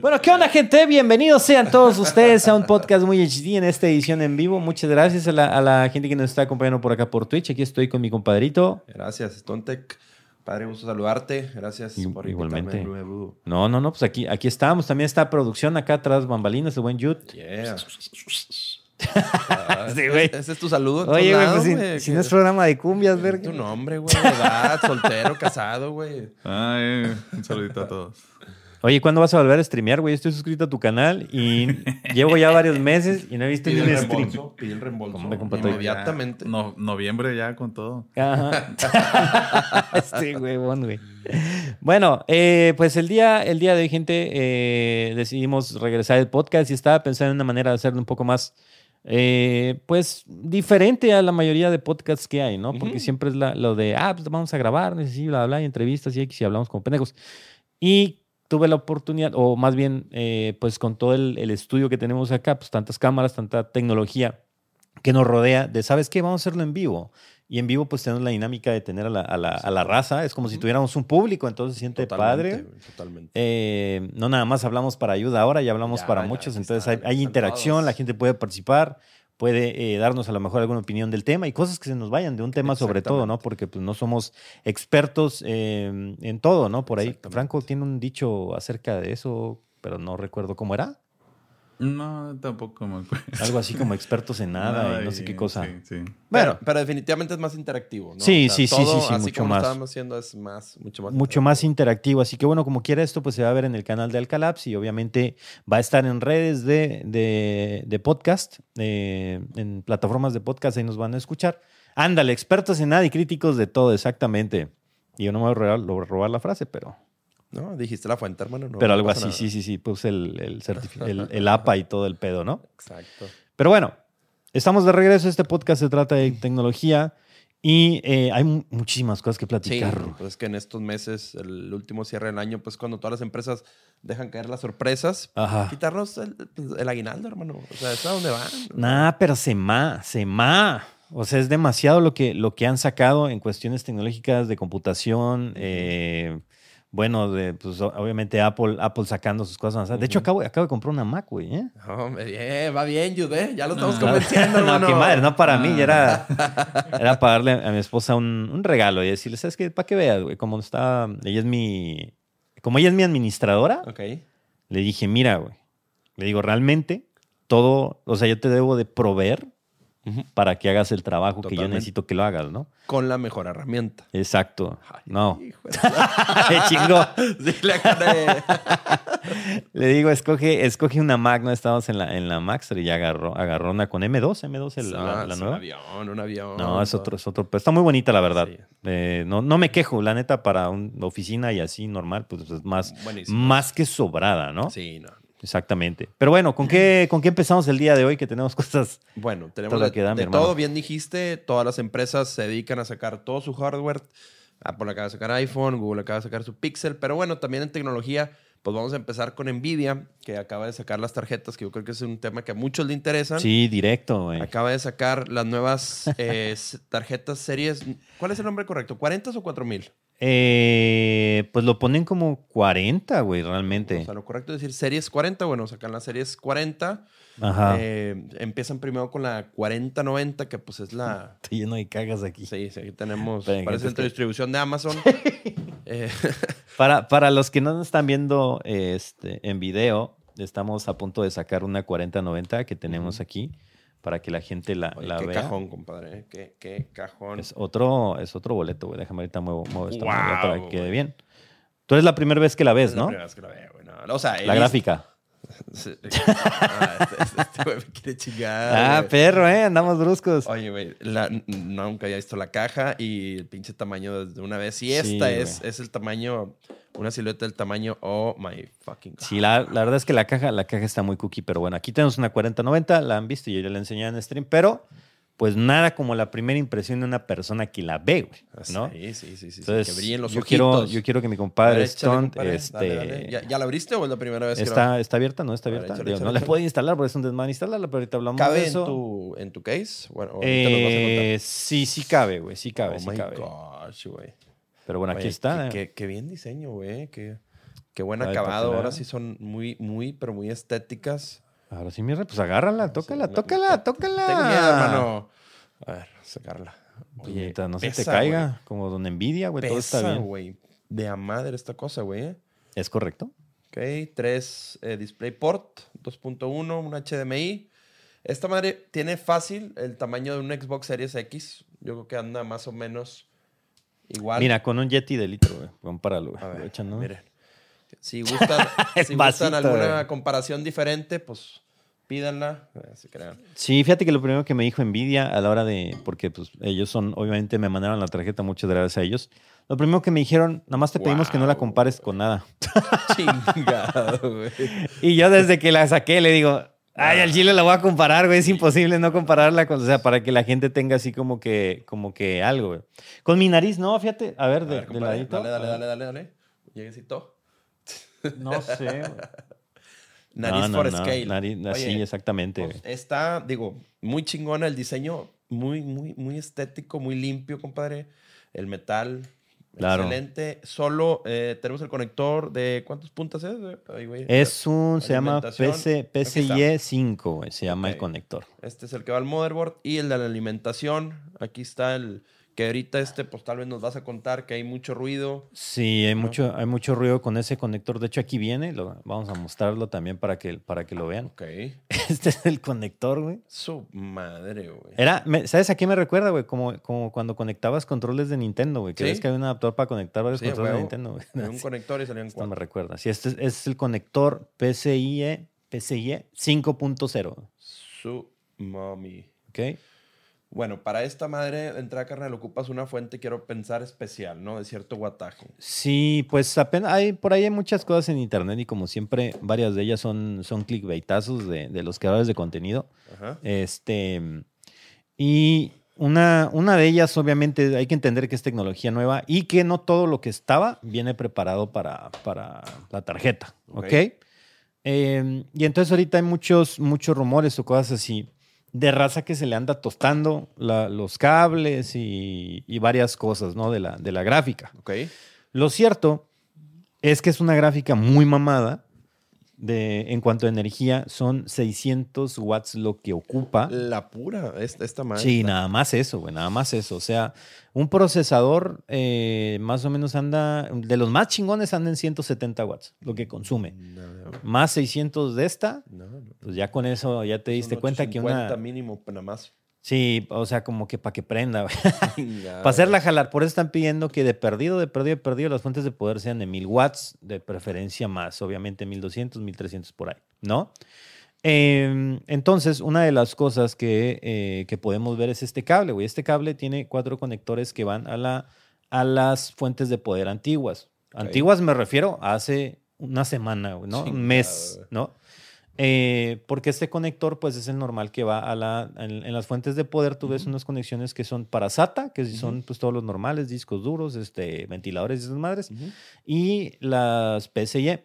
Bueno, ¿qué onda, gente? Bienvenidos sean todos ustedes a un podcast muy HD en esta edición en vivo. Muchas gracias a la, a la gente que nos está acompañando por acá por Twitch. Aquí estoy con mi compadrito. Gracias, Stontec. Padre, gusto saludarte. Gracias por igualmente. No, no, no, pues aquí, aquí estamos. También está producción acá atrás, bambalinas, el buen Yut. Yeah. Ah, Sí, güey. Ese es tu saludo. Oye, güey, pues si, güey, si que- no es programa de cumbias, verga. Tu nombre, güey. Edad, soltero, casado, güey. Ay, un saludito a todos. Oye, ¿cuándo vas a volver a streamear, güey? Estoy suscrito a tu canal y llevo ya varios meses y no he visto ni un el stream. reembolso. Pide el reembolso. Estoy- Inmediatamente. Ya, no- noviembre ya con todo. Ajá. este huevón, güey. Bueno, eh, pues el día, el día de hoy, gente, eh, decidimos regresar al podcast y estaba pensando en una manera de hacerlo un poco más, eh, pues, diferente a la mayoría de podcasts que hay, ¿no? Porque siempre es la- lo de, ah, pues vamos a grabar, sí, bla, bla, y entrevistas y X y hablamos como pendejos. Y tuve la oportunidad, o más bien, eh, pues con todo el, el estudio que tenemos acá, pues tantas cámaras, tanta tecnología que nos rodea, de, ¿sabes qué? Vamos a hacerlo en vivo. Y en vivo, pues tenemos la dinámica de tener a la, a la- a la raza. Es como si tuviéramos un público, entonces se siente Totalmente, padre. Totalmente. Eh, no nada más hablamos para ayuda ahora, ya hablamos Ya, para ya, muchos. Entonces hay, interacción, la gente puede participar, puede eh, darnos a lo mejor alguna opinión del tema y cosas que se nos vayan de un tema sobre todo, ¿no? Porque pues no somos expertos eh, en todo, ¿no? Por ahí. Franco tiene un dicho acerca de eso, pero no recuerdo cómo era. No, tampoco me acuerdo. Algo así como expertos en nada y no sé qué cosa. Sí, sí. Bueno, Pero, pero definitivamente es más interactivo, ¿no? Sí, sí, sí, todo, sí, sí, así mucho como lo más. estábamos haciendo es más, mucho más. mucho más interactivo. Así que bueno, como quiera esto, pues se va a ver en el canal de Alcalaps y obviamente va a estar en redes de, de, de podcast, eh, en plataformas de podcast, ahí nos van a escuchar. Ándale, expertos en nada y críticos de todo, exactamente. Y yo no me voy a robar, lo voy a robar la frase, pero, No, dijiste la fuente, hermano. no, pero algo así, nada. sí, sí, sí, puse el, el, el, el APA y todo el pedo, ¿no? Exacto. Pero bueno, estamos de regreso. Este podcast se trata de tecnología y eh, hay mu- muchísimas cosas que Sí, platicar. pues es que en estos meses, el último cierre del año, pues cuando todas las empresas dejan caer las sorpresas, Ajá. quitarnos el, pues, el aguinaldo, hermano. O sea, ¿es a dónde van? Nah, pero se ma, se ma. O sea, es demasiado lo que, lo que han sacado en cuestiones tecnológicas de computación. eh, bueno, de, pues, obviamente Apple, Apple sacando sus cosas. avanzadas. De hecho, acabo, acabo de comprar una Mac, güey. ¿eh? Hombre, bien, va bien, Jude. Ya lo estamos No. convenciendo, no, hermano. qué madre, no para mí. Ah. ya Era, era para darle a mi esposa un, un regalo y decirle, ¿sabes qué? Para que veas, güey, como está. Ella es mi. Como ella es mi administradora, Ok. le dije, mira, güey. Le digo, realmente, todo. O sea, yo te debo de proveer para que hagas el trabajo que yo necesito que lo hagas, ¿no? Con la mejor herramienta. Exacto. Ay, No. la- Cane. Le digo, escoge, escoge una Mac, ¿no? Estábamos en la, en la Maxter y ya agarró, agarró una con M2, M2 el- la, Ah, la es nueva. Un avión, un avión. No, es otro, es otro. Pero está muy bonita, la verdad. Sí. Eh, no, no me quejo, la neta, para una oficina y así normal, pues es más, Buenísimo. más que sobrada, ¿no? Sí, no. Exactamente. Pero bueno, ¿con qué, ¿con qué empezamos el día de hoy? Que tenemos cosas. Bueno, tenemos Todo de, que da, de todo, bien dijiste, todas las empresas se dedican a sacar todo su hardware. Apple acaba de sacar iPhone, Google acaba de sacar su Pixel, pero bueno, también en tecnología, pues vamos a empezar con Nvidia, que acaba de sacar las tarjetas, que yo creo que es un tema que a muchos le interesan. Sí, directo, güey. Acaba de sacar las nuevas eh, tarjetas series. ¿Cuál es el nombre correcto? ¿40 o 4000? Eh, pues lo ponen como 40, güey, realmente. O sea, lo correcto es decir series 40. Bueno, sacan las series 40. Ajá. Eh, empiezan primero con la 4090, que pues es la. Estoy lleno de cagas aquí. Sí, sí, aquí tenemos. Esperen, Parece centro de que- distribución de Amazon. Eh, Para, para los que no nos están viendo este, en video, estamos a punto de sacar una 4090 que tenemos aquí para que la gente la, oye, la qué vea. cajón, compadre. eh, Qué, qué cajón. Es otro, es otro boleto, güey. Déjame ahorita muevo, muevo esta madre para que quede bien. Tú eres la primera vez que la ves, Es la ¿no? primera vez que la veo, güey, no. O sea, La gráfica. Ah, este- este- este güey me quiere chingar. Ah, güey. perro, ¿eh? Andamos bruscos. Oye, güey, la- nunca había visto la caja y el pinche tamaño desde una vez. Y Sí, esta es, es el tamaño, una silueta del tamaño, oh my fucking God. Sí, la, la verdad es que la caja, la caja está muy cookie, pero bueno, aquí tenemos una 4090, la han visto y yo ya la enseñé en stream, pero pues nada como la primera impresión de una persona que la ve, güey, ¿no? Sí, sí, sí, sí, Entonces, que brillen los yo ojitos. quiero, yo quiero que mi compadre ver, Stunt, este, dale, dale. ¿Ya, ya la abriste o es la primera vez que la está, está abierta, ¿no? Está ver, abierta. échale, Digo, échale, no la puedo instalar porque es un desmadre instalarla, pero ahorita hablamos ¿Cabe de en eso. tu, en tu case? Bueno, ahorita nos vas a contar. Eh, sí, sí cabe, güey, sí cabe, oh sí my cabe. gosh, güey. Pero bueno, aquí está. Qué, qué- qué bien diseño, güey. Qué, Qué buen acabado. Ahora sí son muy, muy, pero muy estéticas. Ahora sí, mi rey, pues agárrala, tócala, Sí, tócala, Tengo tócala. miedo, hermano. A ver, sacarla. Oye, mientras no se te caiga, como don Envidia, güey, todo está bien. güey. De a madre esta cosa, güey. ¿eh? ¿Es correcto? Ok, 3 DisplayPort, 2.1, un HDMI. Esta madre tiene fácil el tamaño de un Xbox Series X. Yo creo que anda más o menos igual. Mira, con un Yeti de litro, güey. Compáralo, güey. miren. Si gustan, si gustan alguna comparación diferente, pues pídanla. eh, si. Sí, fíjate que lo primero que me dijo Nvidia a la hora de, porque pues ellos son, obviamente me mandaron la tarjeta, muchas gracias a ellos. Lo primero que me dijeron, nada más te pedimos que no la compares con nada. Chingado, güey. Y yo desde que la saqué le digo, ay, al chile la voy a comparar, güey, es imposible no compararla con, o sea, para que la gente tenga así como que, como que algo, güey. Con mi nariz, no, fíjate, a ver, A de, ver, de ladito. Dale, dale, dale, dale, dale. Lleguecito. No sé. güey. Nariz No, no, for no, scale. nariz- Oye, sí, exactamente. Pues, está, digo, muy chingona el diseño, muy, muy, muy estético, muy limpio, compadre. El metal, Claro. excelente. Solo eh, tenemos el conector de ¿cuántas puntas es? Güey. Es un, se llama. PC, Aquí está. PCIe 5, güey, se llama el conector. Este es el que va al motherboard y el de la alimentación. Aquí está el que ahorita este, pues tal vez nos vas a contar que hay mucho ruido. Sí, hay ¿no? mucho, hay mucho ruido con ese conector. De hecho, aquí viene, lo, vamos a mostrarlo también para que, para que lo vean. Ok. Este es el conector, güey. Su madre, güey. Era, me- ¿sabes a qué me recuerda, güey? Como, como cuando conectabas controles de Nintendo, güey. Que Sí. ves que hay un adaptador para conectar varios Sí, controles de. Nintendo, güey. Un conector y salían Esto me cuatro. recuerda. Sí, este es, este es el conector PCIe, PCIe 5.0, Su mami. ¿ok? Bueno, para esta madre entrada carnal ocupas una fuente, quiero pensar, especial, ¿no? De cierto guataje. Sí, pues apenas hay, por ahí hay muchas cosas en internet y como siempre, varias de ellas son, son clickbaitazos de, de los creadores de contenido. Ajá. Este, y una, una de ellas, obviamente, hay que entender que es tecnología nueva y que no todo lo que estaba viene preparado para, para la tarjeta. ¿Ok? Ok. Eh, y entonces ahorita hay muchos, muchos rumores o cosas así de raza que se le anda tostando la- los cables y, y varias cosas, ¿no? De la, de la gráfica. Lo cierto es que es una gráfica muy mamada. De, en cuanto a energía, son 600 watts lo que ocupa. La pura, esta, esta madre. Sí, nada más eso, güey, nada más eso. O sea, un procesador eh, más o menos anda, de los más chingones anda en 170 watts, lo que consume. No, no, Más 600 de esta, no, pues ya con eso ya te diste cuenta que 850 una... mínimo, nada más. Sí, o sea, como que para que prenda. Para hacerla jalar, por eso están pidiendo que de perdido, de perdido, de perdido, las fuentes de poder sean de 1000 watts, de preferencia más, obviamente 1200, 1300 por ahí, ¿no? Eh, entonces, una de las cosas que, eh, que podemos ver es este cable, güey. Este cable tiene cuatro conectores que van a, la, a las fuentes de poder antiguas. Antiguas me refiero a hace una semana, ¿no? Un mes. ¿no? Eh, porque este conector, pues es el normal que va a la. En, en las fuentes de poder, tú ves unas conexiones que son para SATA, que son pues todos los normales, discos duros, este, ventiladores y esas madres, Ujú, y las PCIe,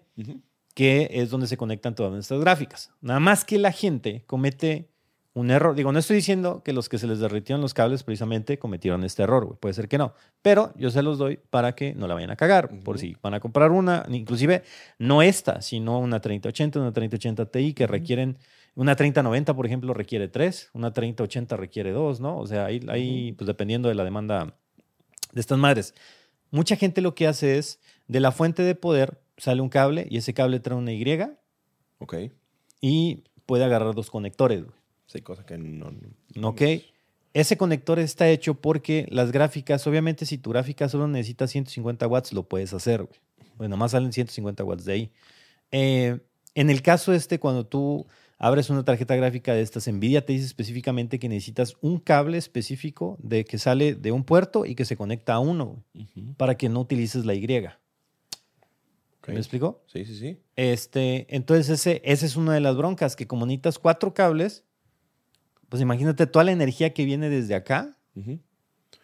que es donde se conectan todas nuestras gráficas. Nada más que la gente comete un error. Digo, no estoy diciendo que los que se les derritieron los cables precisamente cometieron este error, güey. Puede ser que no. Pero yo se los doy para que no la vayan a cagar. Por si van a comprar una, inclusive no esta, sino una 3080, una 3080 Ti que requieren. Una 3090, por ejemplo, requiere tres. Una 3080 requiere dos, ¿no? O sea, ahí, ahí pues dependiendo de la demanda de estas madres. Mucha gente lo que hace es, de la fuente de poder sale un cable y ese cable trae una Y Ok. y puede agarrar dos conectores. güey. Sí, cosa que no. no- ¿Ok? Ese conector está hecho porque las gráficas, obviamente si tu gráfica solo necesita 150 watts, lo puedes hacer. güey. Bueno, más salen 150 watts de ahí. Eh, en el caso este, cuando tú abres una tarjeta gráfica de estas, Nvidia te dice específicamente que necesitas un cable específico de que sale de un puerto y que se conecta a uno güey, Ujú, para que no utilices la Y. ok. ¿Me explico? Sí, sí, sí. Este, entonces ese, esa es una de las broncas, que como necesitas cuatro cables, pues imagínate toda la energía que viene desde acá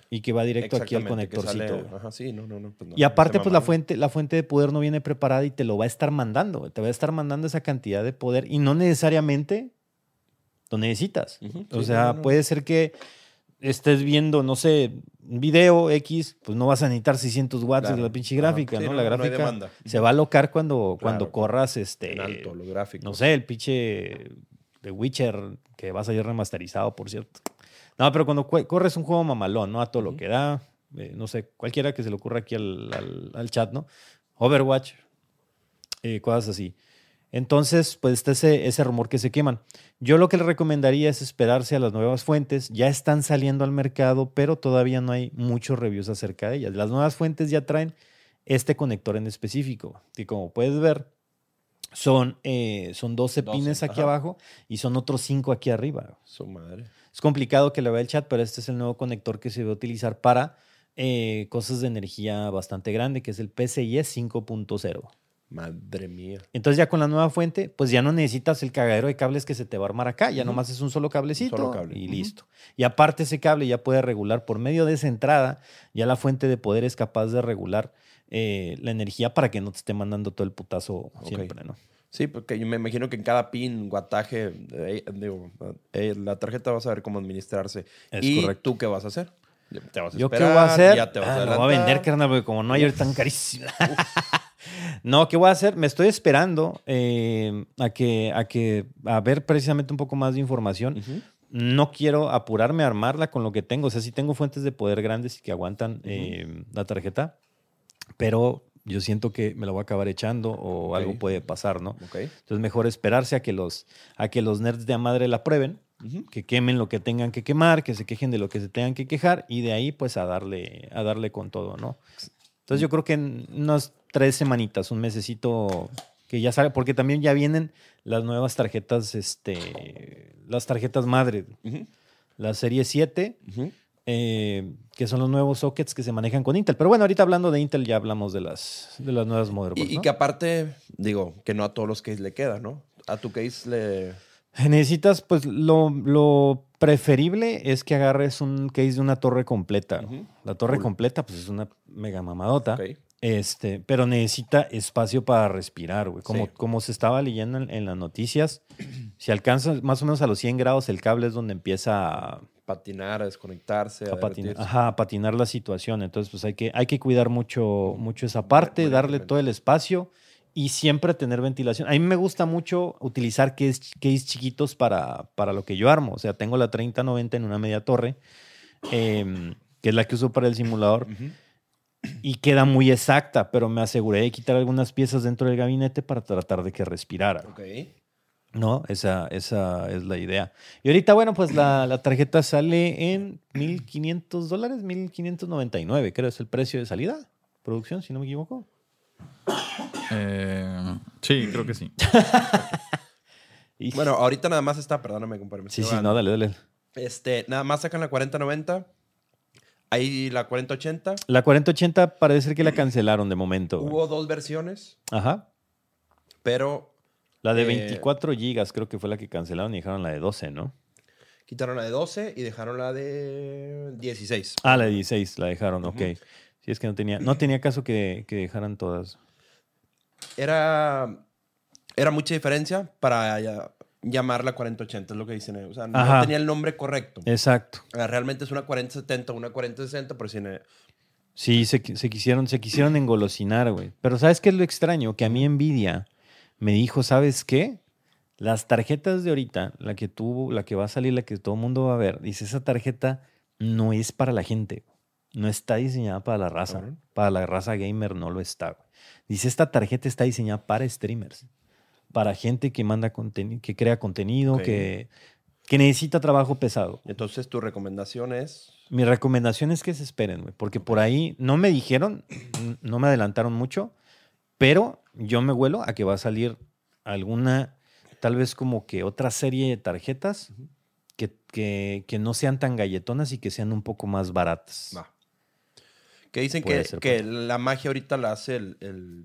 y que va directo aquí al conectorcito. sale-. Ajá, sí, no, no, no. pues y aparte, pues la fuente, la fuente de poder no viene preparada y te lo va a estar mandando. Te va a estar mandando esa cantidad de poder y no necesariamente lo necesitas. O sí, sea, puede ser que estés viendo, no sé, un video X, pues no vas a necesitar 600 watts Claro. de la pinche gráfica, Sí, ¿no? La gráfica se va a alocar cuando, cuando corras este. En alto, los gráficos. No sé, el pinche de Witcher que va a salir remasterizado, por cierto. No, pero cuando cu- corres un juego mamalón, ¿no? A todo lo que da. eh, no sé, cualquiera que se le ocurra aquí al, al- al chat, ¿no? Overwatch, eh, cosas así. Entonces, pues está ese, ese rumor que se queman. Yo lo que le recomendaría es esperarse a las nuevas fuentes. Ya están saliendo al mercado, pero todavía no hay muchos reviews acerca de ellas. Las nuevas fuentes ya traen este conector en específico, que como puedes ver, son, eh, son 12, 12, pines aquí ajá. abajo y son otros 5 aquí arriba. Su madre. Es complicado que lo vea el chat, pero este es el nuevo conector que se va a utilizar para eh, cosas de energía bastante grande, que es el PCIe 5.0. Madre mía. Entonces ya con la nueva fuente, pues ya no necesitas el cagadero de cables que se te va a armar acá, ya Ujú. nomás es un solo cablecito solo cable. y listo. Y aparte ese cable ya puede regular por medio de esa entrada, ya la fuente de poder es capaz de regular eh, la energía para que no te esté mandando todo el putazo siempre, ¿no? Sí, porque yo me imagino que en cada pin, guataje, eh, digo, eh, la tarjeta va a saber cómo administrarse. Es y correcto. tú qué vas a hacer? Te vas a ¿Yo qué voy a hacer? Ya te vas Ah, a lo voy a vender, carnal, porque como no hay ahorita tan carísimo. no, ¿qué voy a hacer? Me estoy esperando eh, a, que, a, que, a ver precisamente un poco más de información. No quiero apurarme a armarla con lo que tengo. O sea, sí tengo fuentes de poder grandes y que aguantan la tarjeta, pero yo siento que me la voy a acabar echando o algo puede pasar, ¿no? Ok. Entonces, mejor esperarse a que los, a que los nerds de a madre la prueben que quemen lo que tengan que quemar, que se quejen de lo que se tengan que quejar y de ahí pues a darle, a darle con todo, ¿no? Entonces yo creo que en unas tres semanitas, un mesecito que ya sale, porque también ya vienen las nuevas tarjetas, este, las tarjetas madre, la serie 7, Ujú. eh, que son los nuevos sockets que se manejan con Intel. Pero bueno, ahorita hablando de Intel ya hablamos de las, de las nuevas motherboards, Y, que aparte, digo, que no a todos los case le queda, ¿no? A tu case le... Necesitas, pues lo, lo preferible es que agarres un case de una torre completa. La torre Cool. completa, pues es una mega mamadota. Ok. Este, pero necesita espacio para respirar, güey. Como, Sí. como se estaba leyendo en, en las noticias, si alcanza más o menos a los 100 grados, el cable es donde empieza a, Patinar, a desconectarse, a, a patinar, ajá, a patinar la situación. Entonces, pues hay que, hay que cuidar mucho, mucho esa parte, buena darle todo el espacio y siempre tener ventilación. A mí me gusta mucho utilizar case, case chiquitos para, para lo que yo armo. O sea, tengo la 3090 en una media torre, em, que es la que uso para el simulador, Ujú. y queda muy exacta, pero me aseguré de quitar algunas piezas dentro del gabinete para tratar de que respirara. Ok. ¿No? Esa, esa es la idea. Y ahorita, bueno, pues la, la tarjeta sale en 1.500 dólares, 1.599, creo es el precio de salida. Producción, si no me equivoco. Eh, sí, creo que sí. Y- Bueno, ahorita nada más está, perdóname, compadre. sí, sí, no, dale, dale. Este, nada más sacan la 4090. Ahí la 4080. La 4080 parece ser que la cancelaron de momento. güey. Hubo dos versiones, Ajá. pero La de Eh, 24 gigas creo que fue la que cancelaron y dejaron la de 12, ¿no? quitaron la de 12 y dejaron la de 16. Ah, la de 16 la dejaron, ok. Ujú. Sí, es que no tenía, no tenía caso que, que dejaran todas. Era, era mucha diferencia para llamarla 4080, es lo que dicen ellos. O sea, no Ajá. tenía el nombre correcto. Exacto. Realmente es una 4070 o una 4060, pero sin... eh, Sí, se, se quisieron, se quisieron engolosinar, güey. Pero ¿sabes qué es lo extraño? Que a mí Nvidia me dijo, ¿sabes qué? Las tarjetas de ahorita, la que tuvo, la que va a salir, la que todo el mundo va a ver, dice, esa tarjeta no es para la gente. No está diseñada para la raza. Para la raza gamer no lo está. Dice, esta tarjeta está diseñada para streamers. Para gente que manda contenido, que crea contenido, que, que necesita trabajo pesado. Entonces, tu recomendación es... Mi recomendación es que se esperen, güey, porque por ahí no me dijeron, no me adelantaron mucho, pero yo me huelo a que va a salir alguna, tal vez como que otra serie de tarjetas que, que, que no sean tan galletonas y que sean un poco más baratas. Que dicen Puede que, ser, que la magia ahorita la hace el, el,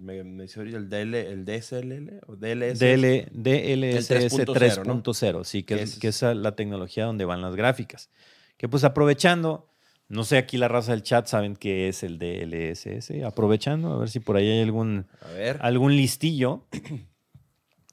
DL, el DSLL o DLS. DL, DLSS El 3.0, ¿no? 3.0, sí, que es- que es la tecnología donde van las gráficas. Que pues aprovechando, no sé, aquí la raza del chat saben qué es el DLSS, aprovechando, a ver si por ahí hay algún, A ver. algún listillo.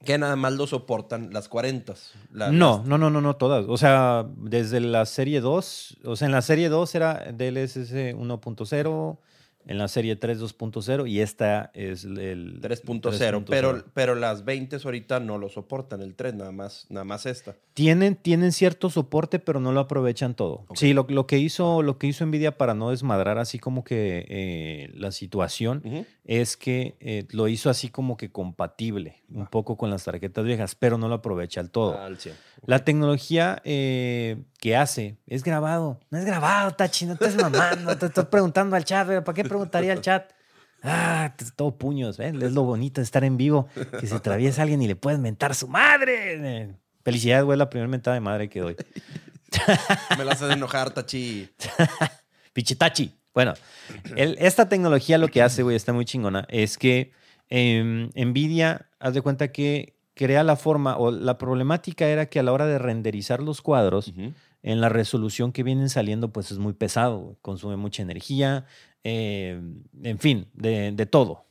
Que nada más lo soportan las 40. La- no, las- no, no, no, no todas. O sea, desde la serie 2, o sea, en la serie 2 era DLSS 1.0, en la serie 3 2.0 y esta es el 3.0, pero, pero las 20 ahorita no lo soportan, el 3, nada más, nada más esta. Tienen, tienen cierto soporte, pero no lo aprovechan todo. Sí, lo, lo que hizo, lo que hizo Nvidia para no desmadrar así como que eh, la situación es que eh, lo hizo así como que compatible un poco con las tarjetas viejas, pero no lo aprovecha al todo. Al 100. La tecnología eh, que hace es grabado. No es grabado, Tachi, no estás mamando. Te estoy preguntando al chat, ¿para qué preguntaría al chat? Ah, todo puños, ¿ven? Es lo bonito de estar en vivo, que se atraviesa alguien y le puedes mentar su madre. Eh, Felicidades, güey, la primera mentada de madre que doy. Me las hacen enojar, Tachi. Pichitachi. Bueno, el- esta tecnología lo que hace, güey, está muy chingona, es que em, Nvidia, haz de cuenta que crea la forma, o la problemática era que a la hora de renderizar los cuadros. En la resolución que vienen saliendo, pues es muy pesado, consume mucha energía, eh, en fin, de, de todo.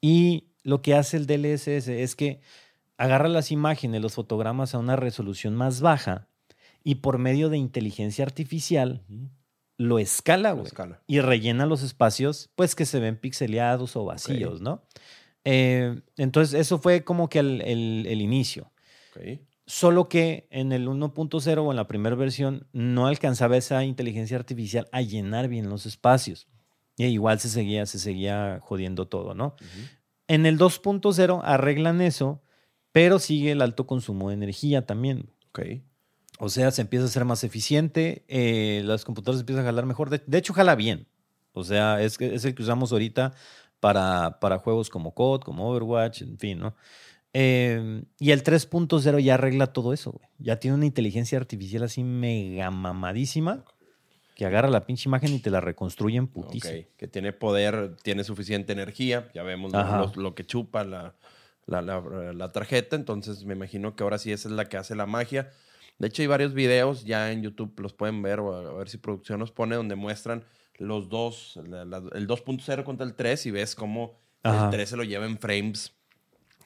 Y lo que hace el DLSS es que agarra las imágenes, los fotogramas a una resolución más baja y por medio de inteligencia artificial lo escala, güey, y rellena los espacios, pues que se ven pixeleados o vacíos, ¿no? Eh, entonces, eso fue como que el, el- el inicio. Ok. Solo que en el 1.0 o en la primera versión no alcanzaba esa inteligencia artificial a llenar bien los espacios. Y igual se seguía, se seguía jodiendo todo, ¿no? En el 2.0 arreglan eso, pero sigue el alto consumo de energía también. Ok. O sea, se empieza a ser más eficiente, eh, las computadoras empiezan a jalar mejor. De, de hecho, jala bien. O sea, es, que- es el que usamos ahorita para, para juegos como COD, como Overwatch, en fin, ¿no? Eh, y el 3.0 ya arregla todo eso, güey. Ya tiene una inteligencia artificial así mega mamadísima que agarra la pinche imagen y te la reconstruye en putísimo. Ok, Que tiene poder, tiene suficiente energía. Ya vemos lo, que chupa la, la- la- la tarjeta. Entonces me imagino que ahora sí esa es la que hace la magia. De hecho, hay varios videos ya en YouTube, los pueden ver o a, ver si producción nos pone, donde muestran los dos, el 2.0 contra el 3 y ves cómo Ajá. el 3 se lo lleva en frames.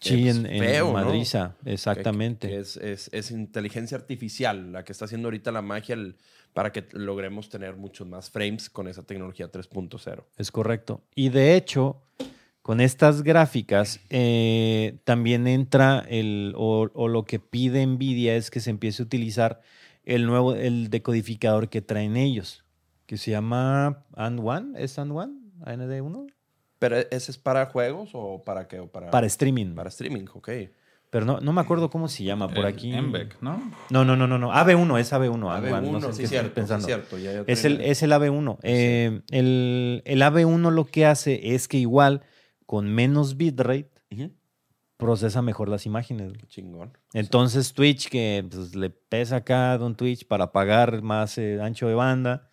Sí, Es en, ¿no? Madriza, Que- exactamente. que es, es- es inteligencia artificial la que está haciendo ahorita la magia el- para que logremos tener muchos más frames con esa tecnología 3.0. Es correcto. Y de hecho, con estas gráficas, eh, también entra el, o, o lo que pide Nvidia es que se empiece a utilizar el nuevo, el decodificador que traen ellos, que se llama AND1, ¿es AND1? ¿AND1? ¿Pero ese es para juegos o para qué? O para, Para streaming. para streaming, ok. Pero no, no me acuerdo cómo se llama por El aquí. MBEC, ¿no? No, no, no, no, no. AB1, es AB1. AB1, AND1, no sé sí, estoy cierto, sí, pensando. cierto. ya- ya Es el, es el AB1. Eh, el, el AB1 lo que hace es que igual, con menos bitrate, procesa mejor las imágenes. qué chingón. Entonces Twitch, que pues, le pesa acá a Don Twitch para pagar más eh, ancho de banda,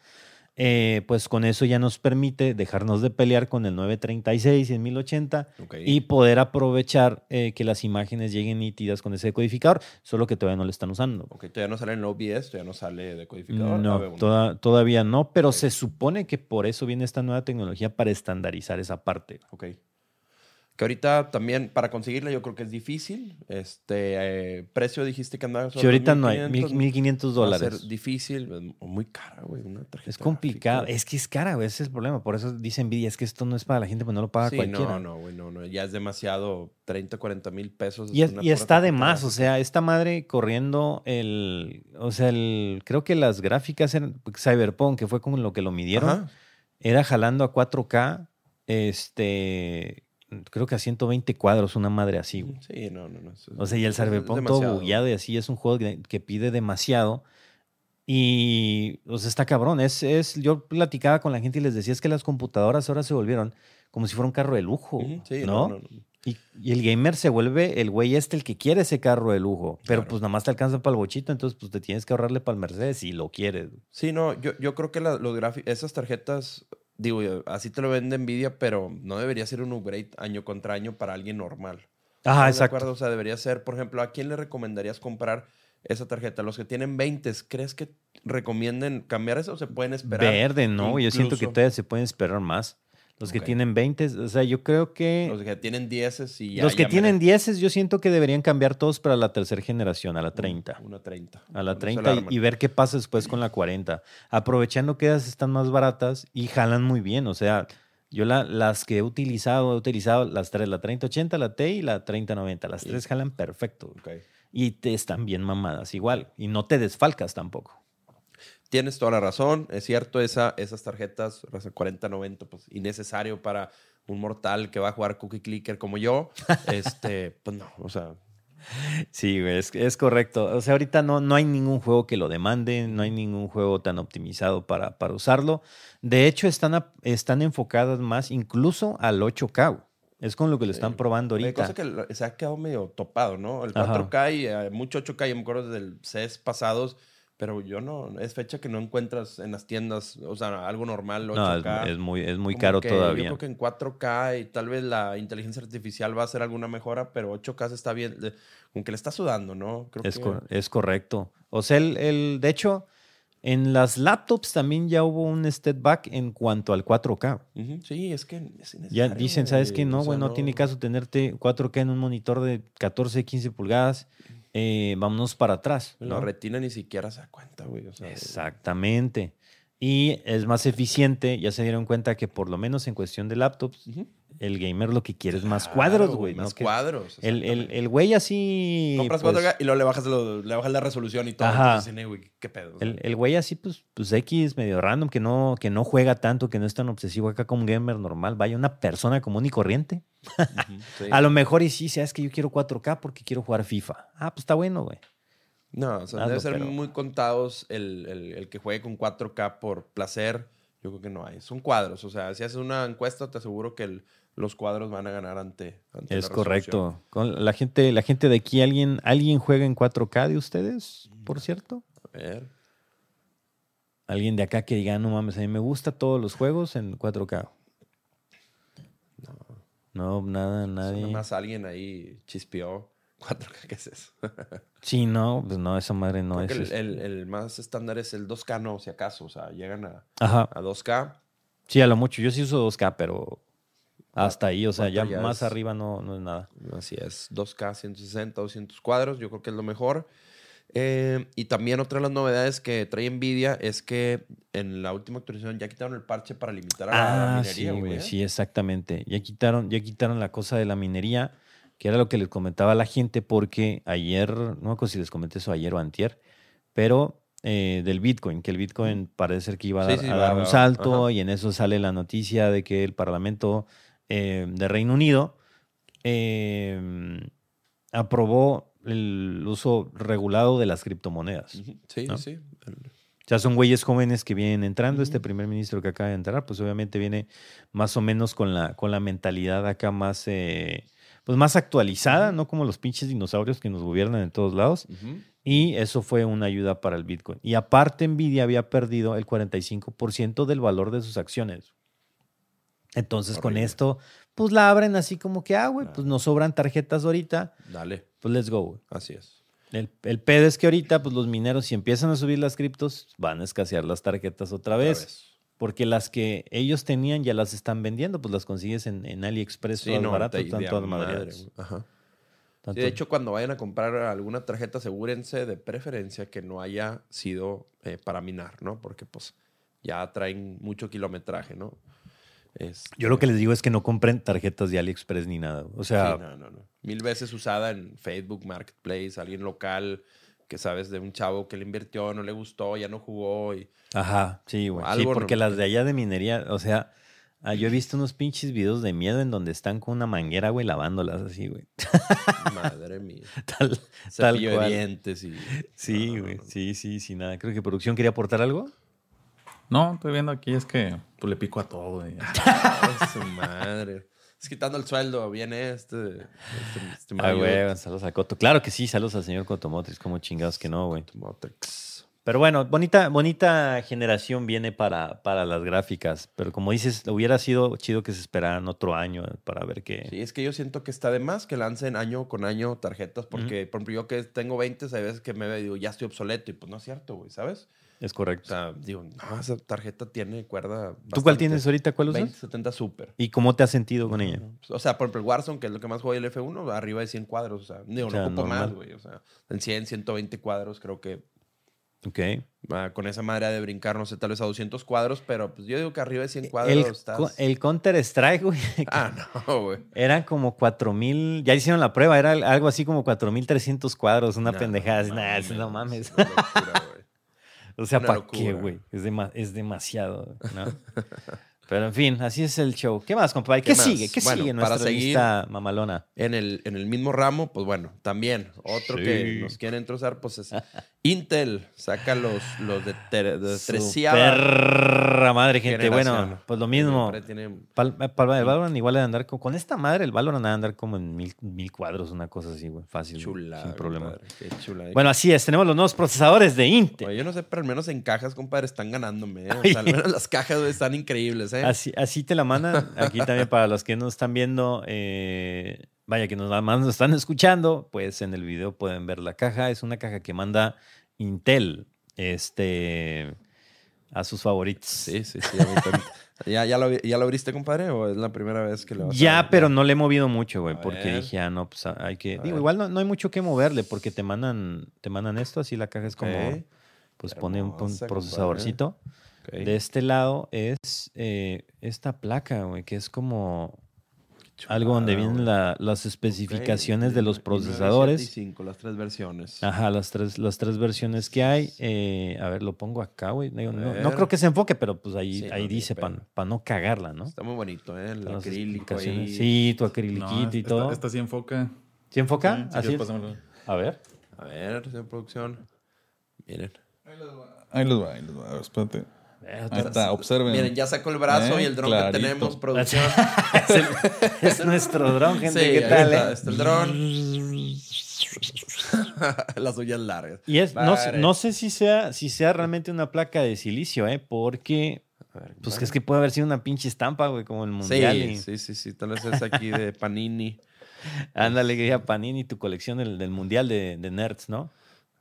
eh, pues con eso ya nos permite dejarnos de pelear con el 936 y el 1080 Ok. y poder aprovechar eh, que las imágenes lleguen nítidas con ese decodificador, solo que todavía no lo están usando. Ok, todavía no sale en OBS, todavía no sale decodificador. No, AB1. toda- todavía no, pero se supone que por eso viene esta nueva tecnología para estandarizar esa parte. Ok. Que ahorita también para conseguirla yo creo que es difícil. Este eh, precio dijiste que andaba Si ahorita no hay, 1500, mil- 1500 va a dólares. ser difícil, muy cara, güey, una tarjeta. Es complicado, gráfica. es que es cara, güey, ese es el problema. Por eso dice Nvidia, es que esto no es para la gente, pues no lo paga Sí, cualquiera. no, no, güey, no, no, ya es demasiado, 30, 40 mil pesos. Y, es- está de más, o sea, esta madre corriendo el, o sea, el, creo que las gráficas eran Cyberpunk, que fue como lo que lo midieron, Ajá. era jalando a 4K, este, creo que a 120 cuadros, una madre así, güey. Sí, no, no, no. O sea, y el Cyberpunk todo bugueado y así es un juego que, que pide demasiado. Y, o sea, está cabrón. Es, es, yo platicaba con la gente y les decía, es que las computadoras ahora se volvieron como si fuera un carro de lujo, Sí, ¿no? no, no, no. Y, y el gamer se vuelve el güey este el que quiere ese carro de lujo. Pero Claro. pues nada más te alcanza para el bochito, entonces pues te tienes que ahorrarle para el Mercedes si lo quieres. Sí, no, yo, yo creo que la- los esas tarjetas, digo, así te lo vende Nvidia, pero no debería ser un upgrade año contra año para alguien normal. Ajá, ¿Estás de exacto. acuerdo? O sea, debería ser, por ejemplo, ¿a quién le recomendarías comprar esa tarjeta? Los que tienen 20, ¿crees que recomienden cambiar eso o se pueden esperar? Verde, no, yo siento que todavía se pueden esperar más. Los que tienen 20, o sea, yo creo que Los que tienen 10 y ya. los que ya tienen mere- 10 yo siento que deberían cambiar todos para la tercera generación, a la 30. Una 30. A la Con eso 30 la y, ver qué pasa después con la 40. Aprovechando que esas están más baratas y jalan muy bien. O sea, yo la- las que he utilizado, he utilizado las tres, la 3080, la T y la 3090. Las Sí. tres jalan perfecto. Y te están bien mamadas igual. Y no te desfalcas tampoco. Tienes toda la razón. Es cierto, esa, esas tarjetas, o sea, 40-90, pues innecesario para un mortal que va a jugar cookie clicker como yo. este, pues no, o sea, Sí, güey, es, es correcto. O sea, ahorita no, no hay ningún juego que lo demande, no hay ningún juego tan optimizado para, para usarlo. De hecho, están, a- están enfocadas más incluso al 8K. güey. Es con lo que lo están Sí. probando Hay ahorita. cosa que se ha quedado medio topado, ¿no? El Ajá. 4K y eh, mucho 8K, yo me acuerdo del CES pasados, pero yo no, es fecha que no encuentras en las tiendas, o sea, algo normal, 8K. No, es, es muy, es muy caro todavía. Yo creo que en 4K y tal vez la inteligencia artificial va a hacer alguna mejora, pero 8K se está bien, como que le está sudando, ¿no? Creo Es, que- cor- es correcto. O sea, el, el- de hecho, en las laptops también ya hubo un step back en cuanto al 4K. Ujú, Sí, es que es Ya dicen, ¿sabes qué? güey, No, o sea, güey, no, tiene caso tenerte 4K en un monitor de 14, 15 pulgadas. Eh, vámonos para atrás. La retina ni siquiera se da cuenta, güey. O sea, Exactamente. Y es más eficiente, ya se dieron cuenta que por lo menos en cuestión de laptops. El gamer lo que quiere es más cuadros, güey. Más cuadros. El, el, el güey así... Compras pues, 4K y luego le bajas, lo- le bajas la resolución y todo. Ajá. Entonces, "Eh, güey, ¿qué pedo? El, el güey así, pues, pues X, medio random, que no, que no juega tanto, que no es tan obsesivo acá como un gamer normal. Vaya, una persona común y corriente. sí. A lo mejor y sí, sabes que yo quiero 4K porque quiero jugar FIFA. Ah, pues está bueno, güey. No, o sea, Hazlo, debe ser pero- muy contados el, el- el que juegue con 4K por placer. Yo creo que no hay. Son cuadros. O sea, si haces una encuesta, te aseguro que el- los cuadros van a ganar ante, ante Es correcto. Con la gente, la gente de aquí, ¿alguien, ¿alguien juega en 4K de ustedes, por cierto? A ver. Alguien de acá que diga, "Ah, no mames, a mí me gusta todos los juegos en 4K. No, nada, Nada nadie. más alguien ahí chispeó. 4K, ¿qué es eso? Sí, no, pues no, esa madre no Creo es. que el, el- el más estándar es el 2K, no, si acaso. O sea, llegan a, Ajá. a 2K. Sí, a lo mucho. Yo sí uso 2K, pero hasta ahí, o sea, ya, más arriba no, no es nada. Así es, 2K, 160, 200 cuadros, yo creo que es lo mejor. Eh, y también otra de las novedades que trae Nvidia es que en la última actualización ya quitaron el parche para limitar a la Ah, minería, sí, güey. sí, exactamente. Ya quitaron, ya quitaron la cosa de la minería, que era lo que les comentaba a la gente, porque ayer, no me acuerdo si les comenté eso ayer o antier, pero eh, del Bitcoin, que el Bitcoin parece ser que iba a Sí, dar, sí, a va- dar un salto, ajá. y en eso sale la noticia de que el Parlamento eh, de Reino Unido eh, aprobó el uso regulado de las criptomonedas. Sí, ¿no? sí. Sea, son güeyes jóvenes que vienen entrando. Este primer ministro que acaba de entrar, pues obviamente viene más o menos con la, con la mentalidad acá más, eh, pues más actualizada, no como los pinches dinosaurios que nos gobiernan en todos lados. Y eso fue una ayuda para el Bitcoin. Y aparte, Nvidia había perdido el 45% del valor de sus acciones. Entonces, con esto, pues la abren así como que, ah, güey, pues nos sobran tarjetas ahorita, Dale, pues let's go, güey. así es. El, el pedo es que ahorita, pues los mineros, si empiezan a subir las criptos, van a escasear las tarjetas otra Otra vez. Porque las que ellos tenían ya las están vendiendo, pues las consigues en, en AliExpress Sí, todas no, a todas madre. Ajá. Sí, Tanto- de hecho, cuando vayan a comprar alguna tarjeta, asegúrense de preferencia que no haya sido eh, para minar, ¿no? Porque pues ya traen mucho kilometraje, ¿no? Este, yo lo que les digo es que no compren tarjetas de AliExpress ni nada. O sea, Sí, no, no, no. Mil veces usada en Facebook, Marketplace, alguien local que sabes de un chavo que le invirtió, no le gustó, ya no jugó y ajá, sí, güey. Sí, porque las de allá de minería, o sea, ah, yo he visto unos pinches videos de miedo en donde están con una manguera, güey, lavándolas así, güey. madre mía. Tal, tal de cual. dientes y... Sí, No, no, güey. no. Sí, sí, sí, nada. Creo que producción quería aportar algo. No, estoy viendo aquí, es que pues, le pico a todo. y- Ay, su madre. Es quitando el sueldo, viene este... este, este Ah, güey, saludos a Coto. Claro que sí, saludos al señor Cotomotriz, como chingados que no, güey. Automotrix. Pero bueno, bonita, bonita generación viene para, para las gráficas. Pero como dices, hubiera sido chido que se esperaran otro año para ver qué. Sí, es que yo siento que está de más que lancen año con año tarjetas, porque, por ejemplo, yo que tengo 20, hay veces que me digo, ya estoy obsoleto, y pues no es cierto, güey, ¿sabes? Es O correcto. sea, digo, no, esa tarjeta tiene cuerda. ¿Tú cuál bastante. tienes ahorita? ¿Cuál usas? 2070 Super. ¿Y cómo te has sentido con ella? O sea, por ejemplo, el Warzone, que es lo que más juega el F1, arriba de 100 cuadros. O sea, digo, O sea, no ocupo normal. más, güey. O sea, en 100, 120 cuadros, creo que Ok. ah, con esa madre de brincar, no sé, tal vez a 200 cuadros, pero pues yo digo que arriba de 100 cuadros El, estás... el Counter Strike, güey. Ah, no, güey. Eran como 4000. Ya hicieron la prueba, era algo así como 4300 cuadros, una No, pendejada. no nah, eso no mames, mames. es una locura, güey. O sea, ¿para qué, güey? Es, es demasiado, ¿no? Pero en fin, así es el show. ¿Qué más, compadre? ¿Qué, ¿Qué más? sigue? ¿Qué Bueno, sigue en para nuestra seguir- lista mamalona? En el, en el mismo ramo, pues bueno, también otro Sí. que nos quieren entrozar, pues es Intel. Saca los, los de, ter- de Perra madre, gente. generación. Bueno, pues lo mismo. Tiene- Pal- eh, pal- el Valorant igual de andar con, con esta madre, el Valorant de andar como en mil, mil cuadros, una cosa así, güey. Fácil. Chula. Sin problema. compadre, qué chula. Bueno, así es. Tenemos los nuevos procesadores de Intel. Oye, yo no sé, pero al menos en cajas, compadre, están ganándome. ¿eh? O sea, al menos las cajas güey, están increíbles, ¿eh? Así, así te la mandan. Aquí también para los que nos están viendo, eh, vaya que nos, más nos están escuchando, pues en el video pueden ver la caja. Es una caja que manda Intel este, a sus favoritos. Sí, sí, sí. ¿Ya, ya, lo, ¿Ya lo abriste, compadre? ¿O es la primera vez que lo vas Ya, pero no le he movido mucho, güey, porque ver. dije, ah, no, pues hay que... Digo, igual no, no hay mucho que moverle porque te mandan, te mandan esto, así la caja es como, pues pone un, procesadorcito. De este lado es eh, esta placa, güey, que es como algo donde vienen la- las especificaciones de los procesadores. siete y cinco, las tres versiones. Ajá, las tres, las tres versiones que hay. Eh, a ver, lo pongo acá, güey. No, creo que se enfoque, pero pues ahí, Sí, ahí dice para pedo. no cagarla, ¿no? Está muy bonito, ¿eh? El acrílico ahí. Sí, tu No, acríliquito y esta- todo. Esta sí enfoca. ¿Sí enfoca? Sí, si Así es. A ver. A ver, señor producción. Miren. Ahí los va, ahí los va. Espérate. Eh, Ahí está, observen. Miren, ya sacó el brazo Eh, y el dron clarito. que tenemos, producción. es, el- es nuestro dron, gente. Sí, ¿Qué ahí tal? está, eh? está el dron. Las uñas largas. Y es, no, sé- Padre. no sé si sea, si sea realmente una placa de silicio, ¿eh? Porque, ver, pues que es que puede haber sido una pinche estampa, güey, como el mundial. Sí, y- sí, sí, sí. Tal vez es aquí de Panini. Ándale, que diga Panini, tu colección del, del mundial de, de nerds, ¿no?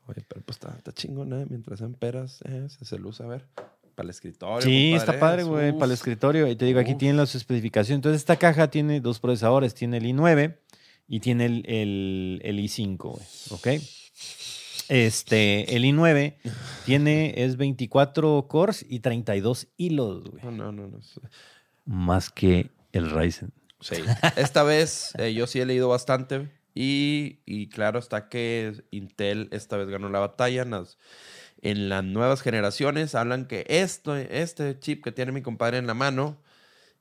Oye, pero pues está, está chingón, ¿eh? Mientras sean peras, eh, se, se luce, a ver. Para el escritorio. Sí, compadre, está padre, güey, para el escritorio. Y te digo, aquí Uf. tienen las especificaciones. Entonces, esta caja tiene dos procesadores. Tiene el i9 y tiene el, el, el i5, güey. ¿Ok? Este, el i9 tiene, es 24 cores y 32 hilos, güey. No, no, no. no. Más que el Ryzen. Sí. Esta vez eh, yo sí he leído bastante y, y claro está que Intel esta vez ganó la batalla. Las, en las nuevas generaciones hablan que esto, este chip que tiene mi compadre en la mano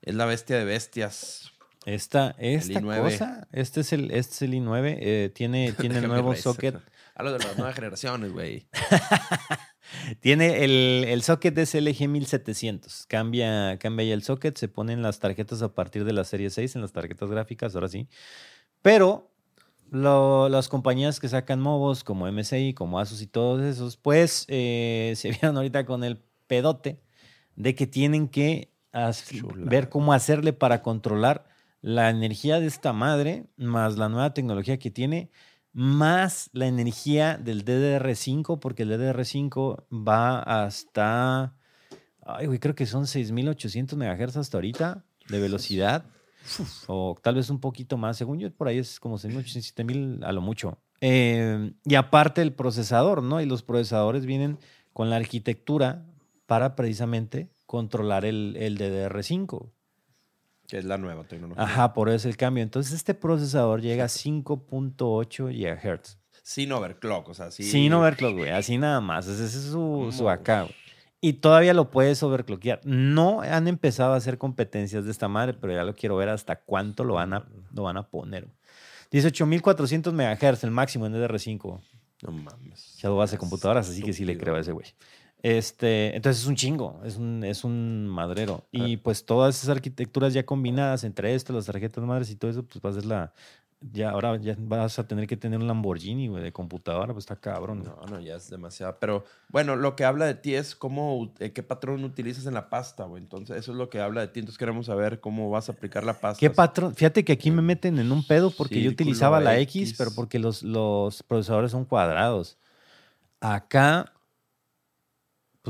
es la bestia de bestias. Esta, esta i9. cosa, este es el, este es el i9, eh, tiene, tiene el nuevo socket. Hablo de las nuevas generaciones, güey. Tiene el, el socket es LG 1700. Cambia, cambia ya el socket, se ponen las tarjetas a partir de la serie 6 en las tarjetas gráficas, ahora sí. Pero lo- las compañías que sacan mobos como MSI, como Asus y todos esos, pues eh, se vieron ahorita con el pedote de que tienen que ver cómo hacerle para controlar la energía de esta madre, más la nueva tecnología que tiene, más la energía del DDR5, porque el DDR5 va hasta, ay, güey, creo que son 6800 MHz hasta ahorita de velocidad, o tal vez un poquito más, según yo, por ahí es como 6800, 7000 a lo mucho. Eh, y aparte el procesador, ¿no? Y los procesadores vienen con la arquitectura para precisamente controlar el, el DDR5. Que es la nueva tecnología. Ajá, por eso el cambio. Entonces, este procesador llega a 5.8 GHz. Sin overclock, o sea, sí. Sin overclock, güey. Así nada más. Ese es su, su acá, güey. Y todavía lo puedes overclockear. No han empezado a hacer competencias de esta madre, pero ya lo quiero ver hasta cuánto lo van a, lo van a poner. güey. 18.400 MHz, el máximo en DDR5. No mames. Ya lo hace computadoras, así que sí le creo a ese güey. Este, entonces es un chingo, es un, es un madrero. Y pues todas esas arquitecturas ya combinadas entre esto, las tarjetas madres y todo eso, pues va a ser la, Ya, ahora ya vas a tener que tener un Lamborghini, güey, de computadora, pues está cabrón. No, no, ya es demasiado. Pero bueno, lo que habla de ti es cómo, eh, qué patrón utilizas en la pasta, güey. Entonces, eso es lo que habla de ti. Entonces, queremos saber cómo vas a aplicar la pasta. ¿Qué patrón? Fíjate que aquí me meten en un pedo porque yo utilizaba la X, X. pero porque los, los procesadores son cuadrados. Acá,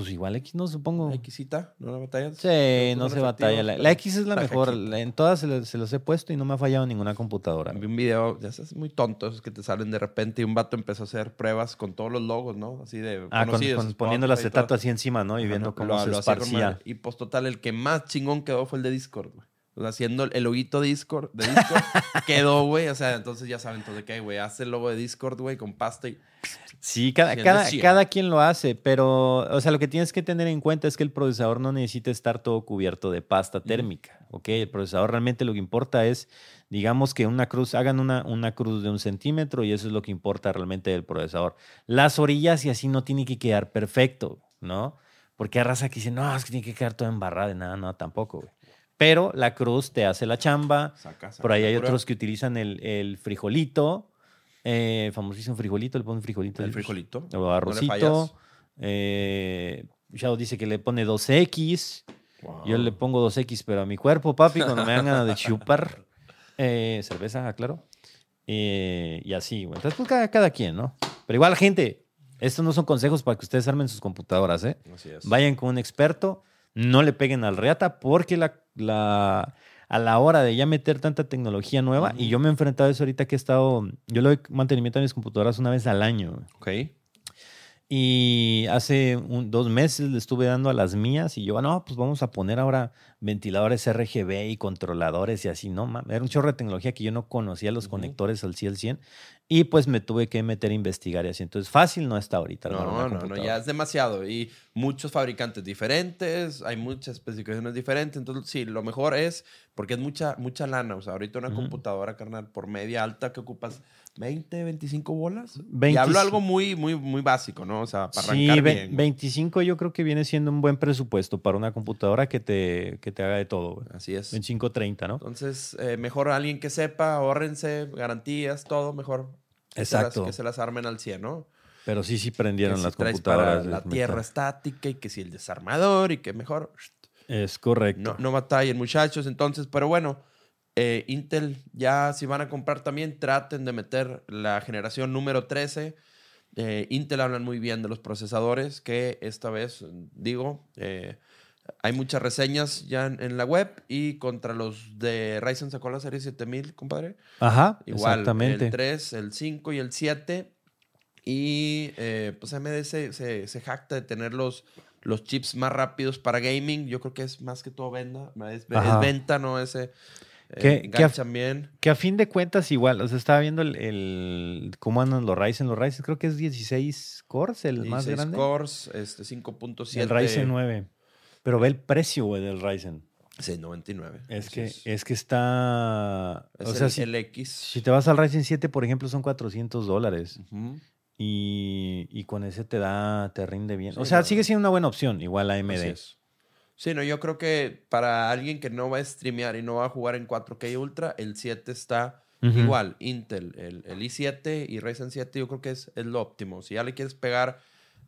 pues igual X no supongo. ¿Xita? ¿No la batallas? Sí, ¿Son no se batalla. La, la X es la La mejor. La- En todas se, los- se los he puesto y no me ha fallado ninguna computadora. Vi un video, ya sabes, muy tonto, esos que te salen de repente y un vato empezó a hacer pruebas con todos los logos, ¿no? Así de Ah, con, poniendo todo. acetato así encima, ¿no? Y viendo no, cómo lo- se lo con esparcía. Y pues total, el que más chingón quedó fue el de Discord, güey. O sea, haciendo el loguito de Discord, de Discord quedó, güey. O sea, entonces ya saben, entonces, ¿qué, güey? Hace el logo de Discord, güey, con pasta y... Sí, cada, cada, cada quien lo hace, pero, o sea, lo que tienes que tener en cuenta es que el procesador no necesita estar todo cubierto de pasta térmica, ¿ok? El procesador realmente lo que importa es, digamos que una cruz, hagan una, una cruz de un centímetro y eso es lo que importa realmente del procesador. Las orillas y así no tiene que quedar perfecto, ¿no? Porque hay raza que dice, no, es que tiene que quedar todo embarrado, nada, no, tampoco, güey. Pero la cruz te hace la chamba, Saca, saca por ahí hay otros que utilizan el, el frijolito, eh, famosísimo frijolito, le ponen frijolito. El frijolito. O No arrocito. fallas. eh, Shadow dice que le pone 2X. Wow. Yo le pongo 2X, pero a mi cuerpo, papi, cuando me dan ganas de chupar. Eh, cerveza, claro. Eh, y así, güey. Entonces, pues cada, cada quien, ¿no? Pero igual, gente, estos no son consejos para que ustedes armen sus computadoras, ¿eh? Así es. Vayan con un experto, no le peguen al reata, porque la, la- a la hora de ya meter tanta tecnología nueva, y yo me he enfrentado a eso ahorita que he estado, yo le doy mantenimiento a mis computadoras una vez al año. Ok. Y hace un- dos meses le estuve dando a las mías y yo, "Ah, no, pues vamos a poner ahora ventiladores RGB y controladores y así, ¿no? Era un chorro de tecnología que yo no conocía los Ujú. conectores al 100 al 100 y pues me tuve que meter a investigar y así. Entonces, fácil no está ahorita. No, no, no, ya es demasiado. Y muchos fabricantes diferentes, hay muchas especificaciones diferentes. Entonces, sí, lo mejor es, porque es mucha, mucha lana. O sea, ahorita una Ujú. computadora, carnal, por media alta que ocupas 20, 25 bolas. Y 20 hablo algo muy, muy, muy básico, ¿no? O sea, para Sí, arrancar bien. güey. 25 yo creo que viene siendo un buen presupuesto para una computadora que te, que te haga de todo. güey. Así es. 25, 30, ¿no? Entonces, eh, mejor alguien que sepa, ahórrense, garantías, todo mejor. Que se las- Exacto. que se las armen al 100, ¿no? Pero sí, sí prendieron que las si computadoras. para la tierra está- estática y que si el desarmador y que mejor... Es correcto. No, no batallen, muchachos. Entonces, pero bueno, eh, Intel ya si van a comprar también, traten de meter la generación número 13. Eh, Intel hablan muy bien de los procesadores, que esta vez, digo, eh, hay muchas reseñas ya en, en la web y contra los de Ryzen sacó la serie 7000, compadre. Ajá, Igual, exactamente. el 3, el 5 y el 7. Y eh, pues AMD se, se, se jacta de tener los, los chips más rápidos para gaming. Yo creo que es más que todo venda. Es, es venta, ¿no? Ese. Eh, ¿Qué- qué af- enganchan bien. Que a fin de cuentas, igual, o sea, estaba viendo el, el- cómo andan los Ryzen. Los Ryzen creo que es 16 cores, el más 16 grande. cores, este, 5.7. el Ryzen 9. Pero ve el precio, güey, del Ryzen. Sí, 99. Es que, es que está. es o sea, el, si, el X. si te vas al Ryzen 7, por ejemplo, son 400 dólares. Ujú. Y, y con ese te da, te rinde bien. o Sí, sea, no. sigue siendo una buena opción, igual AMD. Así es. Sí, no, yo creo que para alguien que no va a streamear y no va a jugar en 4K Ultra, el 7 está igual. Intel, el, el i7 y Ryzen 7 yo creo que es, es lo óptimo. Si ya le quieres pegar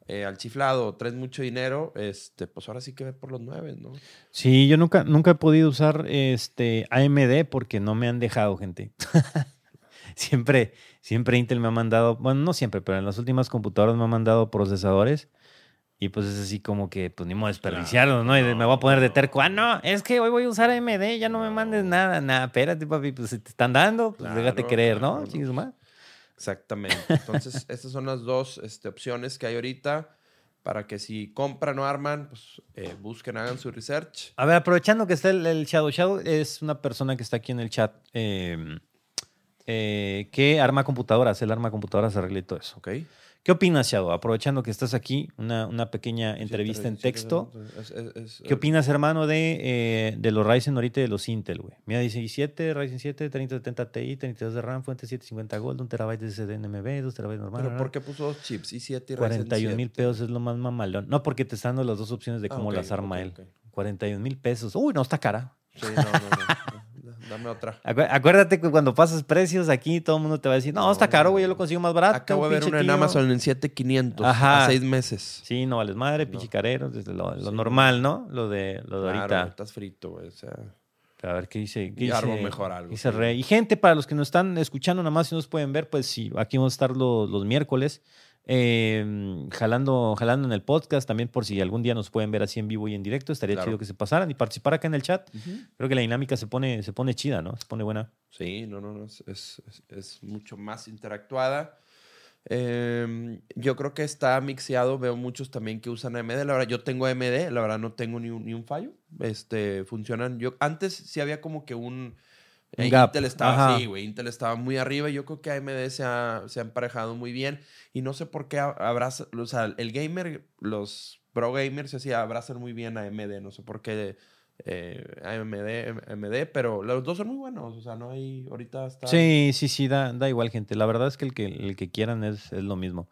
eh, al chiflado o traes mucho dinero, este, pues ahora sí que ve por los 9, ¿no? Sí, yo nunca, nunca he podido usar este AMD porque no me han dejado, gente. siempre, siempre Intel me ha mandado, bueno, no siempre, pero en las últimas computadoras me ha mandado procesadores. Y pues es así como que, pues ni modo de desperdiciarlos, ¿no? Y me voy a poner de terco. Ah, no, es que hoy voy a usar AMD, ya no me mandes nada. Nada, espérate, papi, pues si te están dando, pues déjate Claro, creer, claro, ¿no? madre. Exactamente. Entonces, estas son las dos este, opciones que hay ahorita para que si compran o arman, pues eh, busquen, hagan su research. A ver, aprovechando que está el, el Shadow. Shadow es una persona que está aquí en el chat eh, eh, que arma computadoras. Él arma computadoras, arregla y todo eso. ¿Ok? ¿Qué opinas, Shadow? Aprovechando que estás aquí, una, una pequeña entrevista en texto. Es- es- es- ¿Qué opinas, hermano, de, eh, de los Ryzen ahorita y de los Intel, güey? Mira, dice i7, Ryzen 7, 3070 Ti, 32 de RAM, fuente 750 Gold, 1 terabyte de SSD NMB, 2 terabytes normal. ¿Pero por qué puso dos chips? i7 y Ryzen 41 mil 7? pesos es lo más mamalón. No, porque te están dando las dos opciones de Ah, cómo ok, las arma ok, él. ok. 41 mil pesos. Uy, no, está cara. Sí, no, no, no. Dame otra. Acu- Acuérdate que cuando pasas precios aquí, todo el mundo te va a decir, no, No, está caro, güey, yo lo consigo más barato. Acabo de ver una en tío". Amazon en 7500 Ajá. a seis meses. Sí, no vales madre, No. pinche carero, desde lo, lo Sí. normal, ¿no? Lo de, lo de Claro, ahorita. estás frito, güey. O sea, A ver qué dice. ¿qué Y dice- mejor, algo, dice sí. Rey. Y gente, para los que nos están escuchando, nada más si nos pueden ver, pues sí, aquí vamos a estar los, los miércoles. Eh, jalando, jalando en el podcast, también por si algún día nos pueden ver así en vivo y en directo, estaría Claro. chido que se pasaran y participar acá en el chat. Creo que la dinámica se pone, se pone chida, ¿no? Se pone buena. Sí, no, no, no. Es, es- es- es mucho más interactuada. Eh, yo creo que está mixeado. Veo muchos también que usan AMD. La verdad, yo tengo AMD. La verdad, no tengo ni un, ni un fallo. Este, funcionan. Yo, antes sí había como que un. Eh. Intel estaba Ajá. así, güey. Intel estaba muy arriba. y Yo creo que AMD se ha, se ha emparejado muy bien. Y no sé por qué abraza. O sea, el gamer, los pro gamers, así abrazan muy bien a AMD. No sé por qué. Eh, AMD, AMD, pero los dos son muy buenos. O sea, no hay. Ahorita está. Sí, sí, sí, da, da igual, gente. La verdad es que el que, el que quieran es, es lo mismo.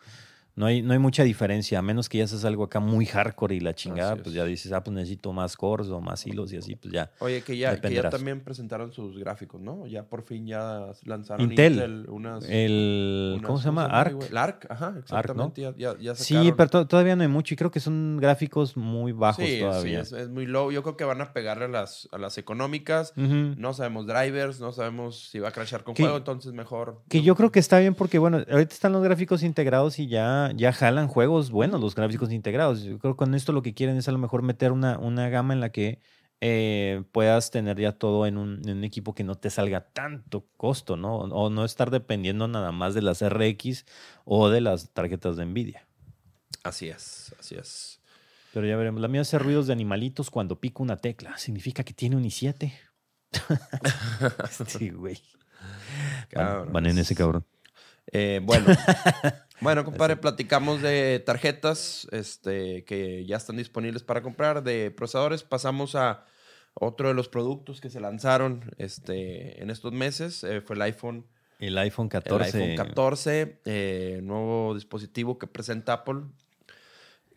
No hay, no hay mucha diferencia, a menos que ya seas algo acá muy hardcore y la chingada, pues es. ya dices, ah, pues necesito más cores o más hilos y así, pues ya. Oye, que ya, que ya también presentaron sus gráficos, ¿no? Ya por fin ya lanzaron Intel. Intel, unas, El, unas- ¿cómo se llama? güey? Arc. El Arc, ajá, exactamente. ya, ya, ya Sí, pero to- todavía no hay mucho y creo que son gráficos muy bajos sí, todavía. sí, es, es muy low. Yo creo que van a pegarle a las, a las económicas. No sabemos drivers, no sabemos si va a crashar con Que- juego, entonces mejor. Que yo creo que está bien porque, bueno, ahorita están los gráficos integrados y ya, ya jalan juegos buenos los gráficos integrados. Yo creo que con esto lo que quieren es a lo mejor meter una, una gama en la que eh, puedas tener ya todo en un, en un equipo que no te salga tanto costo, ¿no? O no estar dependiendo nada más de las RX o de las tarjetas de Nvidia. Así es, así es. Pero ya veremos. La mía hace ruidos de animalitos cuando pico una tecla. Significa que tiene un i7. sí, güey. Van, van en ese cabrón. Eh, bueno, bueno, compadre, platicamos de tarjetas este, que ya están disponibles para comprar, de procesadores. Pasamos a otro de los productos que se lanzaron este, en estos meses. eh, fue el iPhone, El iPhone el 14. iPhone 14, eh, nuevo dispositivo que presenta Apple.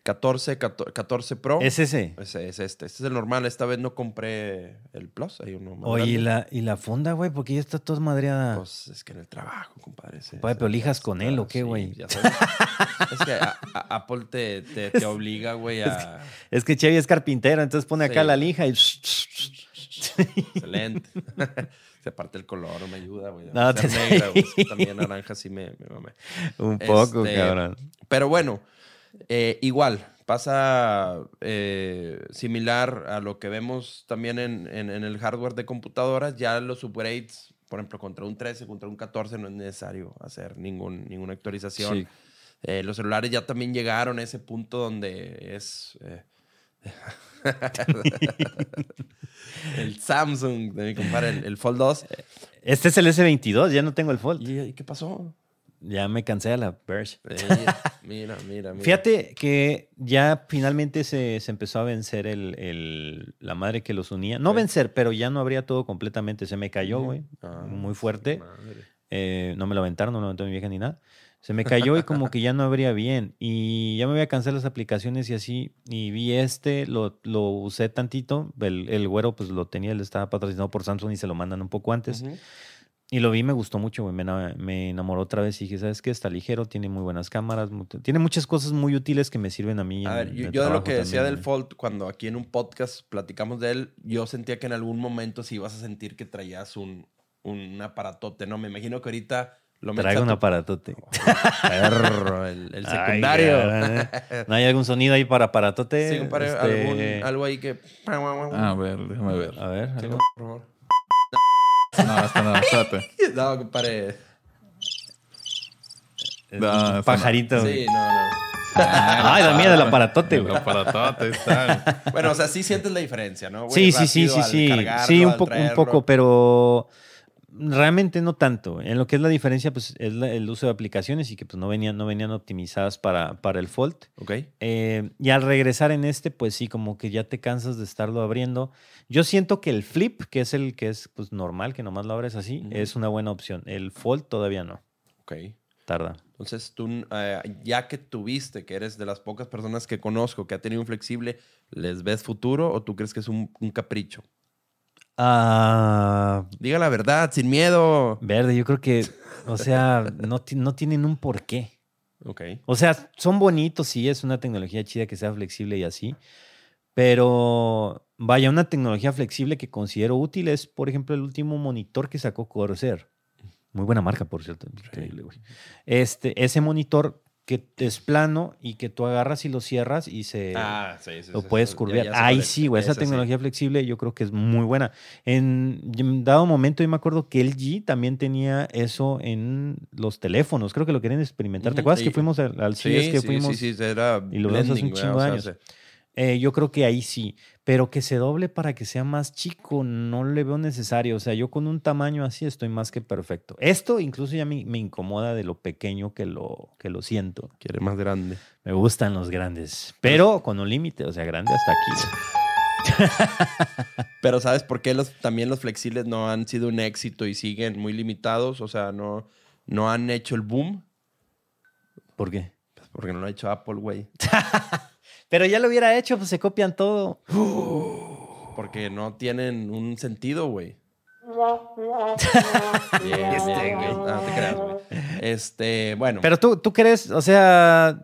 14, 14, 14 Pro. ¿Es ese? Es este. Este es el normal. Esta vez no compré el Plus. Hay uno más Oye, ¿y la, y la funda, güey, porque ya está toda madreada. Pues es que en el trabajo, compadre. ese- Compadre, pero lijas con está, él, ¿o qué, güey? es que a- a- Apple te, te, te obliga, güey, a... es que Chevy es carpintero, entonces pone acá Sí. la lija y... Excelente. Se parte el color, me ayuda, güey. No, te- negra, güey, también naranja sí me, me. Un poco, Este, cabrón. Pero bueno, eh, igual, pasa eh, similar a lo que vemos también en, en- en el hardware de computadoras. Ya los upgrades, por ejemplo, contra un 13, contra un 14, no es necesario hacer ningún, ninguna actualización. Sí. Eh, los celulares ya también llegaron a ese punto donde es... eh, el Samsung de mi compadre, el, el Fold 2. Este es el S22, ya no tengo el Fold. ¿Y, y qué pasó? Ya me cansé de la Verge. Mira, mira, mira. Fíjate que ya finalmente se, se empezó a vencer el, el- la madre que los unía. No vencer, pero ya no abría todo completamente. Se me cayó, güey. Ah, muy fuerte. Eh, no me lo aventaron, no me lo aventó mi vieja ni nada. Se me cayó y como que ya no abría bien. Y ya me voy a cansar las aplicaciones y así. Y vi este, lo, lo usé tantito. El, el güero pues lo tenía, él estaba patrocinado por Samsung y se lo mandan un poco antes. Ujú. Y lo vi, me gustó mucho, güey. Me, ena- me enamoró otra vez y dije, ¿sabes qué? Está ligero, tiene muy buenas cámaras, tiene muchas cosas muy útiles que me sirven a mí. A en- ver, yo, de yo de lo que decía también, del güey. Fold, cuando aquí en un podcast platicamos de él, yo sentía que en algún momento sí ibas a sentir que traías un, un aparatote, ¿no? Me imagino que ahorita lo metes Traigo un tu- aparatote. Perro, el, el Ay, secundario. cabrón, ¿eh? ¿No hay algún sonido ahí para aparatote? sí, compadre, Este, algún- algo ahí que... A ver, déjame ver. A ver, Sí, algo. por favor. No, esta no, espérate. No, compadre. No, un esa no. pajarito. Sí, no, no. Ay, da miedo el aparatote, El güey. aparatote está. Bueno, o sea, sí sientes la diferencia, ¿no? güey? Sí, sí, sí, sí, sí. Sí, un poco, un poco, pero realmente no tanto. En lo que es la diferencia, pues, es la- el uso de aplicaciones y que pues no venían, no venían optimizadas para, para el Fold. Ok. Eh, y al regresar en este, pues sí, como que ya te cansas de estarlo abriendo. Yo siento que el Flip, que es el que es pues normal, que nomás lo abres así, es una buena opción. El Fold todavía no. Ok. Tarda. Entonces, tú, eh, ya que tuviste, que eres de las pocas personas que conozco que ha tenido un flexible, ¿les ves futuro o tú crees que es un, un capricho? Ah, Diga la verdad, sin miedo. verde, yo creo que, o sea, no, no tienen un porqué. Ok. O sea, son bonitos, sí, es una tecnología chida que sea flexible y así. Pero vaya, una tecnología flexible que considero útil es, por ejemplo, el último monitor que sacó Corsair. Muy buena marca, por cierto. Increíble, güey. Este, ese monitor que es plano y que tú agarras y lo cierras y se Ah, sí, sí. lo sí, puedes. Ya- curvear. ya Ahí sí, güey. Esa tecnología flexible yo creo que es muy buena. En, dado momento, yo me acuerdo que LG también tenía eso en los teléfonos. Creo que lo querían experimentar. ¿Te acuerdas que fuimos al, al Sí, CES que sí, fuimos? sí, sí, era y lo vimos hace un blending, chingo de O sea, años. Eh, yo creo que ahí sí, pero que se doble para que sea más chico, no le veo necesario. O sea, yo con un tamaño así estoy más que perfecto. Esto incluso ya me, me incomoda de lo pequeño que lo, que lo siento. Quiere más grande. Me gustan los grandes, pero con un límite, o sea, grande hasta aquí. Pero ¿sabes por qué los, también los flexibles no han sido un éxito y siguen muy limitados? O sea, no, no han hecho el boom. ¿Por qué? Pues porque no lo ha hecho Apple, güey. Pero ya lo hubiera hecho, pues se copian todo. Porque no tienen un sentido, güey. Este, güey. No, no te creas, güey. Este, bueno. Pero tú, tú crees, o sea,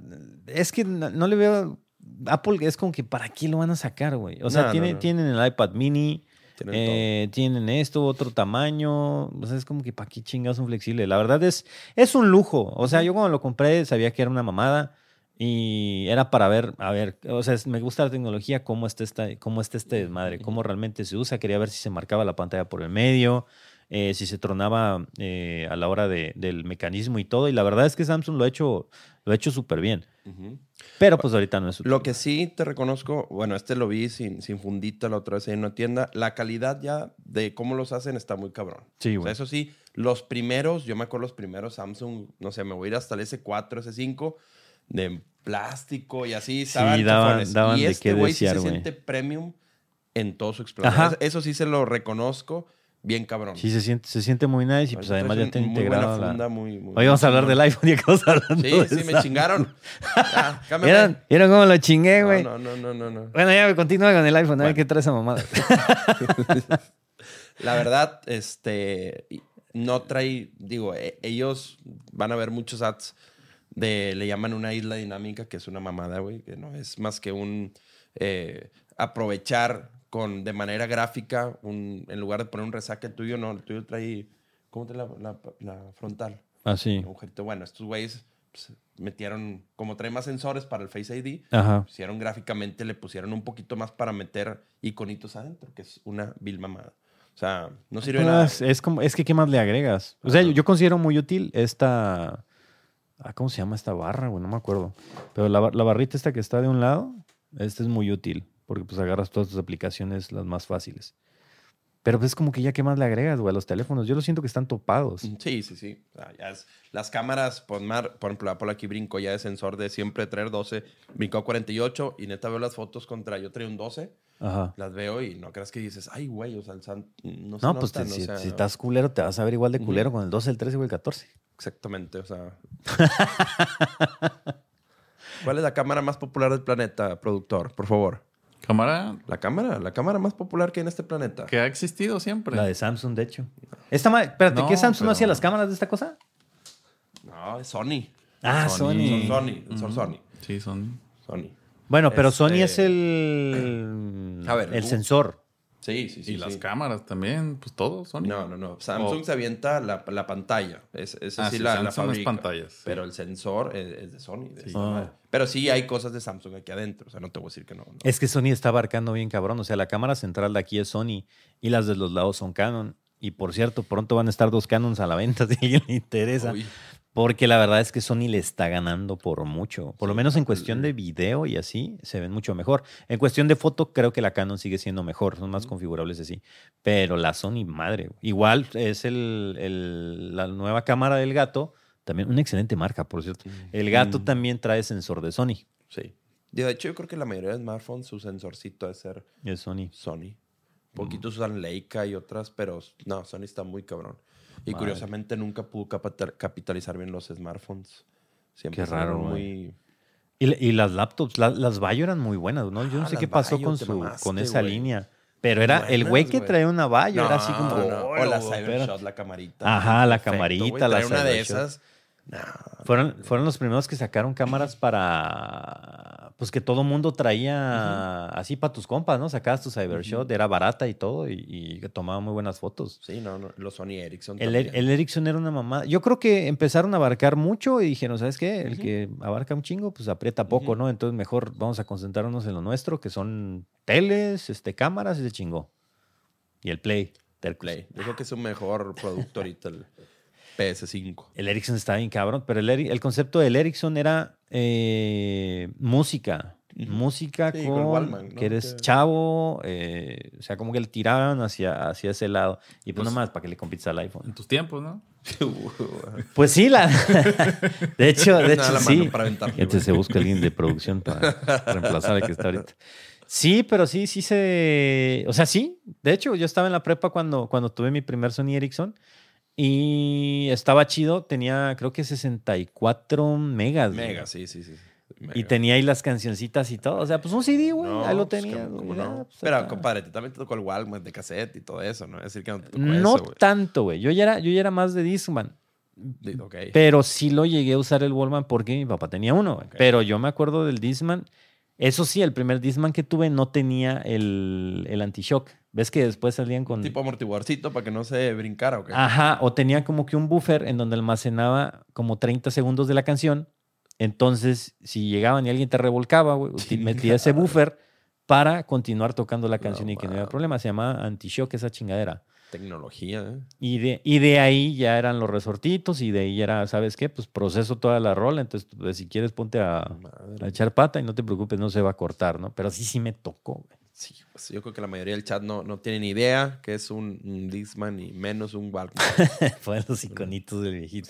es que no, no le veo. Apple es como que para qué lo van a sacar, güey. O sea, No, tiene- no. tienen el iPad mini, tienen eh, tienen esto, otro tamaño. O sea, es como que para qué chingas un flexible. La verdad es, es un lujo. O sea, yo cuando lo compré sabía que era una mamada. Y era para ver, a ver, o sea, me gusta la tecnología, cómo está, esta, cómo está este desmadre, cómo realmente se usa. Quería ver si se marcaba la pantalla por el medio, eh, si se tronaba eh, a la hora de- del mecanismo y todo. Y la verdad es que Samsung lo ha hecho, lo ha hecho súper bien. todo. Ujú. Pero pues ahorita no es Lo que sí te reconozco, bueno, este lo vi sin, sin fundita la otra vez en una tienda. La calidad ya de cómo los hacen está muy cabrón. Sí, O sea, güey. eso sí, los primeros, yo me acuerdo los primeros Samsung, no sé, me voy a ir hasta el S4, S5, de plástico y así, estaban daban- chafones. daban y de este güey sí se siente premium en todo su. Ajá. Eso, sí se lo reconozco bien cabrón. Sí, se siente, se siente muy nice y pues además ya te muy buena integrado la... funda, muy, muy- Hoy vamos a hablar del iPhone y hablando Sí, de sí, me Samsung. chingaron. ¿Vieron, ¿Vieron cómo lo chingué, güey? No, no, no, no, no. no. Bueno, ya continúa con el iPhone, a ver Bueno. qué trae esa mamada. La verdad, este, no trae, digo, e- ellos van a ver muchos ads de, le llaman una isla dinámica, que es una mamada, güey, que no es más que un, eh, aprovechar con, de manera gráfica, un, en lugar de poner un resaque el tuyo, no, el tuyo trae, ¿cómo trae la, la- la frontal? Así. Agujerito. Bueno, estos güeyes pues, metieron, como trae más sensores para el Face ID, Ajá. hicieron gráficamente, le pusieron un poquito más para meter iconitos adentro, que es una vil mamada. O sea, no sirve de nada. Pues, es, como, es que, ¿qué más le agregas? O sea, yo, yo considero muy útil esta... ah, ¿Cómo se llama esta barra, güey? No me acuerdo. Pero la, bar- la barrita esta que está de un lado, esta es muy útil. Porque pues agarras todas tus aplicaciones las más fáciles. Pero pues es como que ya, ¿qué más le agregas, güey, a los teléfonos? Yo lo siento que están topados. Sí, sí, sí. O sea, las cámaras, por, mar- por ejemplo, Apple aquí brinco ya de sensor de siempre traer 12, brincó a 48 y neta veo las fotos contra, yo traía un 12, Ajá. las veo y no creas que dices, ay, güey, o sea, el san- no se No, pues te- o si, sea, si estás culero, te vas a ver igual de culero con el 12, el 13 o el 14. Exactamente, o sea. ¿Cuál es la cámara más popular del planeta, productor? Por favor. Cámara La cámara, la cámara más popular que hay en este planeta. que ha existido siempre. La de Samsung, de hecho. Esta ma- Espérate, No, ¿qué Samsung no pero- hacía las cámaras de esta cosa? No, es Sony. Ah, Sony. Sony. Son Sony, son Sony. Sí, son. Sony. Bueno, pero Sony Este- es el, A ver, el uh. sensor. Sí, sí, sí. y sí. las cámaras también, pues todo, Sony. No, no, no. Samsung Oh. se avienta la, la pantalla. Es, esa Ah, sí, sí, la, la es fabrica. pantallas, sí. Pero el sensor es, es de Sony. de Sí. esta Ah. Pero sí hay cosas de Samsung aquí adentro. O sea, no te voy a decir que no. no. Es que Sony está abarcando bien cabrón. O sea, la cámara central de aquí es Sony y las de los lados son Canon. Y por cierto, pronto van a estar dos Canons a la venta si a alguien le interesa. Uy. Porque la verdad es que Sony le está ganando por mucho. Por lo menos en cuestión de video y así se ven mucho mejor. En cuestión de foto creo que la Canon sigue siendo mejor. Son más configurables así. Pero la Sony, madre. Igual es el, el- la nueva cámara del gato. También una excelente marca, por cierto. El gato Mm. también trae sensor de Sony. Sí. De hecho, yo creo que la mayoría de smartphones, su sensorcito debe ser Es Sony. Sony. Poquitos usan Leica y otras, pero no, Sony está muy cabrón. Y Madre. curiosamente nunca pudo capita- capitalizar bien los smartphones. Siempre Qué raro, muy... Y, y las laptops, la- las Vaio eran muy buenas, ¿no? Yo no Ah, sé qué pasó con, su, mamaste, con esa línea. Pero era el güey que traía una valla, era así como. No, no. O la "Oh, Cybershot, espérate". la camarita. Ajá, la Perfecto, camarita, la Traer una de Cybershot. esas. No, Fueron, fueron los primeros que sacaron cámaras para. Pues que todo mundo traía así para tus compas, ¿no? Sacabas tu Cybershot, era barata y todo, y, y tomaba muy buenas fotos. sí, no, no. Los Sony Ericsson. El, también. el Ericsson era una mamada. Yo creo que empezaron a abarcar mucho y dijeron, ¿sabes qué? El que abarca un chingo, pues aprieta poco. ¿no? Entonces mejor vamos a concentrarnos en lo nuestro, que son teles, este, cámaras y se chingó. Y el Play. del Play. Yo creo que es un mejor producto ahorita el PS5. El Ericsson estaba bien cabrón, pero el, el concepto del Ericsson era eh, música. Música Sí, con con, Wallman, ¿no? que eres Que- chavo, eh, o sea, como que le tiraban hacia, hacia ese lado. Y pues, Pues- nomás para que le compites al iPhone. En tus tiempos, ¿no? Pues sí, la... de hecho, de hecho la sí. Entonces se busca alguien de producción para reemplazar al que está ahorita. Sí, pero sí, sí se... O sea, sí. De hecho, yo estaba en la prepa cuando, cuando tuve mi primer Sony Ericsson y estaba chido. Tenía, creo que 64 megas. güey. Mega, sí, sí, sí. Y tenía ahí las cancioncitas y todo. O sea, pues un CD, güey. No, ahí lo tenía. Pero, compadre, te- también te tocó el Walkman de cassette y todo eso, ¿no? Es decir, que no te tocó No eso, tanto, güey. Yo ya era, yo ya era más de Discman. Di- Ok. Pero sí lo llegué a usar el Wallman porque mi papá tenía uno. güey. Ok. Pero yo me acuerdo del Discman. Eso sí, el primer Discman que tuve no tenía el, el anti-shock. ¿Ves que después salían con... Tipo amortiguadorcito para que no se brincara, ¿ok? Ajá, o tenía como que un buffer en donde almacenaba como 30 segundos de la canción. Entonces, si llegaban y alguien te revolcaba, uti- metía ese buffer para continuar tocando la canción y que no había problema. Se llamaba anti-shock esa chingadera. Tecnología, ¿eh? Y de, y de ahí ya eran los resortitos y de ahí era, ¿sabes qué? Pues proceso toda la rola. Entonces, pues, si quieres, ponte a, echar pata y no te preocupes, no se va a cortar, ¿no? Pero sí, sí me tocó, güey. Sí, pues yo creo que la mayoría del chat no, no tiene ni idea que es un, un Discman y menos un Walkman. Fueron los iconitos del viejito.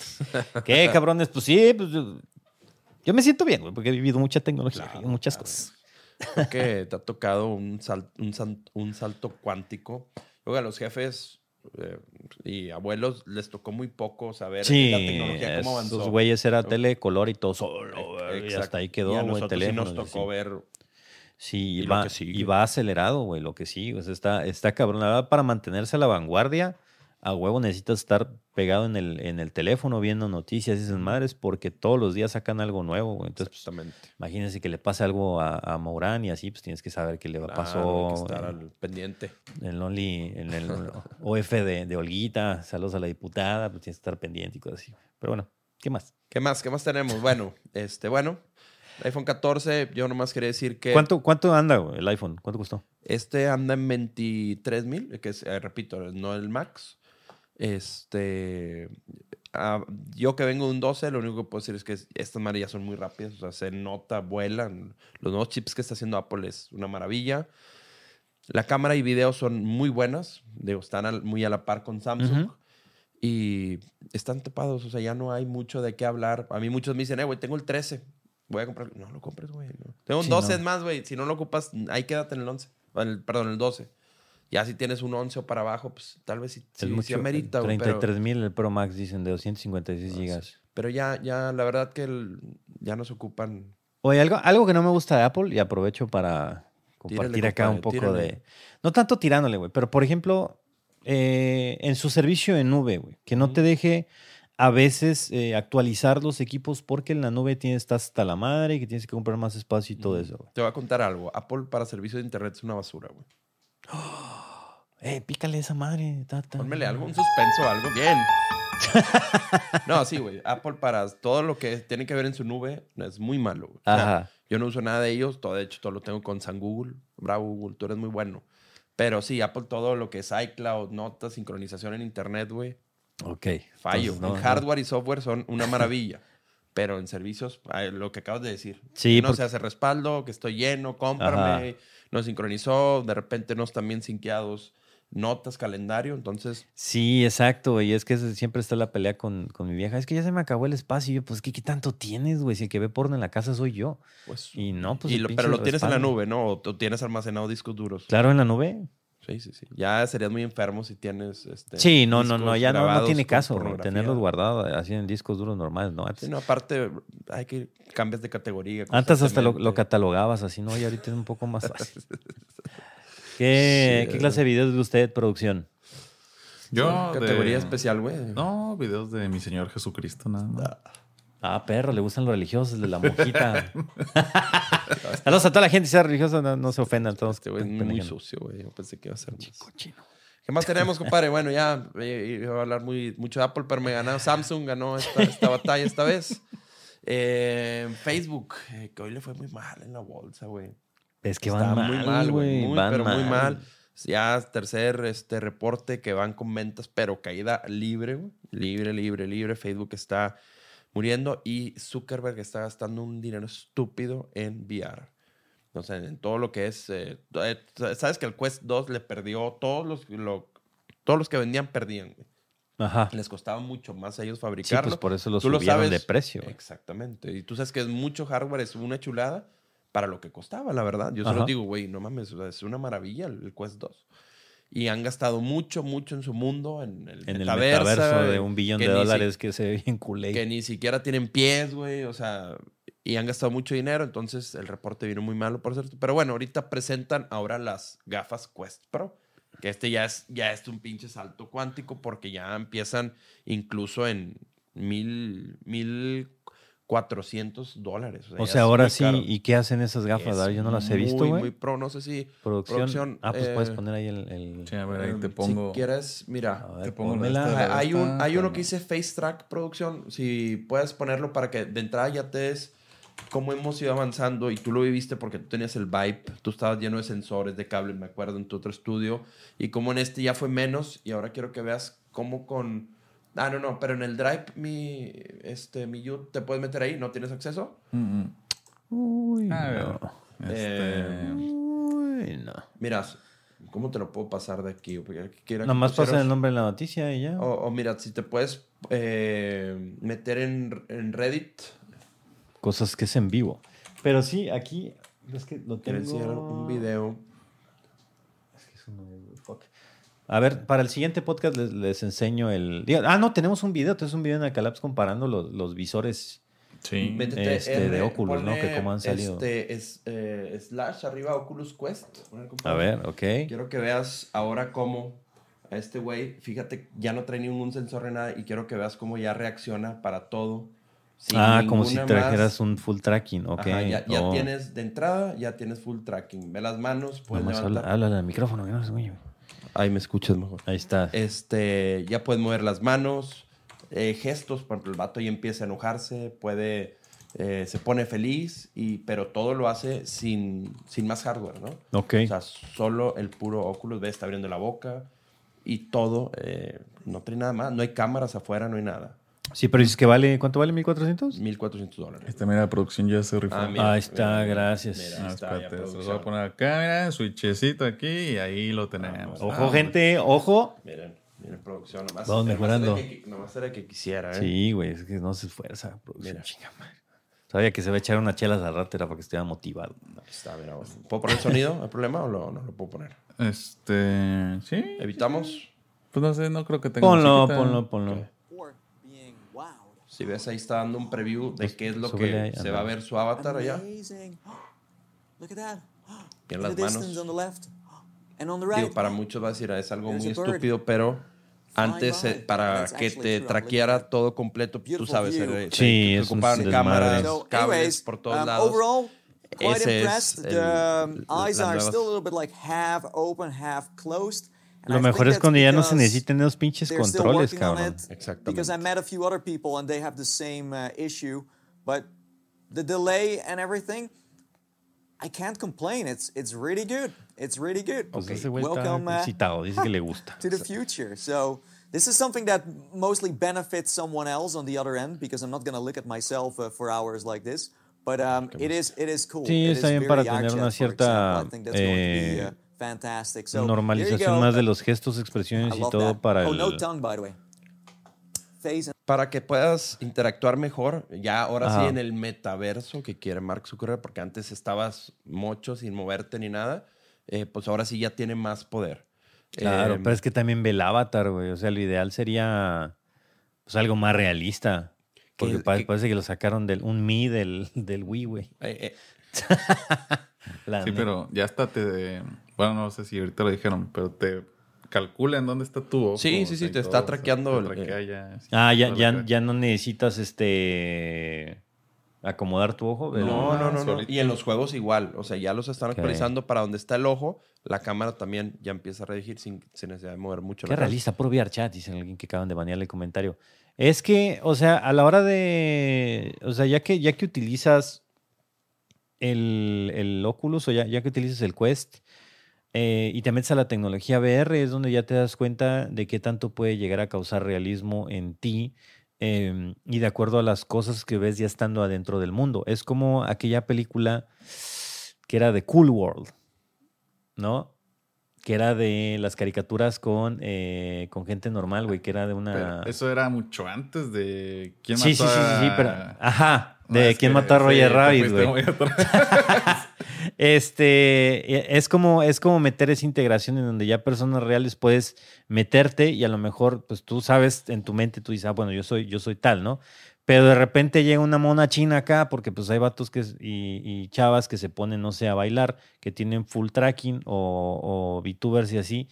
¿Qué, cabrones? Pues sí, pues yo, me siento bien, güey, porque he vivido mucha tecnología Claro, y muchas claro. cosas. Creo que te ha tocado un, sal- un, un salto cuántico. A los jefes eh, y abuelos les tocó muy poco saber Sí, la tecnología cómo avanzó. esos güeyes era tele color y todo solo, güey, y hasta ahí quedó, güey, nosotros sí nos tocó ver Sí, Y va, y va acelerado, güey, lo que sí. O sea, está, está cabrón. La verdad, para mantenerse a la vanguardia, a huevo necesitas estar pegado en el, en el teléfono viendo noticias y esas madres, porque todos los días sacan algo nuevo, güey. Entonces, pues, exactamente. imagínense que le pase algo a, a Maurán y así, pues tienes que saber qué le pasó. hay que estar en- al pendiente. en el Only, en el OF de, de Olguita, saludos a la diputada, pues tienes que estar pendiente y cosas así. Pero bueno, ¿qué más? ¿Qué más? ¿Qué más tenemos? Bueno, este, bueno, el iPhone 14, yo nomás quería decir que ¿Cuánto, ¿Cuánto anda güey, el iPhone? ¿Cuánto costó? este anda en 23 mil, que es, eh, repito, no el Max. Este, ah, yo que vengo de un 12, lo único que puedo decir es que es- estas marillas son muy rápidas, o sea, se nota, vuelan. Los nuevos chips que está haciendo Apple es una maravilla. La cámara y video son muy buenas, digo, están al- muy a la par con Samsung. Ujú. Y están tapados, o sea, ya no hay mucho de qué hablar. A mí muchos me dicen, eh, güey, tengo el 13. Voy a comprar. No lo compres, güey. no. Tengo un Sí, 12 no. más, güey. Si no lo ocupas, ahí quédate en el 11. O en el- perdón, el 12. Ya si tienes un 11 o para abajo, pues tal vez sí, Es sí mucho. amerita, güey. Pero, 33 mil el Pro Max, dicen, de 256 No, gigas. pero ya, ya, la verdad que el- ya no se ocupan. Oye, algo, algo que no me gusta de Apple, y aprovecho para compartir Tírale, acá un poco tírale. de... No tanto tirándole, güey, pero por ejemplo, eh, en su servicio en nube, güey, que no te deje a veces eh, actualizar los equipos porque en la nube tienes, estás hasta la madre y que tienes que comprar más espacio y todo eso. Te voy a contar algo. Apple para servicio de internet es una basura, güey. Eh, pícale esa madre, tata. Pónmele algo, un suspenso, algo. Bien. no, sí, güey. Apple para todo lo que tiene que ver en su nube es muy malo. güey. O sea, Ajá. yo no uso nada de ellos. Todo, de hecho, todo lo tengo con San Google. Bravo, Google, tú eres muy bueno. Pero sí, Apple todo lo que es iCloud, notas, sincronización en internet, güey. Ok. Fallo. Entonces, no, en no. hardware y software son una maravilla. Pero en servicios, lo que acabas de decir. Sí, no porque- se hace respaldo, que estoy lleno, cómprame. No sincronizó, de repente no están bien sinqueados notas, calendario. Entonces, Sí, exacto, güey. Es que siempre está la pelea con, con mi vieja. Es que ya se me acabó el espacio. Y yo, pues, ¿qué, qué tanto tienes, güey? Si el que ve porno en la casa soy yo. pues. Y no, pues. y lo- pero lo tienes en la nube, ¿no? O tienes almacenado discos duros. Claro, en la nube. Sí, sí, sí. Ya serías muy enfermo si tienes. Este, Sí, no, no, no. Ya no, no tiene caso tenerlos guardados así en discos duros normales, ¿no? Antes, Sí, no, aparte, hay que cambias de categoría. antes hasta lo, catalogabas así, ¿no? Y ahorita es un poco más fácil. ¿Qué, Sí, ¿qué clase de videos de usted, producción? Yo. de- Categoría especial, güey. No, videos de mi Señor Jesucristo, nada más. Ah, perro, le gustan los religiosos de la monjita. Saludos a toda la gente, si sea religiosa, no, no se ofendan todos. Este güey es muy sucio, güey. Yo pensé que iba a ser más. Cochino. ¿Qué más tenemos, compadre? Bueno, ya eh, iba a hablar muy, mucho de Apple, pero me ganó Samsung, ganó esta, esta batalla esta vez. Eh, Facebook, eh, que hoy le fue muy mal en la bolsa, güey. Es que Está van muy mal, mal, güey. Muy, pero muy mal. Ya tercer este reporte que van con ventas, pero caída libre, güey. Libre, libre, libre. Facebook está muriendo y Zuckerberg está gastando un dinero estúpido en VR. O sea, en todo lo que es... eh, eh, Sabes que el Quest 2 le perdió todos los, lo- todos los que vendían, perdían. güey. Ajá. Les costaba mucho más a ellos Sí, fabricarlo. pues por eso lo Tú lo subieron sabes. de precio. güey. Exactamente. Y tú sabes que es mucho hardware, es una chulada para lo que costaba, la verdad. Yo solo Ajá. digo, güey, no mames, es una maravilla el, el Quest 2. Y han gastado mucho, mucho en su mundo, en el, En el metaverso, de un billón de si- dólares que se ve bien culé. que ni siquiera tienen pies, güey, o sea, y han gastado mucho dinero, entonces el reporte vino muy malo, por cierto. Pero bueno, ahorita presentan ahora las gafas Quest Pro, que este ya es, ya es un pinche salto cuántico porque ya empiezan incluso en mil, mil cuatrocientos dólares. O sea, ahora muy sí, caro. ¿y qué hacen esas gafas? Es Ah, Yo no las he visto, muy, güey. Muy pro, no sé si Producción. producción, Ah, pues puedes eh, poner ahí el. el- Sí, a ver, ahí te em, pongo. Si quieres, mira. Ver, te pongo esta Hay, un, esta, hay uno que dice Face Track Producción. Si puedes ponerlo para que de entrada ya te des cómo hemos ido avanzando y tú lo viviste porque tú tenías el Vibe, tú estabas lleno de sensores, de cables, me acuerdo, en tu otro estudio. Y como en este ya fue menos y ahora quiero que veas cómo con... Ah, no, no, pero en el Drive, mi, este, mi You, ¿te puedes meter ahí? ¿No tienes acceso? Mm. Uy, A ver. no. Este, Uy, no. Mira, ¿cómo te lo puedo pasar de aquí? Porque aquí quiero que Nada más pusieras- pasa el nombre en la noticia y ya. O, o mira, si te puedes eh, meter en, en Reddit, Cosas que es en vivo. Pero sí, aquí. Es que lo quiero tengo. enseñar un video. Es que es- fuck. A ver, para el siguiente podcast les, les enseño el. Ah, no, tenemos un video. Tenemos un video en Acalaps comparando los, los visores. sí. Métete Este, de Oculus, ¿no? Que cómo han salido. Este, es, eh, slash arriba Oculus Quest. A ver, ok. Quiero que veas ahora cómo a este güey, fíjate, ya no trae ningún sensor de nada y quiero que veas cómo ya reacciona para todo. ah, como si más. trajeras un full tracking, ok. Ajá, ya ya Oh. tienes de entrada, ya tienes full tracking. Ve las manos, puedes háblale al micrófono, que no se oye. Ahí me escuchas mejor. Ahí está. Este, ya puedes mover las manos, eh, gestos, por ejemplo, el vato ya empieza a enojarse, puede, eh, se pone feliz, y, pero todo lo hace sin, sin más hardware, ¿no? ok. O sea, solo el puro Oculus, ve, está abriendo la boca y todo, eh, no trae nada más, no hay cámaras afuera, no hay nada. Sí, pero dices que vale. ¿Cuánto vale? ¿1400? 1400 dólares. Mira, la producción ya se rifó. Ah, mira, Ahí está, mira, gracias. mira, Ah, ahí está, ya espérate, se los voy a poner acá, mira, switchecito aquí y ahí lo tenemos. Ojo, Ah, gente, ojo. Miren, miren producción, nomás. Vamos nomás mejorando. era que- Nomás era que quisiera, ¿eh? Sí, güey, es que no se esfuerza. Producción, Mira. chinga madre. Sabía que se va a echar unas chelas al rato, era para que estuviera motivado. Está, mira. ¿Puedo poner el sonido? ¿Hay problema o lo- no lo puedo poner? Este, sí. ¿Evitamos? Pues no sé, no creo que tenga Ponlo, ponlo, ponlo. wowed. Si ves, ahí está dando un preview de qué es lo que ahí, se va a ver su avatar allá. That. En las the manos. Digo, para muchos va a decir, "Ah, es algo muy estúpido, pero antes, eh, para que te traqueara todo completo, tú sabes, view. eh, Sí, un ocupaban cámaras, So, cables por todos um, lados. overall, quite Ese es el- the um, la- eyes Lo mejor es cuando ya no se because necesiten esos pinches controles, cabrón. Exactamente. Because I met a few other people and they have the same uh, issue, but the delay and everything, I can't complain. It's it's really good. It's really good. Pues está Welcome uh, excitado, dice que le gusta. to the future. So this is something that mostly benefits someone else on the other end because I'm not going to look at myself uh, for hours like this. But um, it is it is cool. Sí, It está is bien very para tener una cierta, Normalización más de los gestos, expresiones I y todo that. para oh, el... no tongue, by the way. Face and Para que puedas interactuar mejor, ya ahora sí en el metaverso que quiere Mark Zuckerberg, porque antes estabas mocho sin moverte ni nada, eh, pues ahora sí ya tiene más poder. Claro, Eh, pero es que también ve el avatar, güey. O sea, lo ideal sería pues algo más realista. Porque Que- pa- que- parece que lo sacaron del un Mi del, del Wii, güey. eh, eh, Sí, neta. pero ya hasta te, Bueno, no sé si ahorita lo dijeron, pero te calcula en dónde está tu ojo. Sí, sí, sí, te todo, está o sea, traqueando sí, Ah, ya, ya, ya no necesitas este acomodar tu ojo. No, no, no, no. Y en los juegos igual. O sea, ya los están actualizando para donde está el ojo. La cámara también ya empieza a redirigir sin, sin necesidad de mover mucho. Qué realista, puro VR chat, dicen alguien que acaban de banearle el comentario. Es que, o sea, a la hora de. O sea, ya que, ya que utilizas el, el Oculus o ya, ya que utilizas el Quest eh, y te metes a la tecnología VR, es donde ya te das cuenta de qué tanto puede llegar a causar realismo en ti eh, y de acuerdo a las cosas que ves ya estando adentro del mundo. Es como aquella película que era de Cool World, ¿no? Que era de las caricaturas con, eh, con gente normal, güey, que era de una... Pero eso era mucho antes de quién sí, sí, mató sí, sí, sí, a- pero... Ajá, de quién mató a sí, Roger Rabbit, güey. Este, e- es como, es como meter esa integración en donde ya personas reales puedes meterte y a lo mejor, pues tú sabes en tu mente, tú dices, ah, bueno, yo soy, yo soy tal, ¿no? Pero de repente llega una mona china acá, porque pues hay vatos que, y, y chavas que se ponen, no sé, a bailar, que tienen full tracking o, o VTubers y así.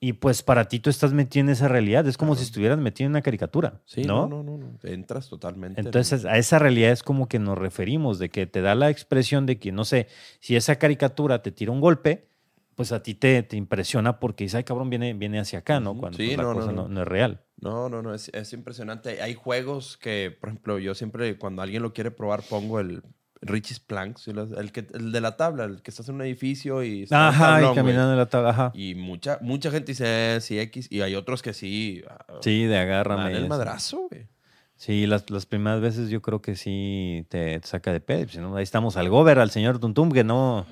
Y pues para ti tú estás metido en esa realidad. Es como si estuvieras metido en una caricatura, Sí, ¿no? no, no, no. no. Entras totalmente. en- Entonces, a esa realidad es como que nos referimos, de que te da la expresión de que, no sé, si esa caricatura te tira un golpe, pues a ti te, te impresiona porque dices, ay, cabrón, viene, viene hacia acá, ¿no? Cuando Sí, pues, la no, no, cosa no. no, no es real. No, no, no, es, es impresionante. Hay juegos que, por ejemplo, yo siempre, cuando alguien lo quiere probar, pongo el Richie's Plank, ¿sí lo- el, que, el de la tabla, el que estás en un edificio y... está Ajá, tablón, y caminando en la tabla, ajá. Y mucha, mucha gente dice eh, sí, X, y hay otros que sí. ah, Sí, de agárrame. el madrazo, güey. Sí, las, las primeras veces yo creo que sí te, te saca de pedo. Si no, ahí estamos al gober, al señor Tuntum, que no...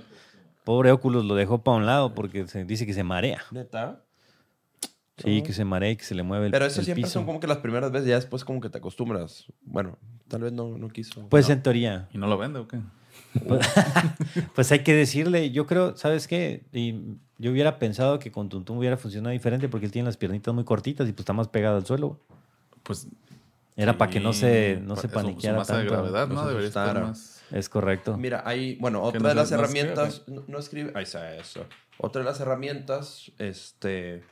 Pobre Oculus lo dejó para un lado porque se dice que se marea. Neta. Sí, No. que se marea y que se le mueve el Pero eso el siempre piso. son como que las primeras veces, ya después como que te acostumbras. Bueno, tal vez no, no quiso. Pues No. en teoría. ¿Y no lo vende o qué? Pues hay que decirle, yo creo, ¿sabes qué? Y yo hubiera pensado que con Tuntum hubiera funcionado diferente porque él tiene las piernitas muy cortitas y pues está más pegado al suelo. Pues. Era para que no se, no se su- paniqueara Su masa de tanto. gravedad, No Debería estar más. Es correcto. Mira, hay, bueno, otra no de las no herramientas, no, no escribe, ahí está eso. Otra de las herramientas, este,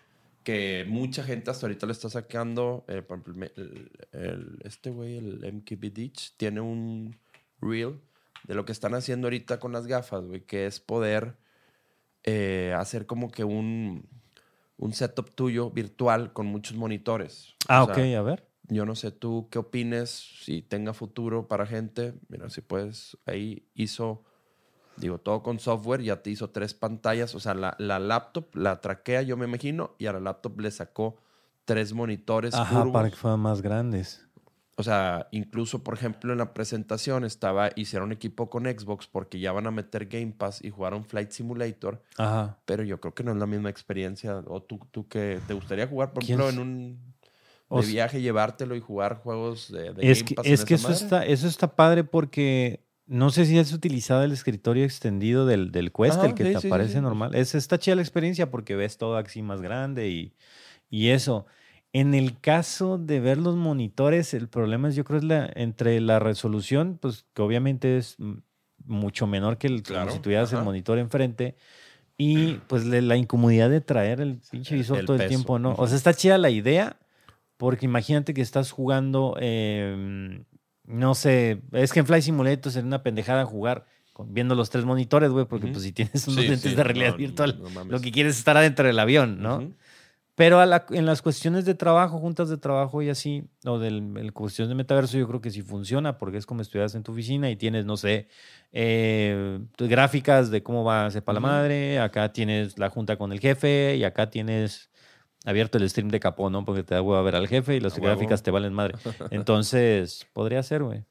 que mucha gente hasta ahorita le está sacando, eh, por ejemplo, el, el- este güey, el MKB Ditch, tiene un reel de lo que están haciendo ahorita con las gafas, güey, que es poder eh, hacer como que un, un setup tuyo virtual con muchos monitores. ah, O ok, sea, a ver. yo no sé tú qué opines, si tenga futuro para gente. Mira, si puedes, ahí hizo, digo, todo con software, ya te hizo tres pantallas. O sea, la, la laptop la traquea, yo me imagino, y a la laptop le sacó tres monitores Ajá, curvos. para que fueran más grandes. O sea, incluso, por ejemplo, en la presentación estaba, hicieron equipo con Xbox porque ya van a meter Game Pass y jugaron Flight Simulator, Ajá. pero yo creo que no es la misma experiencia. ¿O tú, tú que te gustaría jugar, por ¿Quién ejemplo, en un de viaje, llevarte y jugar juegos de, de Es Game que, Pass es que eso madre? está, eso está padre porque no sé si has utilizado el escritorio extendido del, del Quest, Ajá, el que sí, te sí, aparece sí. normal. Es, está chida la experiencia porque ves todo así más grande y, y eso. En el caso de ver los monitores, el problema es, yo creo, es la, entre la resolución, pues que obviamente es mucho menor que el, como Claro, si tuvieras el monitor enfrente. Y pues la incomodidad de traer el pinche visor El todo el tiempo, ¿no? O sea, está chida la idea, porque imagínate que estás jugando, eh, no sé, es que en Fly Simulator sería una pendejada jugar con- viendo los tres monitores, güey, porque pues si tienes unos Sí, lentes sí, de realidad no, virtual, no lo que quieres es estar adentro del avión, ¿no? Pero a la- en las cuestiones de trabajo, juntas de trabajo y así, o del el cuestión de metaverso, yo creo que sí funciona, porque es como estuvieras en tu oficina y tienes, no sé, eh, gráficas de cómo va a ser para la madre, acá tienes la junta con el jefe y acá tienes abierto el stream de capó, ¿no? Porque te da huevo a ver al jefe y las huevo. gráficas te valen madre. Entonces, podría ser, güey.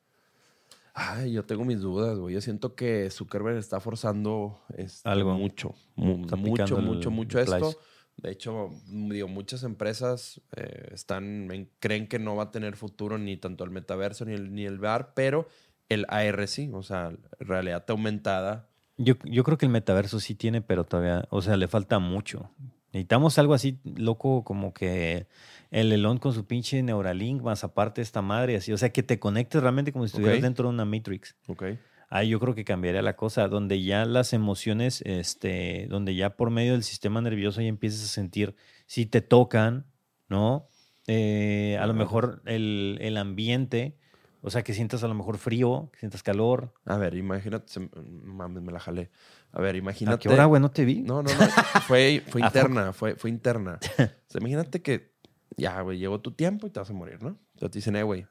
Ay, yo tengo mis dudas, güey. Yo siento que Zuckerberg está forzando este, Algo. mucho, mu- Está mucho, el- mucho, mucho esto. place. De hecho, digo, muchas empresas eh, están en- creen que no va a tener futuro ni tanto el metaverso ni el, ni el VR, pero el AR sí, o sea, realidad aumentada. Yo, yo creo que el metaverso sí tiene, pero todavía, o sea, le falta mucho. Necesitamos algo así loco como que el Elon con su pinche Neuralink, más aparte esta madre, así. O sea, que te conectes realmente como si estuvieras dentro de una Matrix. Ok. ahí yo creo que cambiaría la cosa, donde ya las emociones, este, donde ya por medio del sistema nervioso ya empiezas a sentir si te tocan, ¿no? Eh, a lo mejor el, el ambiente, o sea, que sientas a lo mejor frío, que sientas calor. A ver, imagínate. Mames, me la jalé. A ver, ¿A imagínate. qué hora, güey? No te vi. No, no, no. Fue, fue ¿A interna, fue, fue interna. O sea, imagínate que ya, güey, llegó tu tiempo y te vas a morir, ¿no? O sea, te dicen, eh, güey,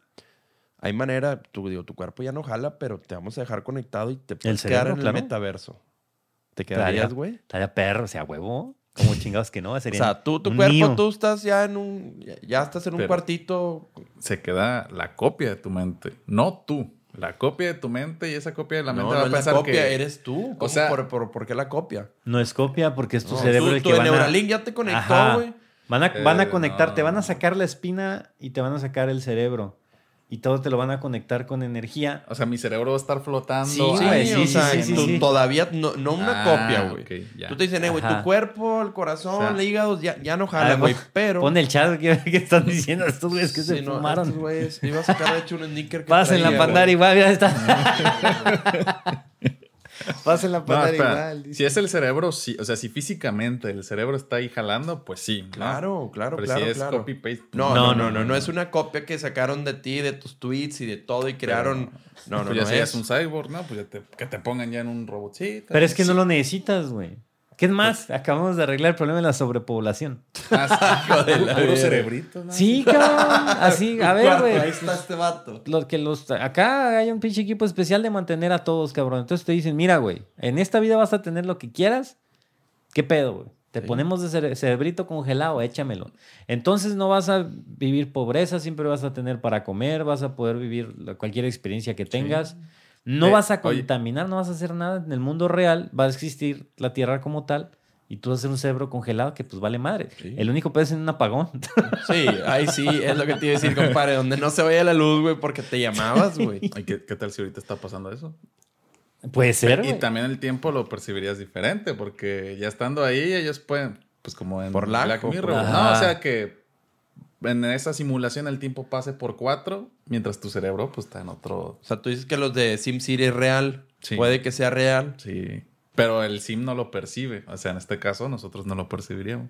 hay manera, tu, digo, tu cuerpo ya no jala, pero te vamos a dejar conectado y te puedes quedar en claro. el metaverso. ¿Te quedarías, güey? Estaría perro, o sea, huevo. Como chingados que no, O sería. sea, tú, tu cuerpo, Neo. tú estás ya en un, ya, ya estás en un Pero- cuartito. Se queda la copia de tu mente, no tú. La copia de tu mente y esa copia de la mente no, va no a es la pensar copia, que eres tú. ¿Cómo? sea- ¿Por, por, por qué la copia? No es copia porque es tu No, cerebro tú- el tu que van a... Neuralink ya te conectó, güey. Van a, van a Eh, conectar, te van a sacar la espina y te van a sacar el cerebro. Y todo te lo van a conectar con energía. O sea, mi cerebro va a estar flotando. Sí, güey, Sí, sí, o sea, sí, sí, tú sí. todavía, no, no una Ah, copia, güey. ya. Tú te dicen, eh, güey, tu cuerpo, el corazón, O sea, el hígado, ya, ya no jala, Ah, güey, pon- pero... Pon el chat que, que están diciendo estos güeyes que Sí, se no, fumaron. estos güeyes, iba a sacar de hecho un sneaker que Pasen la pandar igual, mira, está. Pasen la No, pandar espera. igual. dice. Si es el cerebro, sí. O sea, si físicamente el cerebro está ahí jalando, pues sí. ¿no? Claro, claro, Pero claro, si es claro. copy-paste. No, No, no, no, no, no, no, no. es una copia que sacaron de ti, de tus tweets y de todo y crearon... No, no, pues no, ya serías es... un cyborg, ¿no? Pues ya te, que te pongan ya en un robotcito. Pero es que no lo necesitas, güey. ¿Qué es más? Acabamos de arreglar el problema de la sobrepoblación. Ah, sí, de la puro cerebrito, ¿no? Sí, cabrón. Así, a ver, güey. Ahí está este vato. Los que los acá hay un pinche equipo especial de mantener a todos, cabrón. Entonces te dicen, mira, güey, en esta vida vas a tener lo que quieras. ¿Qué pedo, güey? Te Sí. ponemos de cere- cerebrito congelado, échamelo. Entonces no vas a vivir pobreza, siempre vas a tener para comer, vas a poder vivir cualquier experiencia que tengas. No Eh, vas a oye. contaminar, no vas a hacer nada. En el mundo real va a existir la Tierra como tal y tú vas a ser un cerebro congelado que pues vale madre. Sí. El único pedo es en un apagón. Sí, ahí sí, es lo que te iba a decir, compadre. Donde no se vaya la luz, güey, porque te llamabas, güey. Ay, ¿Qué, qué tal si ahorita está pasando eso? Puede ser, Y también el tiempo lo percibirías diferente, porque ya estando ahí, ellos pueden, pues como en Por por- Mirror. Ajá. No, o sea que en esa simulación el tiempo pase por cuatro, mientras tu cerebro pues está en otro. O sea, tú dices que los de SimCity es real. Sí. Puede que sea real. Sí. Pero el sim no lo percibe. O sea, en este caso nosotros no lo percibiríamos.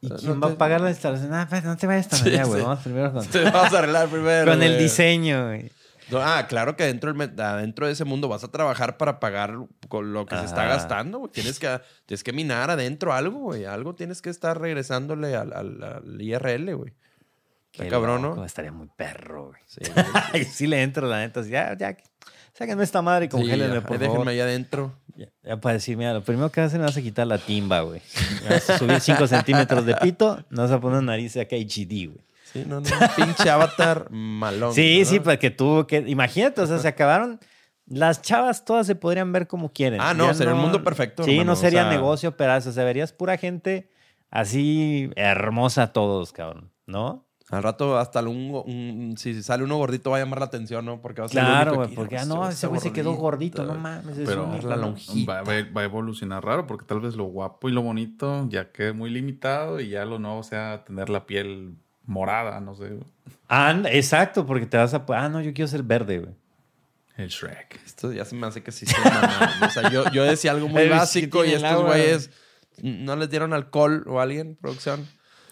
¿Y No quién te- va a pagar la instalación? Ah, pues, no te vayas tan allá, güey. sí. Vamos primero con, Te vamos a arreglar primero. con el diseño, güey. No, ah, claro que dentro, del adentro de ese mundo vas a trabajar para pagar con lo que se está gastando, güey. Tienes que, tienes que minar adentro algo, güey. Algo tienes que estar regresándole al, al- al IRL, güey. Está cabrón, loco, ¿no? Estaría muy perro, güey. Sí, güey. Sí le entro, la neta. Ya, ya. Sáquenme esta madre y Sí, congélenme, ajá, por déjenme favor. ahí adentro. Ya, ya para decir, mira, lo primero que hacen a quitar la timba, güey. Me vas a subir 5 centímetros de pito, me vas a poner nariz acá HD, güey. Sí, no, no. un pinche avatar malón. Sí, ¿no? sí, pues que tú, que, imagínate, o sea, se acabaron. Las chavas todas se podrían ver como quieren. Ah, no, Ya sería un mundo perfecto, Sí, hermano, no o sería sea- negocio, pero o sea, verías pura gente así hermosa todos, cabrón, ¿no? Al rato hasta un, un- si sale uno gordito va a llamar la atención, ¿no? Porque va a ser Claro, güey, porque, ah, no, ese güey se quedó gordito, no mames. es Pero la ¿no? lonjita. va, va- va a evolucionar raro, porque tal vez lo guapo y lo bonito ya quede muy limitado y ya lo nuevo sea tener la piel morada, no sé. Anda, exacto, porque te vas a... Ah, no, yo quiero ser verde, güey. El Shrek. Esto ya se me hace que sí se. O sea, yo, yo decía algo muy básico y estos güeyes no les dieron alcohol o alguien, producción.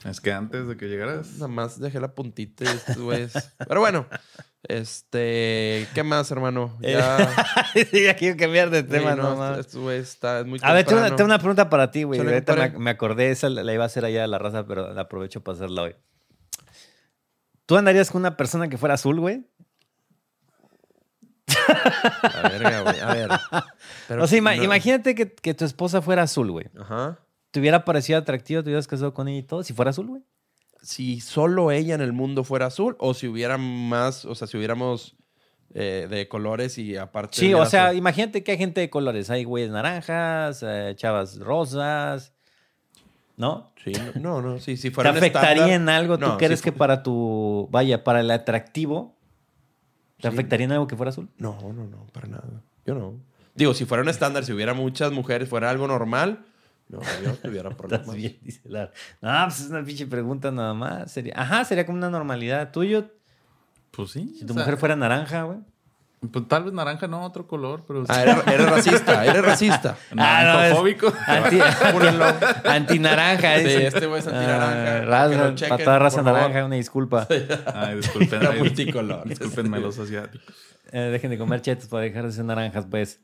Es que antes de que llegaras, Nada más dejé la puntita y estos güeyes. Pero bueno, este, ¿qué más, hermano? Ya, sí, ya quiero cambiar de tema, Sí, no, estos güeyes está es muy A ver, tengo una, temprano. tengo una pregunta para ti, güey. Ahorita me, me acordé, esa la, la iba a hacer allá a la raza, pero la aprovecho para hacerla hoy. ¿Tú andarías con una persona que fuera azul, güey? A verga, güey. A ver. Pero o sea, ima- no- imagínate que, que tu esposa fuera azul, güey. Ajá. ¿Te hubiera parecido atractiva, te hubieras casado con ella y todo? Si fuera azul, güey. Si solo ella en el mundo fuera azul o si hubiera más, o sea, si hubiéramos eh, de colores y aparte. Sí, o sea, azul. imagínate que hay gente de colores. Hay güeyes naranjas, eh, chavas rosas, ¿no? Sí, no, no, sí, si ¿Te fuera un afectaría estándar- en algo? ¿Tú No, crees si que para tu, vaya, para el atractivo, te Sí. afectaría en algo que fuera azul? No, no, no, para nada. Yo no. Digo, si fuera un estándar, si hubiera muchas mujeres, fuera algo normal, no, yo no tuviera problemas. bien, dice Lara. No, pues es una pinche pregunta nada más. Sería, ajá, sería como una normalidad. Tuyo, pues sí. si tu o sea, mujer fuera naranja, güey. Pues tal vez naranja, no, otro color, pero... Ah, eres, eres racista, eres racista. Naranjofóbico. Anti, antinaranja. Sí, este güey es antinaranja. Ah, raza, chequen, para toda raza favor. naranja, una disculpa. Ay, disculpen. Era multicolor. Discúlpenme los asiáticos. Eh, dejen de comer chetos para dejar de ser naranjas, pues.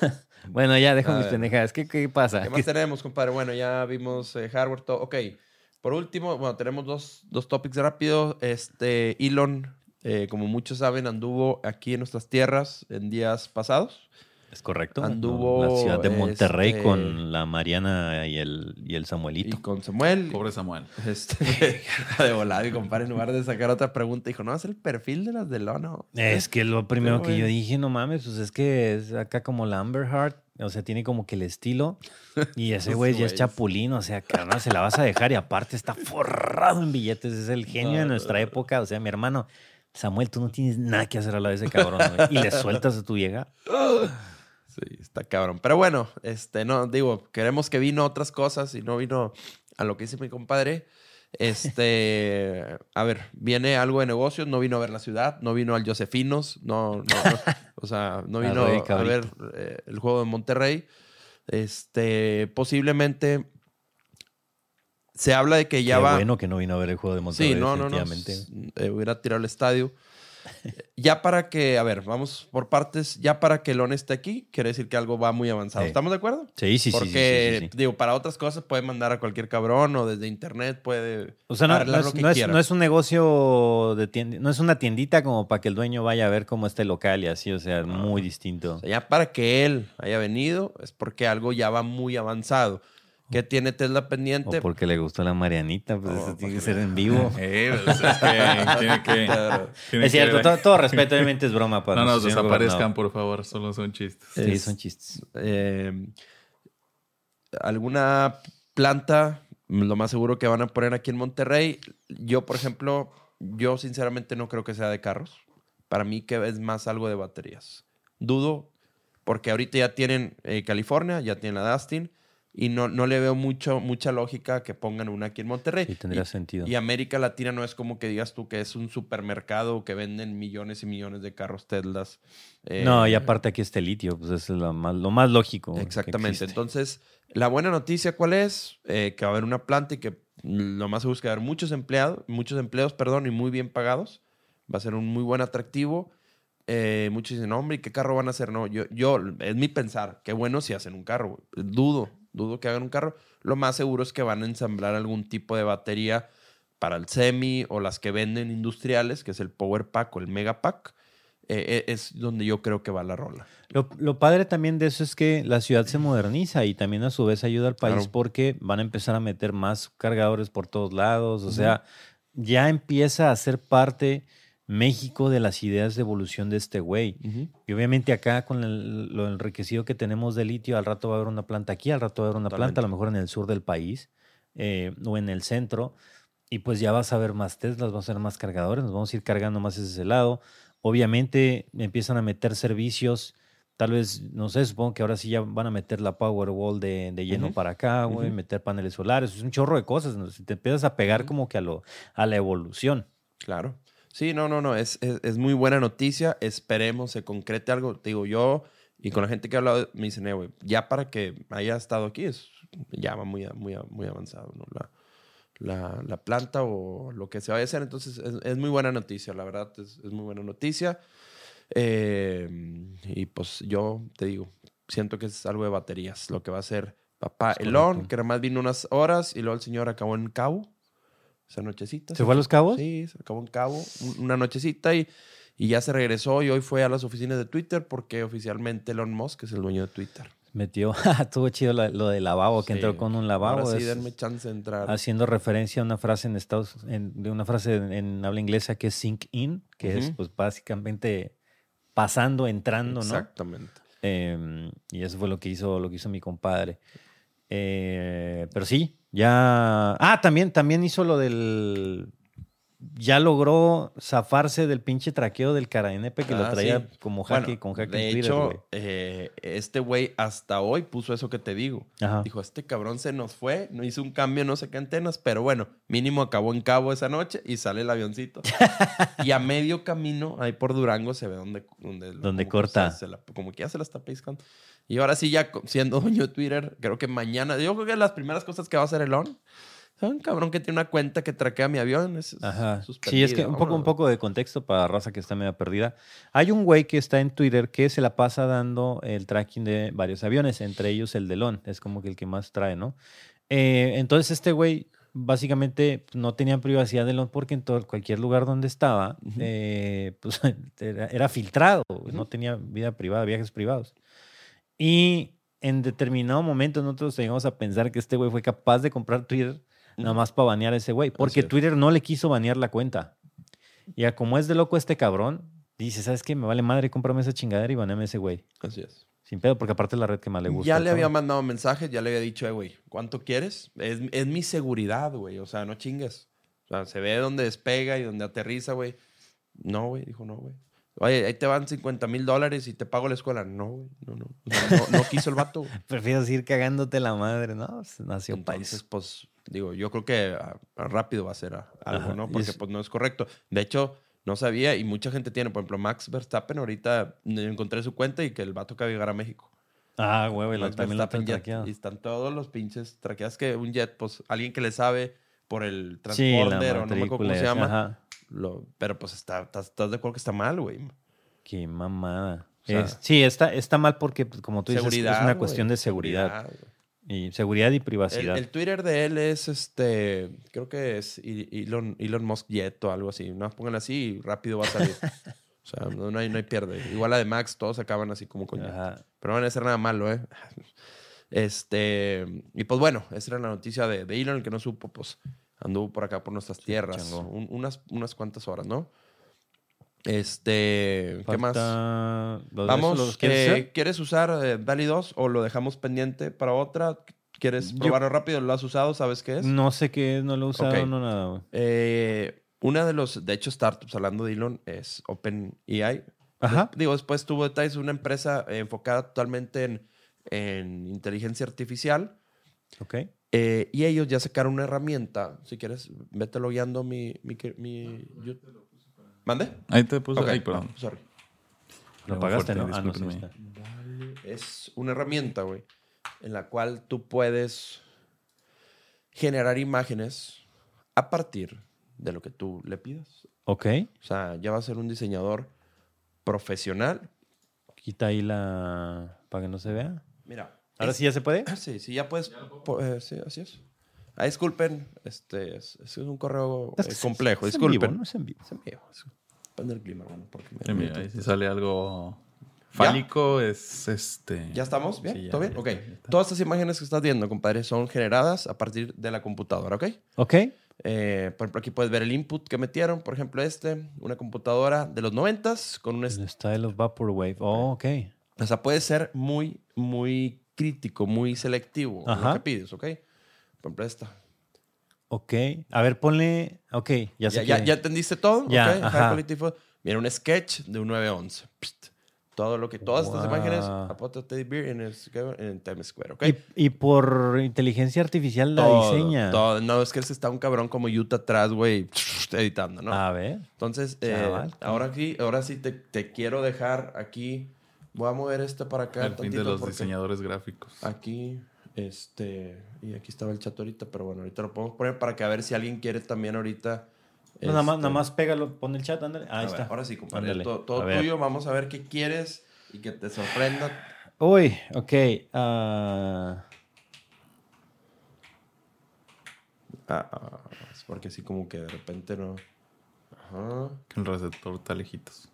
bueno, ya dejo A mis ver. pendejadas. ¿Qué, qué pasa? ¿Qué más tenemos, compadre? Bueno, ya vimos eh, hardware, todo. Ok. Por último, bueno, tenemos dos, dos topics rápidos. Este, Elon, eh, como muchos saben, anduvo aquí en nuestras tierras en días pasados. Es correcto. Anduvo, La ciudad de Monterrey este- con la Mariana y el, y el Y Samuelito. con Samuel. Pobre Samuel. Este, de volada, y compadre, en lugar de sacar otra pregunta, dijo, no, es el perfil de las de Lono. Es que lo primero que yo dije, no mames, pues es que es acá como la Amber Heart, o sea, tiene como que el estilo. Y ese güey ya es chapulín, o sea, carnal, se la vas a dejar y aparte está forrado en billetes, es el genio de nuestra época. O sea, mi hermano, Samuel, tú no tienes nada que hacer a la de ese cabrón, güey. Y le sueltas a tu vieja. Sí, está cabrón. Pero bueno, este, no, digo, queremos que vino otras cosas y no vino a lo que dice mi compadre. Este, a ver, viene algo de negocios, no vino a ver la ciudad, no vino al Josefinos, no, no, no, o sea, no vino a ver eh, el juego de Monterrey. Este, posiblemente se habla de que ya Qué va. bueno que no vino a ver el juego de Monterrey, Sí, no, no, no. eh, hubiera tirado al estadio. ya para que, a ver, vamos por partes. Ya para que Lon esté aquí, quiere decir que algo va muy avanzado. Sí. ¿Estamos de acuerdo? Sí, sí, sí, sí, Porque, sí, sí, sí. digo, para otras cosas puede mandar a cualquier cabrón o desde internet puede O sea, no, arreglar no lo es, que no es- quiera. no es un negocio de tienda, no es una tiendita como para que el dueño vaya a ver cómo está el local y así, o sea, muy distinto. O sea, ya para que él haya venido es porque algo ya va muy avanzado. ¿Qué tiene Tesla pendiente? O porque le gustó la Marianita, pues Oh, eso tiene que ser en vivo. Eh, pues, es que tiene que... tiene es que cierto, todo, todo respeto, obviamente es broma para No nos desaparezcan, por favor. Solo son chistes. Sí, Es- son chistes. eh, alguna planta, lo más seguro que van a poner aquí en Monterrey. Yo, por ejemplo, yo sinceramente no creo que sea de carros. Para mí que es más algo de baterías. Dudo, porque ahorita ya tienen eh, California, ya tienen la Dustin, y no, no le veo mucho, mucha lógica que pongan una aquí en Monterrey. Sí, tendría Y- sentido. y América Latina no es como que digas tú que es un supermercado que venden millones y millones de carros Teslas. Eh, no, y aparte aquí está el litio, pues es lo más, lo más lógico. Exactamente. Entonces, la buena noticia, ¿cuál es? Eh, que va a haber una planta y que lo más seguro es que va a haber muchos empleados, muchos empleos, perdón, y muy bien pagados. Va a ser un muy buen atractivo. Eh, muchos dicen, hombre, ¿y qué carro van a hacer? No, yo, yo, es mi pensar, qué bueno si hacen un carro. Dudo, dudo que hagan un carro. Lo más seguro es que van a ensamblar algún tipo de batería para el semi o las que venden industriales, que es el Power Pack o el Mega Pack. Eh, eh, es donde yo creo que va la rola. Lo, lo padre también de eso es que la ciudad se moderniza y también a su vez ayuda al país Claro. porque van a empezar a meter más cargadores por todos lados. O sea, ya empieza a ser parte México de las ideas de evolución de este güey. Y obviamente acá con el- lo enriquecido que tenemos de litio, al rato va a haber una planta aquí, al rato va a haber una planta, a lo mejor en el sur del país eh, o en el centro. Y pues ya vas a ver más Teslas, vas a ver más cargadores, nos vamos a ir cargando más ese lado. Obviamente empiezan a meter servicios, tal vez, no sé, supongo que ahora sí ya van a meter la Powerwall de, de lleno para acá, güey, meter paneles solares, es un chorro de cosas, ¿no? Si te empiezas a pegar como que a, lo, a la evolución. Claro. Sí, no, no, no. Es, es, es muy buena noticia. Esperemos se concrete algo. Te digo, yo y con la gente que he hablado, me dicen, eh, güey, ya para que haya estado aquí, es, ya va muy, muy, muy avanzado, ¿no? La, la, la planta o lo que se vaya a hacer. Entonces, es, es muy buena noticia, la verdad, es, es muy buena noticia. Eh, y pues yo te digo, siento que es algo de baterías, lo que va a hacer papá Elon, que nada más vino unas horas y luego el señor acabó en Cabo. Esa nochecita. ¿Se fue a Los Cabos? Sí, se acabó en Cabo un- una nochecita y, y ya se regresó y hoy fue a las oficinas de Twitter porque oficialmente Elon Musk es el dueño de Twitter. Metió, estuvo chido lo, lo del lavabo, que Sí. entró con un lavabo. Ahora sí, es- denme chance de entrar. haciendo referencia a una frase en Estados en- de una frase en, en habla inglesa que es sink in, que es Ujú. pues básicamente pasando, entrando, ¿no? Exactamente. Eh, y eso fue lo que hizo, lo que hizo mi compadre. Eh, pero sí, ya. Ah, también, también hizo lo del ya logró zafarse del pinche traqueo del Caranepe que lo Ah, traía sí. como Bueno, con jaque de Twitter, hecho, eh, este güey hasta hoy puso eso que te digo. Ajá. Dijo, este cabrón se nos fue, no hizo un cambio, no sé qué antenas, pero bueno, mínimo acabó en Cabo esa noche y sale el avioncito. y a medio camino, ahí por Durango, se ve donde... Donde, Donde corta. se- se la- como que ya se la está piscando. Y ahora sí, ya siendo dueño de Twitter, creo que mañana... Yo creo que las primeras cosas que va a hacer Elon... Es un cabrón que tiene una cuenta que traquea mi avión. Es, Ajá. Sí, es que un poco, un poco de contexto para raza que está medio perdida. Hay un güey que está en Twitter que se la pasa dando el tracking de varios aviones, entre ellos el de Elon. Es como que el que más trae, ¿no? Eh, entonces este güey básicamente no tenía privacidad de Elon porque en todo, cualquier lugar donde estaba, Ujú. eh, pues, era, era filtrado, no tenía vida privada, viajes privados. Y en determinado momento nosotros llegamos a pensar que este güey fue capaz de comprar Twitter nada más para banear a ese güey, porque. Twitter no le quiso banear la cuenta. Y a como es de loco este cabrón, dice, ¿sabes qué? Me vale madre, cómprame esa chingadera y baneame a ese güey. Así es. Sin pedo, porque aparte es la red que más le gusta. Ya le había mandado mensajes, ya le había dicho, eh, güey, ¿cuánto quieres? Es, es mi seguridad, güey. O sea, no chingues. O sea, se ve donde despega y donde aterriza, güey. No, güey, dijo no, güey. Oye, ahí te van 50 mil dólares y te pago la escuela. No, güey, no, no. O sea, no, no quiso el vato, güey. Prefieres ir cagándote la madre, ¿no? Nació Entonces, país. pues, digo, yo creo que rápido va a ser algo, Ajá, ¿no? Porque, es- pues, no es correcto. De hecho, no sabía y mucha gente tiene. Por ejemplo, Max Verstappen ahorita encontré su cuenta y que el vato acaba de llegar a México. Ah, güey, la- también la traqueada. Y están todos los pinches traqueadas que un jet, pues alguien que le sabe por el Sí, transporter o no me acuerdo cómo se llama. ajá. lo- pero pues está, estás, estás de acuerdo que está mal, güey. Qué mamada. O sea, Es- sí, está, está mal porque, pues, como tú dices, es una cuestión de seguridad. güey. Y seguridad y privacidad. el Twitter de él es este, creo que es Elon, Elon Musk Jet o algo así. No pongan así y rápido va a salir. o sea, no, no hay, no hay pierde. Igual la de Max, todos acaban así como con jet. Pero no van a hacer nada malo, ¿eh? Este, y pues bueno, esa era la noticia de, de Elon, el que no supo, pues anduvo por acá por nuestras tierras, unas, unas cuantas horas, ¿no? Este, ¿qué más? Falta- ¿los de esos Vamos, los eh? ¿quieres usar eh, DALI 2 o lo dejamos pendiente para otra? ¿Quieres Yo- probarlo rápido? ¿Lo has usado? ¿Sabes qué es? No sé qué es, no lo he usado, no nada, güey. Eh, una de los, de hecho, startups, hablando de Elon, es OpenAI. Ajá. Digo, después tuvo detalles, una empresa enfocada totalmente en, en inteligencia artificial. Ok. Eh, y ellos ya sacaron una herramienta. Si quieres, vete logueando mi... mi. ¿Mande? Ahí te puse. Ok, Ay, perdón. sorry. Lo Muy pagaste, fuerte, ¿no? Ah, no, sí. Es una herramienta, güey, en la cual tú puedes generar imágenes a partir de lo que tú le pidas. Ok. O sea, ya va a ser un diseñador profesional. Quita ahí la... para que no se vea. Mira. ¿Ahora es- sí ya se puede? Sí, sí, ya puedes. eh, sí, así es. Ah, disculpen, este es, es un correo Es eh, que es- complejo. es en vivo, disculpen. ¿no? Es en vivo. Es en vivo, es- Depende del clima, hermano. Porque mira, ahí si sale algo fálico, es este. ¿Ya estamos? ¿Bien? Sí, ya, ¿Todo bien? ya ok. ya. Todas estas imágenes que estás viendo, compadre, son generadas a partir de la computadora, ¿ok? Ok. Eh, por ejemplo, aquí puedes ver el input que metieron. Por ejemplo, este, una computadora de los 90 con un... El style of Vaporwave. Oh, ok. O sea, puede ser muy, muy crítico, muy selectivo en lo Ajá. que pides, ¿ok? Por ejemplo, esta. Ok. A ver, ponle... Ok, ya ¿Ya, sé ya, que- ya entendiste todo? Ya, ¿ok? High ajá. quality photo. Mira, un sketch de un 911. Psst. Todo lo que... Todas estas Wow. imágenes, apunta Teddy Bear en, el, en Times Square, ¿ok? Y, y por inteligencia artificial la Todo, diseña. todo. No, es que él está un cabrón como Utah atrás, güey, editando, ¿no? A ver. Entonces, eh, ahora sí, ahora sí te, te quiero dejar aquí. Voy a mover este para acá. El fin de los porque diseñadores gráficos. Aquí, este, y aquí estaba el chat ahorita, pero bueno, ahorita lo podemos poner para que a ver si alguien quiere también ahorita. No, nada, más, este, nada más pégalo, pon el chat, ándale. a Ahí ver, está. ahora sí, compadre. Ándale. Todo, tuyo. Vamos a ver qué quieres y que te sorprenda. Uy, ok. ah, Ah, ah, es porque así como que de repente no. Ajá. Que el receptor está lejitos.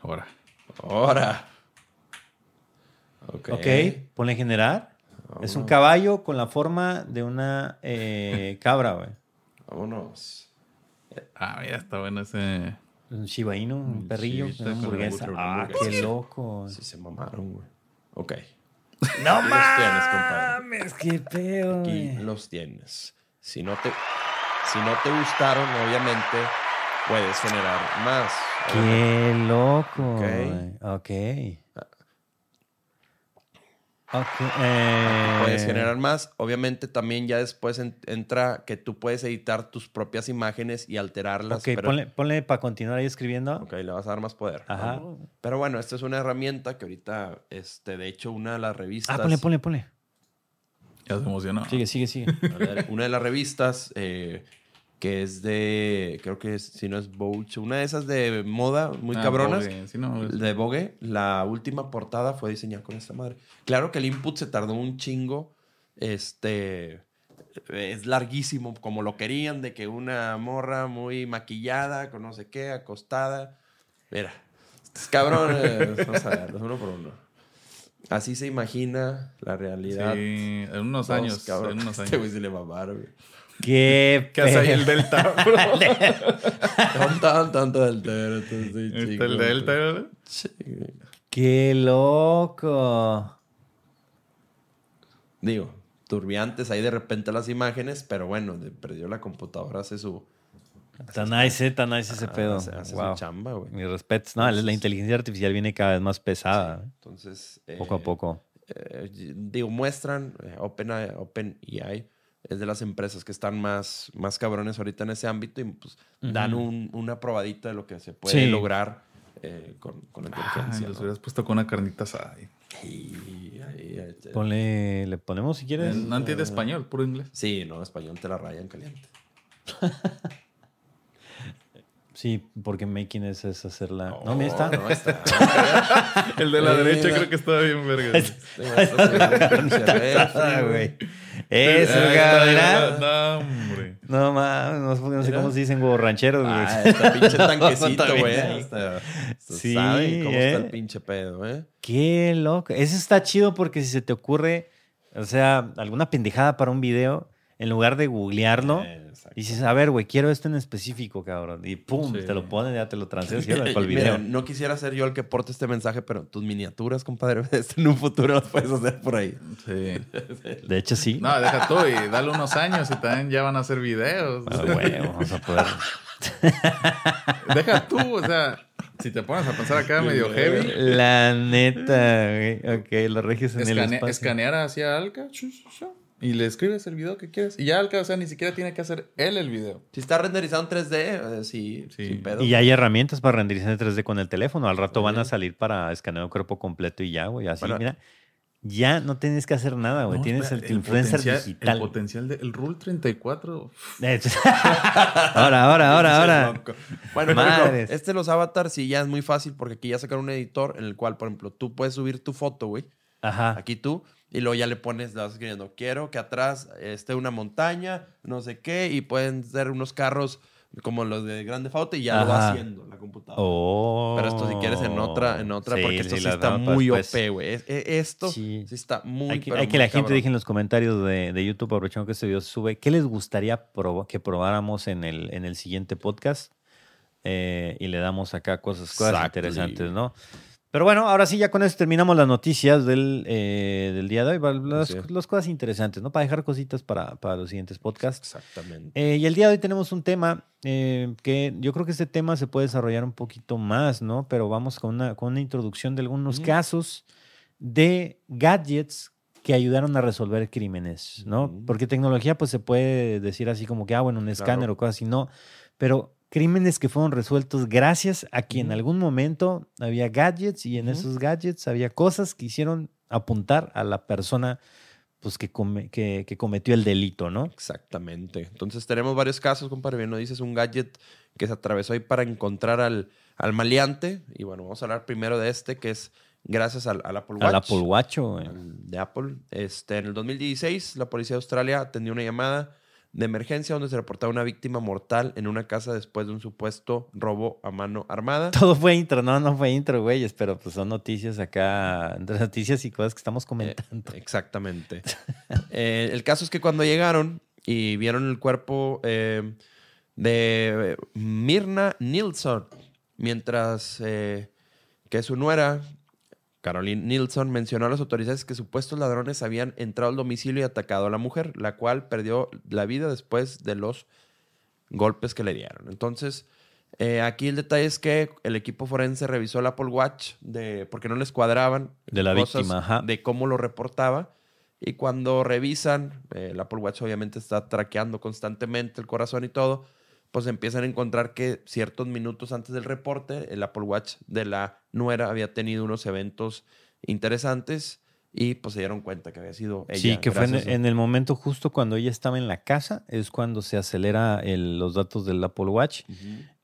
Ahora. Ahora. Ok. ok, ponle generar. Es un Vámonos. caballo con la forma de una eh, cabra, güey. Vámonos. Ah, mira, está bueno ese. Un Shiba Inu, un perrillo, chivito una con hamburguesa. mucho Ah, hamburguesa. qué loco. Sí se mamaron, güey. Ok. No mames, qué pedo, Aquí los tienes. Si no te... Si no te gustaron, obviamente puedes generar más. Qué loco. Ok. güey. Ok. Ok. eh, Puedes generar más. Obviamente también ya después en- entra que tú puedes editar tus propias imágenes y alterarlas. Ok, pero, ponle, ponle para continuar ahí escribiendo. Ok, le vas a dar más poder. Ajá. Pero bueno, esta es una herramienta que ahorita, este, de hecho, una de las revistas. Ah, ponle, ponle, ponle. Ya se emocionó. Sigue, sigue, sigue. Una de las revistas eh, que es de, creo que es- si no es Vogue, una de esas de moda muy Ah, cabronas. Vogue, sí, no, es- De Vogue, la última portada fue diseñada con esta madre. Claro que el input se tardó un chingo. Este es larguísimo, como lo querían, de que una morra muy maquillada, con no sé qué, acostada. Mira, cabrones, vamos a ver, uno por uno. Así se imagina la realidad. Sí, en unos Dos años. cabrones. En unos Este güey años. se le mamaron, güey. Qué ¿Qué hace ahí el Delta, bro? Tan, tan, tanto del delta. Está el Delta, güey. Qué loco. Digo, turbiantes ahí de repente las imágenes, pero bueno, de- perdió la computadora, hace su, Tan nice, eh, tan nice ese pedo. hace, hace Wow. su chamba, güey. Mis respetos. No, la inteligencia artificial viene cada vez más pesada. Entonces, Poco a eh, poco. eh, digo, muestran, eh, OpenAI Open es de las empresas que están más, más cabrones ahorita en ese ámbito y pues dan un- una probadita de lo que se puede Sí. lograr eh, con, con la Ay, inteligencia. los ¿no? hubieras puesto con una carnita asada. ahí. Y ahí, eh, Ponle, le ponemos si quieres. No entiende español, puro inglés. Sí, no, español te la rayan caliente. Sí, porque making es, es hacerla. Oh, no, mira, está. No, está. El de la derecha creo que estaba bien verga. Güey. Eso, cabrón. No, hombre. No mames, no, sé- no sé Mira. cómo se dicen huevos rancheros, güey. Ah, está pinche tanquecito, güey. Sí, cómo ¿eh? está el pinche pedo, ¿eh? Qué loco. Eso está chido porque si se te ocurre, o sea, alguna pendejada para un video, en lugar de googlearlo, Exacto. dices, a ver, güey, quiero esto en específico, cabrón. Y pum, Sí. te lo ponen, ya te lo transfieres y el Mira, video. no quisiera ser yo el que porte este mensaje, pero tus miniaturas, compadre, en un futuro las puedes hacer por ahí. Sí. De hecho, sí. No, deja tú y dale unos años y también ya van a hacer videos. Ah, güey, vamos a poder. Deja tú, o sea, si te pones a pensar acá medio heavy, La neta, güey. Ok, lo regias en el escane- espacio. escanear hacia Alca y le escribes el video que quieres. Y ya Alca, o sea, ni siquiera tiene que hacer él el video. Si está renderizado en 3D, eh, sí, Sí. sin pedo. Y ya hay herramientas para renderizar en 3D con el teléfono. Al rato van a salir para escanear el cuerpo completo y ya, güey. Así, Bueno. mira. Ya no tienes que hacer nada, güey. No, tienes espera, el, influencer digital. El potencial del Rule 34. ahora, ahora, ahora, ahora. Loco. Bueno, ejemplo, este de los avatars sí ya es muy fácil porque aquí ya sacaron un editor en el cual, por ejemplo, tú puedes subir tu foto, güey. Ajá. Aquí tú. Y luego ya le pones, le vas escribiendo, quiero que atrás esté una montaña, no sé qué, y pueden ser unos carros como los de Grande Auto y ya lo va haciendo la computadora. Oh. Pero esto si quieres en otra, en otra, Sí, porque esto sí, está muy después. OP, güey. Es- e- Esto Sí. sí, está muy, Hay que, hay que muy la gente deje en los comentarios de, de YouTube, aprovechando que este video sube, ¿qué les gustaría proba- que probáramos en el, en el siguiente podcast? Eh, y le damos acá cosas, cosas interesantes, ¿no? Pero bueno, ahora sí, ya con eso terminamos las noticias del, eh, del día de hoy, las, Sí. las cosas interesantes, ¿no? Para dejar cositas para, para los siguientes podcasts. Exactamente. Eh, y el día de hoy tenemos un tema eh, que yo creo que este tema se puede desarrollar un poquito más, ¿no? Pero vamos con una, con una introducción de algunos Ujú. casos de gadgets que ayudaron a resolver crímenes, ¿no? Ujú. Porque tecnología pues se puede decir así como que, ah, bueno, un escáner Claro. o cosas así, no. Pero crímenes que fueron resueltos gracias a que en algún momento había gadgets y en esos gadgets había cosas que hicieron apuntar a la persona pues que, come- que, que cometió el delito, ¿no? Exactamente. Entonces tenemos varios casos, compadre. Bien, nos dices un gadget que se atravesó ahí para encontrar al, al maleante. Y bueno, vamos a hablar primero de este, que es gracias al, al Apple Watch. Al Apple Watch, güey. de Apple. Este, en el 2016, la policía de Australia atendió una llamada de emergencia donde se reportaba una víctima mortal en una casa después de un supuesto robo a mano armada. Todo fue intro, no, no fue intro, güeyes, pero pues son noticias acá, noticias y cosas que estamos comentando. Exactamente. Eh, el caso es que cuando llegaron y vieron el cuerpo eh, de Mirna Nilsson, mientras eh, que su nuera, Caroline Nilsson, mencionó a las autoridades que supuestos ladrones habían entrado al domicilio y atacado a la mujer, la cual perdió la vida después de los golpes que le dieron. Entonces, eh, aquí el detalle es que el equipo forense revisó el Apple Watch de, porque no les cuadraban De la cosas víctima, ajá. de cómo lo reportaba. Y cuando revisan, eh, el Apple Watch obviamente está traqueando constantemente el corazón y todo, pues empiezan a encontrar que ciertos minutos antes del reporte, el Apple Watch de la nuera había tenido unos eventos interesantes y pues se dieron cuenta que había sido ella. Sí, que fue en, el momento justo cuando ella estaba en la casa, es cuando se acelera el- los datos del Apple Watch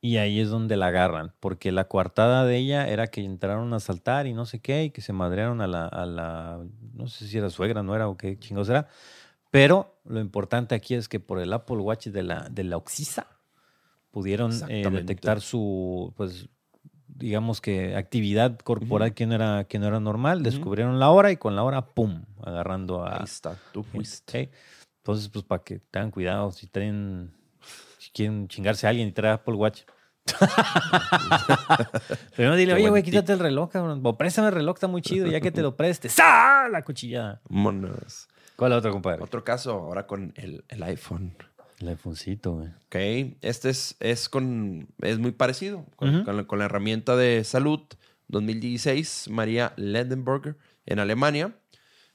y ahí es donde la agarran, porque la coartada de ella era que entraron a asaltar y no sé qué, y que se madrearon a la, a la no sé si era suegra, no era o qué chingos era, pero lo importante aquí es que por el Apple Watch de la, de la Oxisa pudieron eh, detectar su, pues, digamos que actividad corporal que, no era, que no era normal, descubrieron la hora y con la hora, ¡pum!, agarrando a... Ahí está, tú fuiste. Ok. Entonces, pues para que tengan cuidado, si traen, si quieren chingarse a alguien y trae Apple Watch. Primero dile, oye, güey, quítate el reloj, cabrón. O préstame el reloj, está muy chido, ya que te lo prestes. ¡Sa! La cuchillada. Vámonos. ¿Cuál es la otra, compadre? Otro caso, ahora con el, el iPhone. El iPhonecito, güey. Ok, este es, es, con, es muy parecido con, la, con la herramienta de salud 2016, María Lendenberger, en Alemania.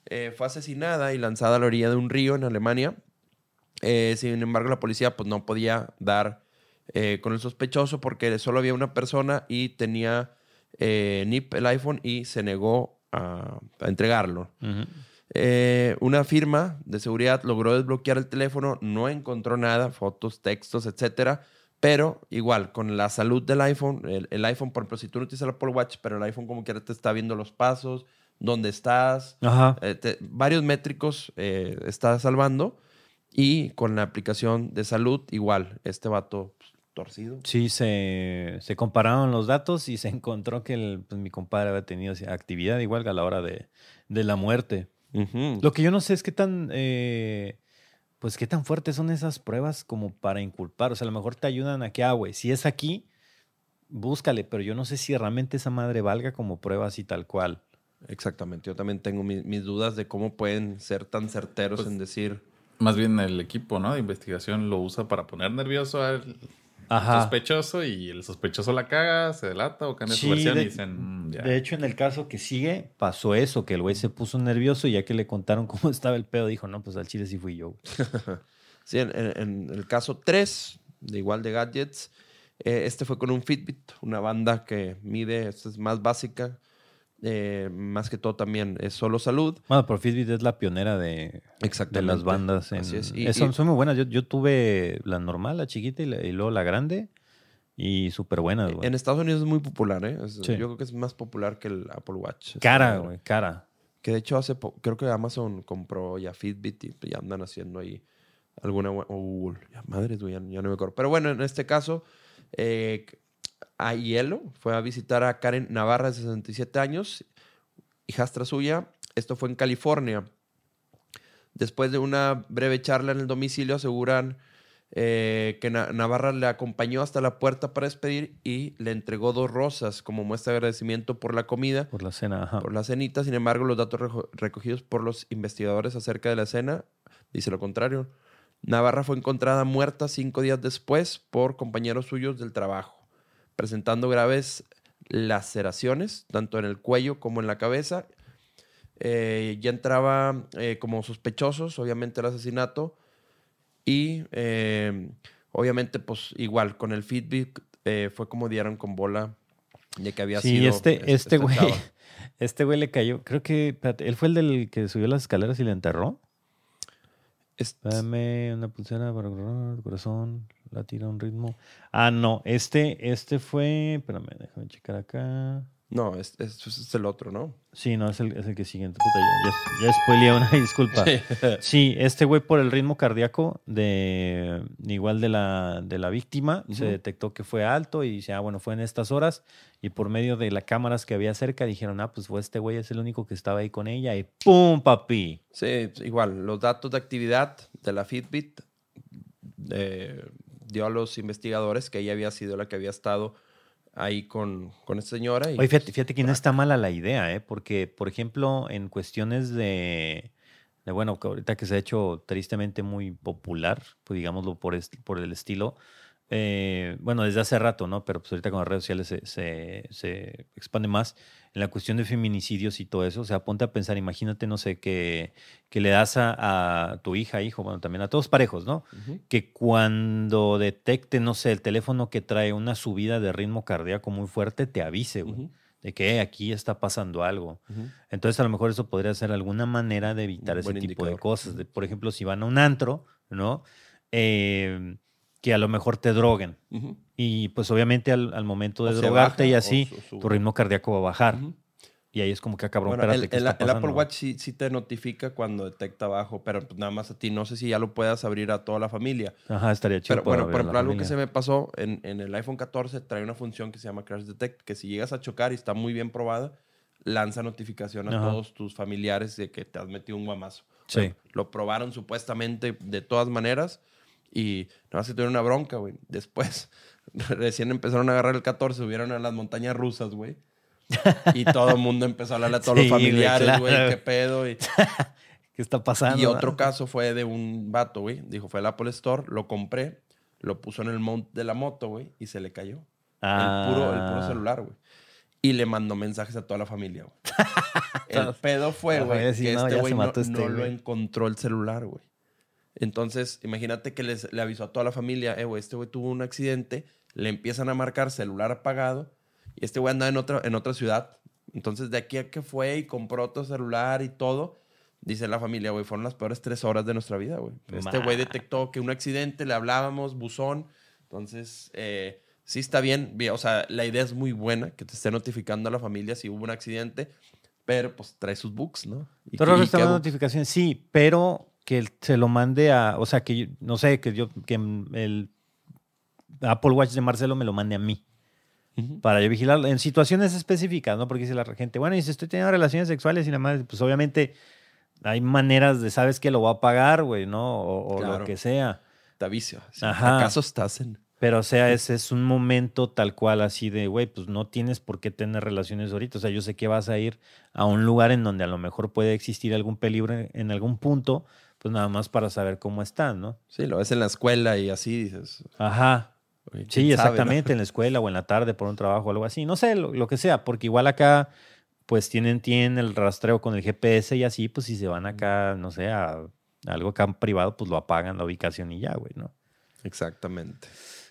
Eh, fue asesinada y lanzada a la orilla de un río en Alemania. Eh, sin embargo, la policía pues, no podía dar eh, con el sospechoso porque solo había una persona y tenía eh, NIP el iPhone y se negó a, a entregarlo. Ujú. Eh, una firma de seguridad logró desbloquear el teléfono, no encontró nada, fotos, textos, etcétera. Pero igual, con la salud del iPhone, el, el iPhone, por ejemplo, si tú no utilizas el Apple Watch, pero el iPhone como quiera te está viendo los pasos, dónde estás, Ajá. eh, te- varios métricos eh, está salvando. Y con la aplicación de salud, igual, este vato pues, torcido. Sí, se, se compararon los datos y se encontró que el- pues, mi compadre había tenido actividad igual a la hora de, de la muerte. Lo que yo no sé es qué tan, eh, pues qué tan fuertes son esas pruebas como para inculpar. O sea, a lo mejor te ayudan a que, ah, güey, si es aquí, búscale, pero yo no sé si realmente esa madre valga como prueba así tal cual. Exactamente, yo también tengo mi- mis dudas de cómo pueden ser tan certeros Pues, en decir... Más bien el equipo, ¿no? De investigación lo usa para poner nervioso al Ajá. sospechoso y el sospechoso la caga, se delata o cambia Sí, su versión de- y dicen, "Mm, ya". De hecho, en el caso que sigue, pasó eso, que el güey se puso nervioso y ya que le contaron cómo estaba el pedo, dijo, no, pues al chile sí fui yo. Sí, en, en- en el caso 3, de igual de gadgets, eh, este fue con un Fitbit, una banda que mide, esta es más básica, eh, más que todo también es solo salud. Bueno, pero Fitbit es la pionera de, de las bandas. En, Así es. Y- son, y- son muy buenas. Yo, yo tuve la normal, la chiquita y, la- y luego la grande. Y súper buenas, güey. En Estados Unidos es muy popular, ¿eh? Es- Sí. Yo creo que es más popular que el Apple Watch. Cara, Esta- güey, cara. Que de hecho hace creo que Amazon compró ya Fitbit y ya andan haciendo ahí alguna bu- o Google. Ya, madres, güey, ya, ya no me acuerdo. Pero bueno, en este caso, eh, a Hielo fue a visitar a Karen Navarra de 67 años, hijastra suya. Esto fue en California. Después de una breve charla en el domicilio, aseguran eh, que Na- Navarra le acompañó hasta la puerta para despedir y le entregó dos rosas como muestra de agradecimiento por la comida Por la cena, ajá. por la cenita. Sin embargo, los datos recogidos por los investigadores acerca de la cena dice lo contrario. Navarra fue encontrada muerta cinco días después por compañeros suyos del trabajo, presentando graves laceraciones, tanto en el cuello como en la cabeza. Eh, ya entraba eh, como sospechosos, obviamente, el asesinato. Y eh, obviamente, pues igual, con el eh, fue como dieron con bola de que había Sí, sido. este, es- este esta güey, chava. este güey le cayó, creo que, espérate, él fue el del que subió las escaleras y le enterró. Dame una pulsera para el corazón, la tira a un ritmo. Ah, no, este, este fue, espérame, déjame checar acá. No, es, es- es el otro, ¿no? Sí, no, es el, es el que sigue. Puta, ya, ya, ya spoileé una disculpa. Sí, este güey por el ritmo cardíaco de igual de la, de la víctima se detectó que fue alto y dice, ah, bueno, fue en estas horas y por medio de las cámaras que había cerca dijeron, ah, pues fue este güey es el único que estaba ahí con ella y ¡pum, papi! Sí, igual, los datos de actividad de la Fitbit eh, dio a los investigadores que ella había sido la que había estado ahí con, con esta señora. Y, Oye, fíjate, fíjate que no está mala la idea, ¿eh? Porque, por ejemplo, en cuestiones de, de, bueno, que ahorita que se ha hecho tristemente muy popular, pues digámoslo por, por el estilo, eh, bueno, desde hace rato, ¿no? Pero pues ahorita con las redes sociales se, se, se expande más en la cuestión de feminicidios y todo eso. O sea, ponte a pensar, imagínate, no sé, que, que le das a, a tu hija, hijo, bueno, también a todos parejos, ¿no? Que cuando detecte, no sé, el teléfono que trae una subida de ritmo cardíaco muy fuerte, te avise, güey. De que "Eh, aquí está pasando algo. Entonces, a lo mejor eso podría ser alguna manera de evitar ese tipo de cosas. De, por ejemplo, si van a un antro, ¿no? Eh, que a lo mejor te droguen. Ujú. Y pues obviamente al, al momento de O drogarte baja y así, su- su- tu ritmo cardíaco va a bajar. Ujú. Y ahí es como que, ah, cabrón, Bueno, espérate, el, ¿qué el- el Apple? Watch sí, sí te notifica cuando detecta abajo, pero pues nada más a ti. No sé si ya lo puedas abrir a toda la familia. Ajá, estaría chido. Pero bueno, por ejemplo, algo que familia. se me pasó en, en el iPhone 14 trae una función que se llama Crash Detect, que si llegas a chocar y está muy bien probada, lanza notificación a Ajá. todos tus familiares de que te has metido un guamazo. Sí. Bueno, lo probaron supuestamente de todas maneras y nada más se tuvieron una bronca, güey. Después, recién empezaron a agarrar el 14, subieron a las montañas rusas, güey. Y todo el mundo empezó a hablarle a todos Sí, los familiares, güey, claro. qué pedo. Y, ¿Qué está pasando? y otro caso fue de un vato, güey. Dijo, fue al Apple Store, lo compré, lo puso en el mount de la moto, güey, y se le cayó. El, puro, el puro Ah. celular, güey. Y le mandó mensajes a toda la familia, güey. el pedo fue, güey, que no, este güey no, este no lo encontró el celular, güey. Entonces, imagínate que les, le avisó a toda la familia, eh, güey, este güey tuvo un accidente, le empiezan a marcar celular apagado, y este güey andaba en otra, en otra ciudad. Entonces, de aquí a que fue y compró otro celular y todo, dice la familia, güey, fueron las peores tres horas de nuestra vida, güey. Este güey detectó que un accidente, le hablábamos, buzón. Entonces, eh, sí está bien, O sea, la idea es muy buena, que te esté notificando a la familia si hubo un accidente, pero pues trae sus bugs, ¿no? Y Todo y está notificaciones, sí, pero que se lo mande a, o sea, que yo- no sé, que yo, que el Apple Watch de Marcelo me lo mande a mí. Para yo vigilarlo en situaciones específicas, ¿no? Porque dice la gente, bueno, y si estoy teniendo relaciones sexuales y nada más, pues obviamente hay maneras de, ¿sabes qué? Lo voy a pagar, güey, ¿no? O, o lo que sea. Te aviso. Si Ajá. ¿Acaso estás en...? Pero, o sea, ese es un momento tal cual así de, güey, pues no tienes por qué tener relaciones ahorita. O sea, yo sé que vas a ir a un lugar en donde a lo mejor puede existir algún peligro en, en algún punto, pues nada más para saber cómo están, ¿no? Sí, lo ves en la escuela y así dices... Ajá. "Oye, Sí, ¿quién sabe, no?". exactamente, en la escuela o en la tarde por un trabajo o algo así. No sé, lo, lo que sea, porque igual acá, pues tienen, tienen el rastreo con el GPS y así, pues si se van acá, no sé, a, a algo acá privado, pues lo apagan la ubicación y ya, güey, ¿no? Exactamente.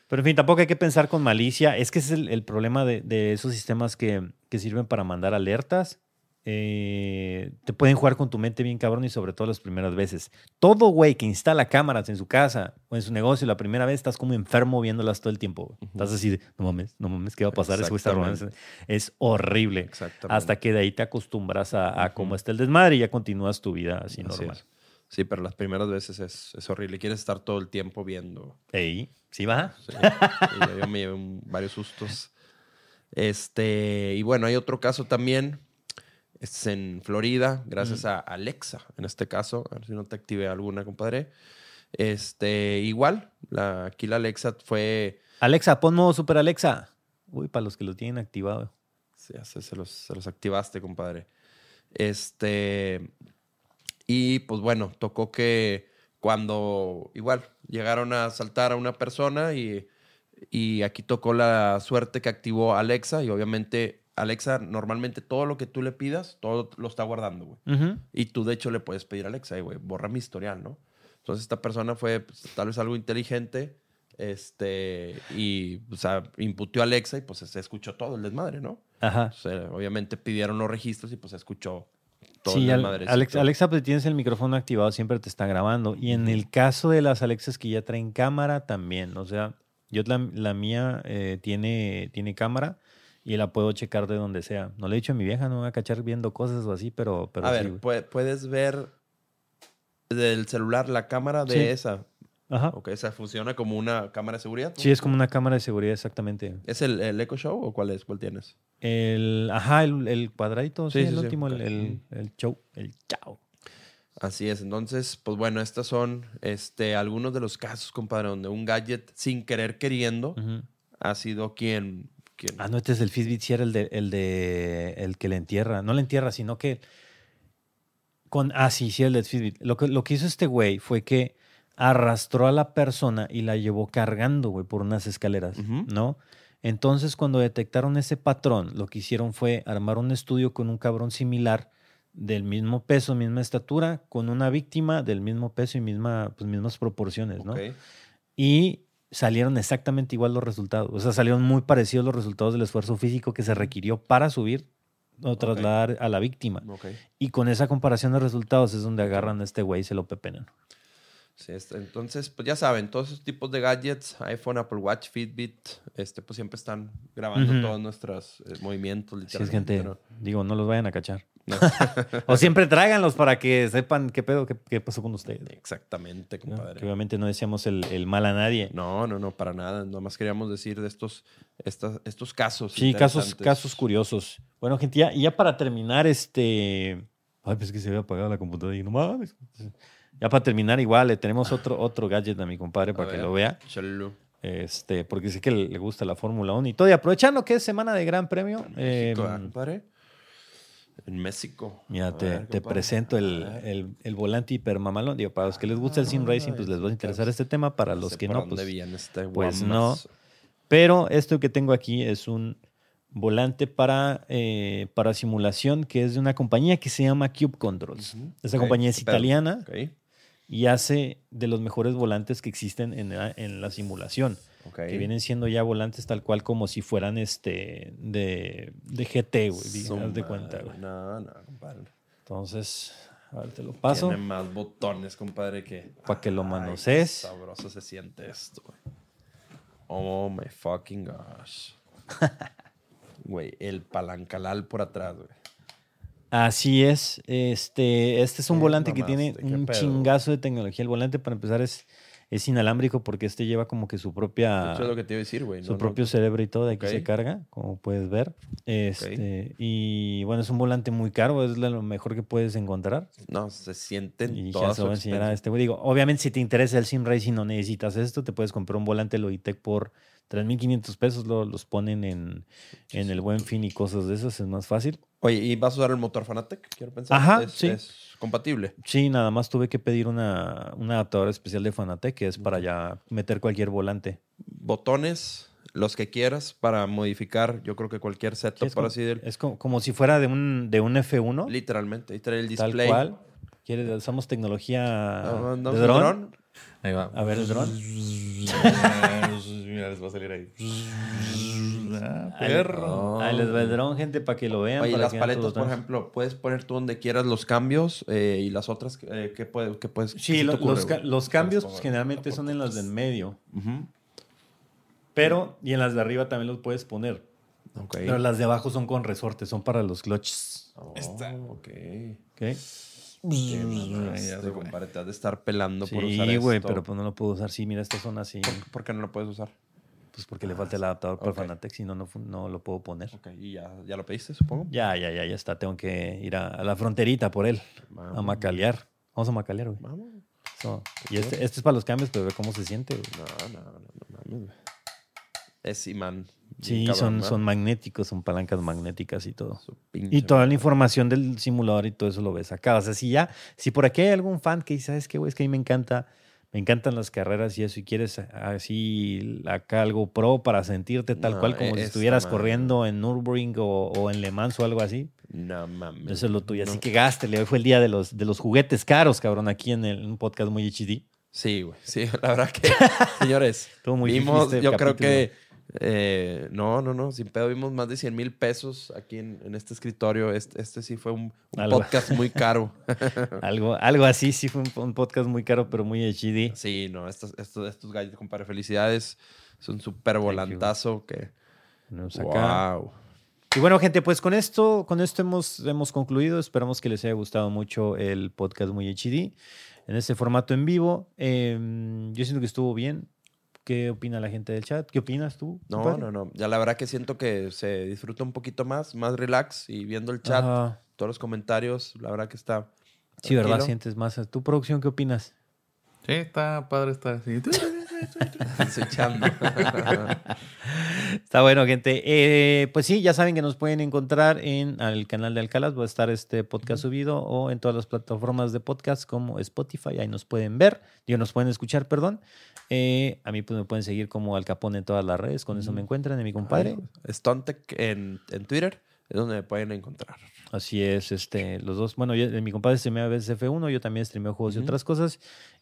Pero en fin, tampoco hay que pensar con malicia. Es que ese es el, el problema de, de esos sistemas que, que sirven para mandar alertas. Eh, te pueden jugar con tu mente bien cabrón y sobre todo las primeras veces. Todo güey que instala cámaras en su casa o en su negocio la primera vez estás como enfermo viéndolas todo el tiempo. Estás así de, no mames, no mames, ¿qué va a pasar? Ese güey está robando". Exactamente. Es horrible. Exactamente. Hasta que de ahí te acostumbras a, cómo está el desmadre y ya continúas tu vida así Así normal. es. Sí, pero las primeras veces es, es horrible. Quieres estar todo el tiempo viendo. Ey, ¿sí va? Sí, yo, yo me llevé varios sustos. Este, y bueno, hay otro caso también. Es en Florida, gracias a Alexa, en este caso. A ver si no te activé alguna, compadre. Este, igual, la, aquí la Alexa fue. Alexa, pon modo super Alexa. Uy, para los que lo tienen activado. Sí, se los, se los activaste, compadre. Este. Y pues bueno, tocó que cuando igual llegaron a asaltar a una persona y, y aquí tocó la suerte que activó Alexa y obviamente Alexa normalmente todo lo que tú le pidas, todo lo está guardando, güey. Ujú. Y tú de hecho le puedes pedir a Alexa, "Ey, güey, borra mi historial, ¿no? Entonces esta persona fue pues, tal vez algo inteligente este, y o sea, imputió a Alexa y pues se escuchó todo el desmadre, ¿no? Ajá. O sea, obviamente pidieron los registros y pues se escuchó todo Sí, el Al- desmadrecito. Alex- Alexa, pues tienes el micrófono activado, siempre te está grabando. Y en el caso de las Alexas que ya traen cámara, también. O sea, yo la, la mía eh, tiene, tiene cámara y la puedo checar de donde sea. No le he dicho a mi vieja, no me voy a cachar viendo cosas o así, pero, pero a sí, ver, güey. puedes ver del celular la cámara de Sí. esa. Ajá. Ok, o sea, funciona como una cámara de seguridad. Sí, es como una cámara de seguridad, exactamente. ¿Es el, el Echo Show o cuál es? ¿Cuál tienes? El, ajá, el, el cuadradito, sí, Sí, el sí, último, el, el, el show, el chao. Así es. Entonces, pues bueno, estos son este, algunos de los casos, compadre, donde un gadget sin querer queriendo Ujú. ha sido quien... Ah, no, este es el Fitbit, sí era el de, el de el que le entierra. No le entierra, sino que con ah, sí, sí, el de Fitbit. Lo que, lo que hizo este güey fue que arrastró a la persona y la llevó cargando, güey, por unas escaleras. ¿no? Entonces, cuando detectaron ese patrón, lo que hicieron fue armar un estudio con un cabrón similar del mismo peso, misma estatura, con una víctima del mismo peso y misma, pues, mismas proporciones, ¿no? Y salieron exactamente igual los resultados. O sea, salieron muy parecidos los resultados del esfuerzo físico que se requirió para subir o trasladar a la víctima. Ok. Y con esa comparación de resultados es donde agarran a este güey y se lo pepenan. Sí, entonces, pues ya saben, todos esos tipos de gadgets, iPhone, Apple Watch, Fitbit, este, pues siempre están grabando todos nuestros eh, movimientos, es literalmente. gente, ¿no? digo, no los vayan a cachar. No. O siempre tráiganlos para que sepan qué pedo, qué, qué pasó con ustedes. Exactamente, ¿no? compadre. Que obviamente no decíamos el, el mal a nadie. No, no, no, para nada. Nada más queríamos decir de estos, estas, estos casos. Sí, casos, casos curiosos. Bueno, gente, ya, ya para terminar, este. Ay, pues que se había apagado la computadora y no mames. Ya para terminar, igual le tenemos otro, otro gadget a mi compadre A para que ver, lo vea. échalo. Este, porque sé que le gusta la Fórmula 1 y todo. Y aprovechando que es semana de Gran Premio, México, eh, ¿verdad, compadre? En México. mira, te, ver, te compadre. presento el, el, el volante hipermamalón. Digo, para los que les gusta el sim racing, pues les va a interesar este tema. Para No los que no, dónde pues. este pues guamas. Pero esto que tengo aquí es un volante para, eh, para simulación que es de una compañía que se llama Cube Controls. Ujú. Esa compañía es italiana y hace de los mejores volantes que existen en la, en la simulación. Que vienen siendo ya volantes tal cual como si fueran este de, de GT, güey. Haz de cuenta, güey. No, no, compadre. Entonces, a ver, te lo paso Tiene más botones, compadre, que... para que lo manosees. sabroso se siente esto, güey. Oh my fucking gosh. Güey, el palancalal por atrás, güey. Así es. Este, este es un ¿Qué volante que tiene un pedo? chingazo de tecnología. El volante, para empezar, es, es inalámbrico porque este lleva como que su propia. Eso es lo que te iba a decir, güey. su No, no, propio cerebro y todo, de aquí se carga, como puedes ver. Este, Y bueno, es un volante muy caro, es lo mejor que puedes encontrar. No, se sienten Y ya se voy a enseñar a este güey. Digo, obviamente, si te interesa el sim racing, no necesitas esto, te puedes comprar un volante Logitech por 3.500 pesos, lo- los ponen en, en el buen fin y cosas de esas, es más fácil. Oye, ¿y vas a usar el motor Fanatec? Quiero pensar. Ajá, ¿Es, sí. es compatible? Sí, nada más tuve que pedir una, un adaptador especial de Fanatec, que es para ya meter cualquier volante. Botones, los que quieras, para modificar, yo creo que cualquier Sí, setup, es por como, así decirlo. es como, como si fuera de un, de un F1, Literalmente. Ahí trae el tal display. cual. ¿Quieres, usamos tecnología Ah, ¿andamos de dron? Ahí va. A ver, el dron. Mira, les va a salir ahí. Ah, perro. Ahí les va el dron, gente, para que lo vean. Oye, para las que paletas, por ejemplo, puedes poner tú donde quieras los cambios eh, y las otras, eh, ¿qué, puede, qué puedes? Sí, lo- ocurre, los, ca- los cambios pues, generalmente son en las del medio, pero y en las de arriba también los puedes poner. Ok. Pero las de abajo son con resorte, son para los clutches. Oh, Esta. Ok. ¿ok? Qué Ya mamaste, se fue. compadre, te has de estar pelando por usar Sí, güey, pero pues no lo puedo usar. Sí, mira, estas son así. ¿Por, por qué no lo puedes usar? Pues porque le falta el adaptador para ok. Fanatec, si no, no, no lo puedo poner. Ok, y ya, ya lo pediste, supongo. Ya, ya, ya, ya está. Tengo que ir a, a la fronterita por él, a Vamos. macalear. Vamos a macalear, güey. Vamos. So, y este, este es para los cambios, pero ve cómo se siente, güey. No, no, no, no mames, güey. Es imán. Sí, cabrón, son, ¿verdad? son magnéticos, son palancas magnéticas y todo. Y toda la información del simulador y todo eso lo ves acá. O sea, si ya, si por aquí hay algún fan que dice, ¿sabes qué, güey? Es que a mí me encanta, me encantan las carreras y eso, y quieres así acá algo pro para sentirte tal No, cual como si estuvieras madre. corriendo en Nürburgring o, o en Le Mans o algo así. No mames. Eso es lo tuyo. Así que gástele. Hoy fue el día de los, de los juguetes caros, cabrón, aquí en, el, en un podcast muy HD. Sí, güey. Sí, la verdad que, señores, Estuvo muy vimos, este yo creo que, eh, no, no, no, sin pedo, vimos más de 100 mil pesos aquí en, en este escritorio. Este, este sí fue un, podcast muy caro. Algo, algo así, sí fue un, un podcast muy caro, pero muy HD. sí, no, estos, estos, estos gallos, compadre, felicidades. Es un súper volantazo que... Tenemos acá. Wow. Y bueno, gente, pues con esto, con esto hemos, hemos concluido. Esperamos que les haya gustado mucho el podcast muy HD en este formato en vivo. Eh, yo siento que estuvo bien. ¿Qué opina la gente del chat? ¿Qué opinas tú? No, no, no. Ya la verdad que siento que se disfruta un poquito más, más relax y viendo el chat, Ajá. todos los comentarios, la verdad que está... Sí, ¿verdad? Sientes más. ¿Tu producción qué opinas? Sí, está padre, está así. Está bueno, gente. Eh, pues sí, ya saben que nos pueden encontrar en el canal de Alcalas. Va a estar este podcast subido o en todas las plataformas de podcast como Spotify. Ahí nos pueden ver, digo, nos pueden escuchar, perdón. Eh, a mí pues, me pueden seguir como Al Capone en todas las redes. Con eso me encuentran, de mi compadre. Stontech en, en Twitter es donde me pueden encontrar. Así es, este, los dos. Bueno, yo- mi compadre streamea a veces F1, yo también streameo juegos y otras cosas.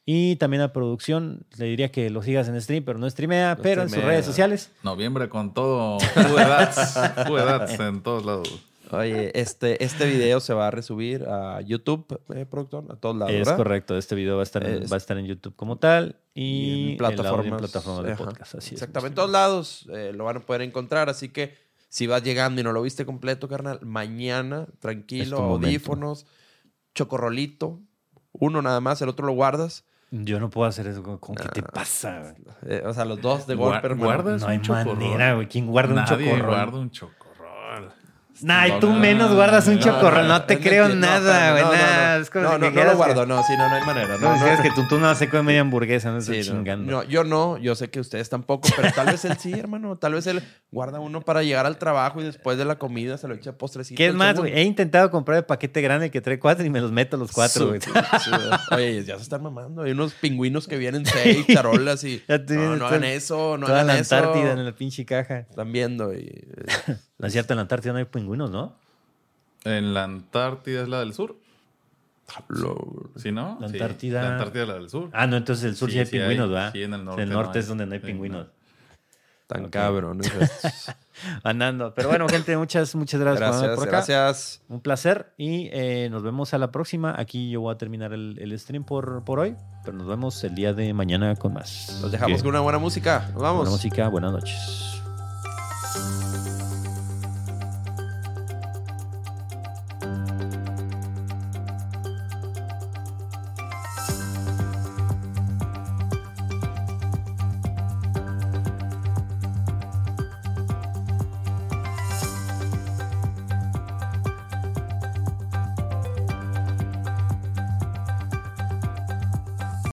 Y también a producción, le diría que lo sigas en stream, pero no streamea, pero en sus redes sociales. Noviembre con todo. Edats en todos lados. Oye, este, este video se va a resubir a YouTube, eh, productor, a todos lados, Es ¿verdad? correcto, este video va a estar en, Es- va a estar en YouTube como tal y, y en plataformas, en plataformas de ajá. podcast. Así es. Exactamente, en todos lados eh, lo van a poder encontrar, así que si vas llegando y no lo viste completo, carnal, mañana, tranquilo, audífonos, chocorrolito, uno nada más, el otro lo guardas. Yo no puedo hacer eso. ¿Con qué te Ah, pasa? güey? Eh, o sea, los dos de Guar- golpe, guardas No hay un chocorrol. manera, güey. ¿Quién guarda un Nadie chocorrol? guarda un chocorrol. Nah, y tú no, menos no, guardas un chocorrol. No, te es creo nada, güey. no, nada. no, no. Es lo guardo, no, sí, no, no hay manera. No, No, si no, dijeras que tú, tú no se come media hamburguesa, no no. chingando. No, yo no, yo sé que ustedes tampoco, pero tal vez él sí, hermano. Tal vez él guarda uno para llegar al trabajo y después de la comida se lo echa postrecito. ¿Qué es más, güey? He intentado comprar el paquete grande que trae cuatro y me los meto los cuatro, güey. Oye, ya se están mamando. Hay unos pingüinos que vienen seis, charolas y. No, no hagan eso, no Toda hagan la eso. Antártida en la pinche caja. Están viendo. Y, eh, No es cierto, en la Antártida no hay pingüinos, ¿no? En la Antártida es la del sur. ¿Sí, no? La Sí, Antártida- La Antártida es la del sur. Ah, no, entonces el sur sí, Sí, hay sí hay. pingüinos, ¿verdad? Sí, en el norte El no norte es donde no hay Sí, pingüinos. tan Ok. cabrones. estos. Andando. Pero bueno, gente, muchas, muchas gracias, por Gracias, por acá. gracias. Un placer y eh, nos vemos a la próxima. Aquí yo voy a terminar el, el stream por, por hoy, pero nos vemos el día de mañana con más. Los dejamos con una buena música. Nos vamos. Buena música, buenas noches.